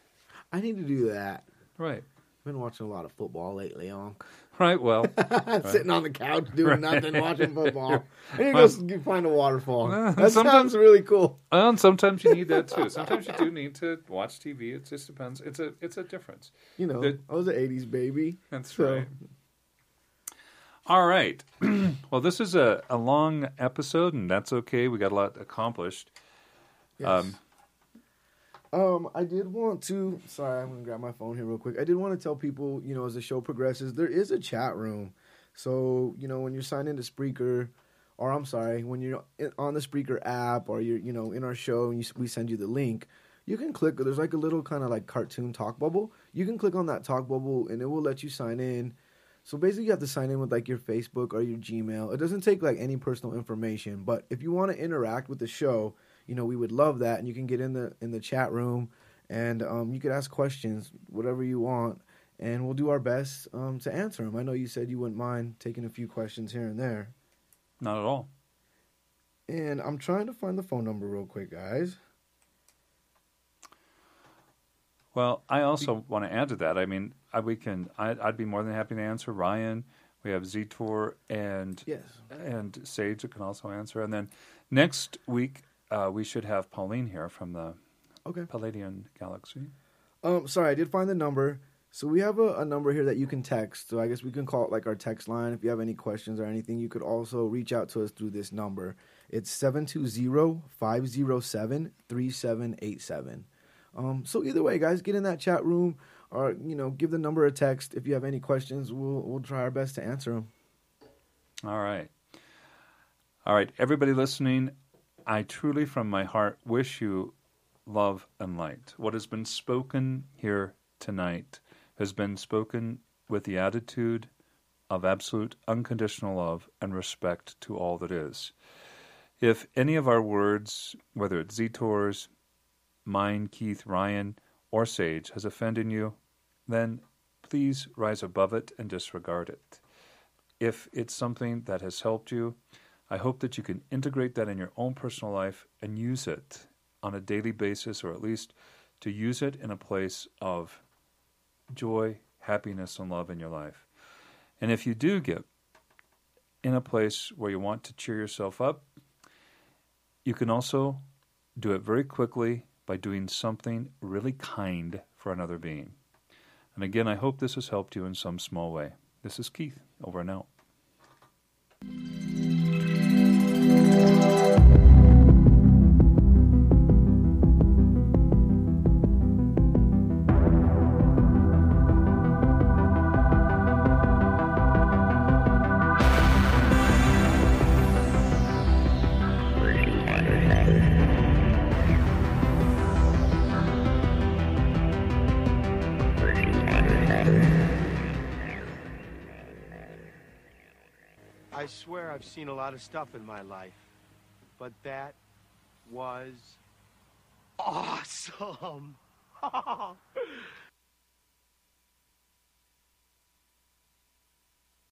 I need to do that. Right. I've been watching a lot of football lately, Unc. Right. Well, (laughs) Sitting on the couch doing nothing, watching football. (laughs) Need to Well- go find a waterfall. Uh, That sometimes- sounds really cool. and sometimes you need that too. Sometimes you do need to watch TV. It just depends. It's a it's a difference. You know, The- I was an '80s baby. That's So- right. All right. (clears throat) well, this is a, a long episode, and that's okay. We got a lot accomplished. Um, Um, I did want to. Sorry, I'm gonna grab my phone here real quick. I did want to tell people, you know, as the show progresses, there is a chat room. So you know, when you're signed into Spreaker, or I'm sorry, when you're on the Spreaker app, or you're, you know, in our show, and you, we send you the link, you can click. There's like a little kind of like cartoon talk bubble. You can click on that talk bubble, and it will let you sign in. So basically, you have to sign in with like your Facebook or your Gmail. It doesn't take like any personal information, but if you want to interact with the show, you know, we would love that, and you can get in the in the chat room, and um, you could ask questions, whatever you want, and we'll do our best um, to answer them. I know you said you wouldn't mind taking a few questions here and there, not at all. and I'm trying to find the phone number real quick, guys. Well, I also want to add to that. I mean, I, we can. I'd, I'd be more than happy to answer Ryan. We have Zetor and Yes. and Sage that can also answer. And then next week uh, we should have Pauline here from the Okay. Pleiadian Galaxy. Um, sorry, I did find the number. So we have a, a number here that you can text. So I guess we can call it like our text line. If you have any questions or anything, you could also reach out to us through this number. It's 720-507-3787. Um, so either way, guys, get in that chat room or, you know, give the number a text. If you have any questions, we'll, we'll try our best to answer them. All right. All right, everybody listening, I truly from my heart wish you love and light. What has been spoken here tonight has been spoken with the attitude of absolute unconditional love and respect to all that is. If any of our words, whether it's Zetor's, mine, Keith, Ryan, or Sage, has offended you, then please rise above it and disregard it if it's something that has helped you, I hope that you can integrate that in your own personal life and use it on a daily basis, or at least to use it in a place of joy, happiness, and love in your life. And if you do get in a place where you want to cheer yourself up, you can also do it very quickly by doing something really kind for another being. And again, I hope this has helped you in some small way. This is Keith, over and out. I swear I've seen a lot of stuff in my life, but that was awesome. (laughs) Oh,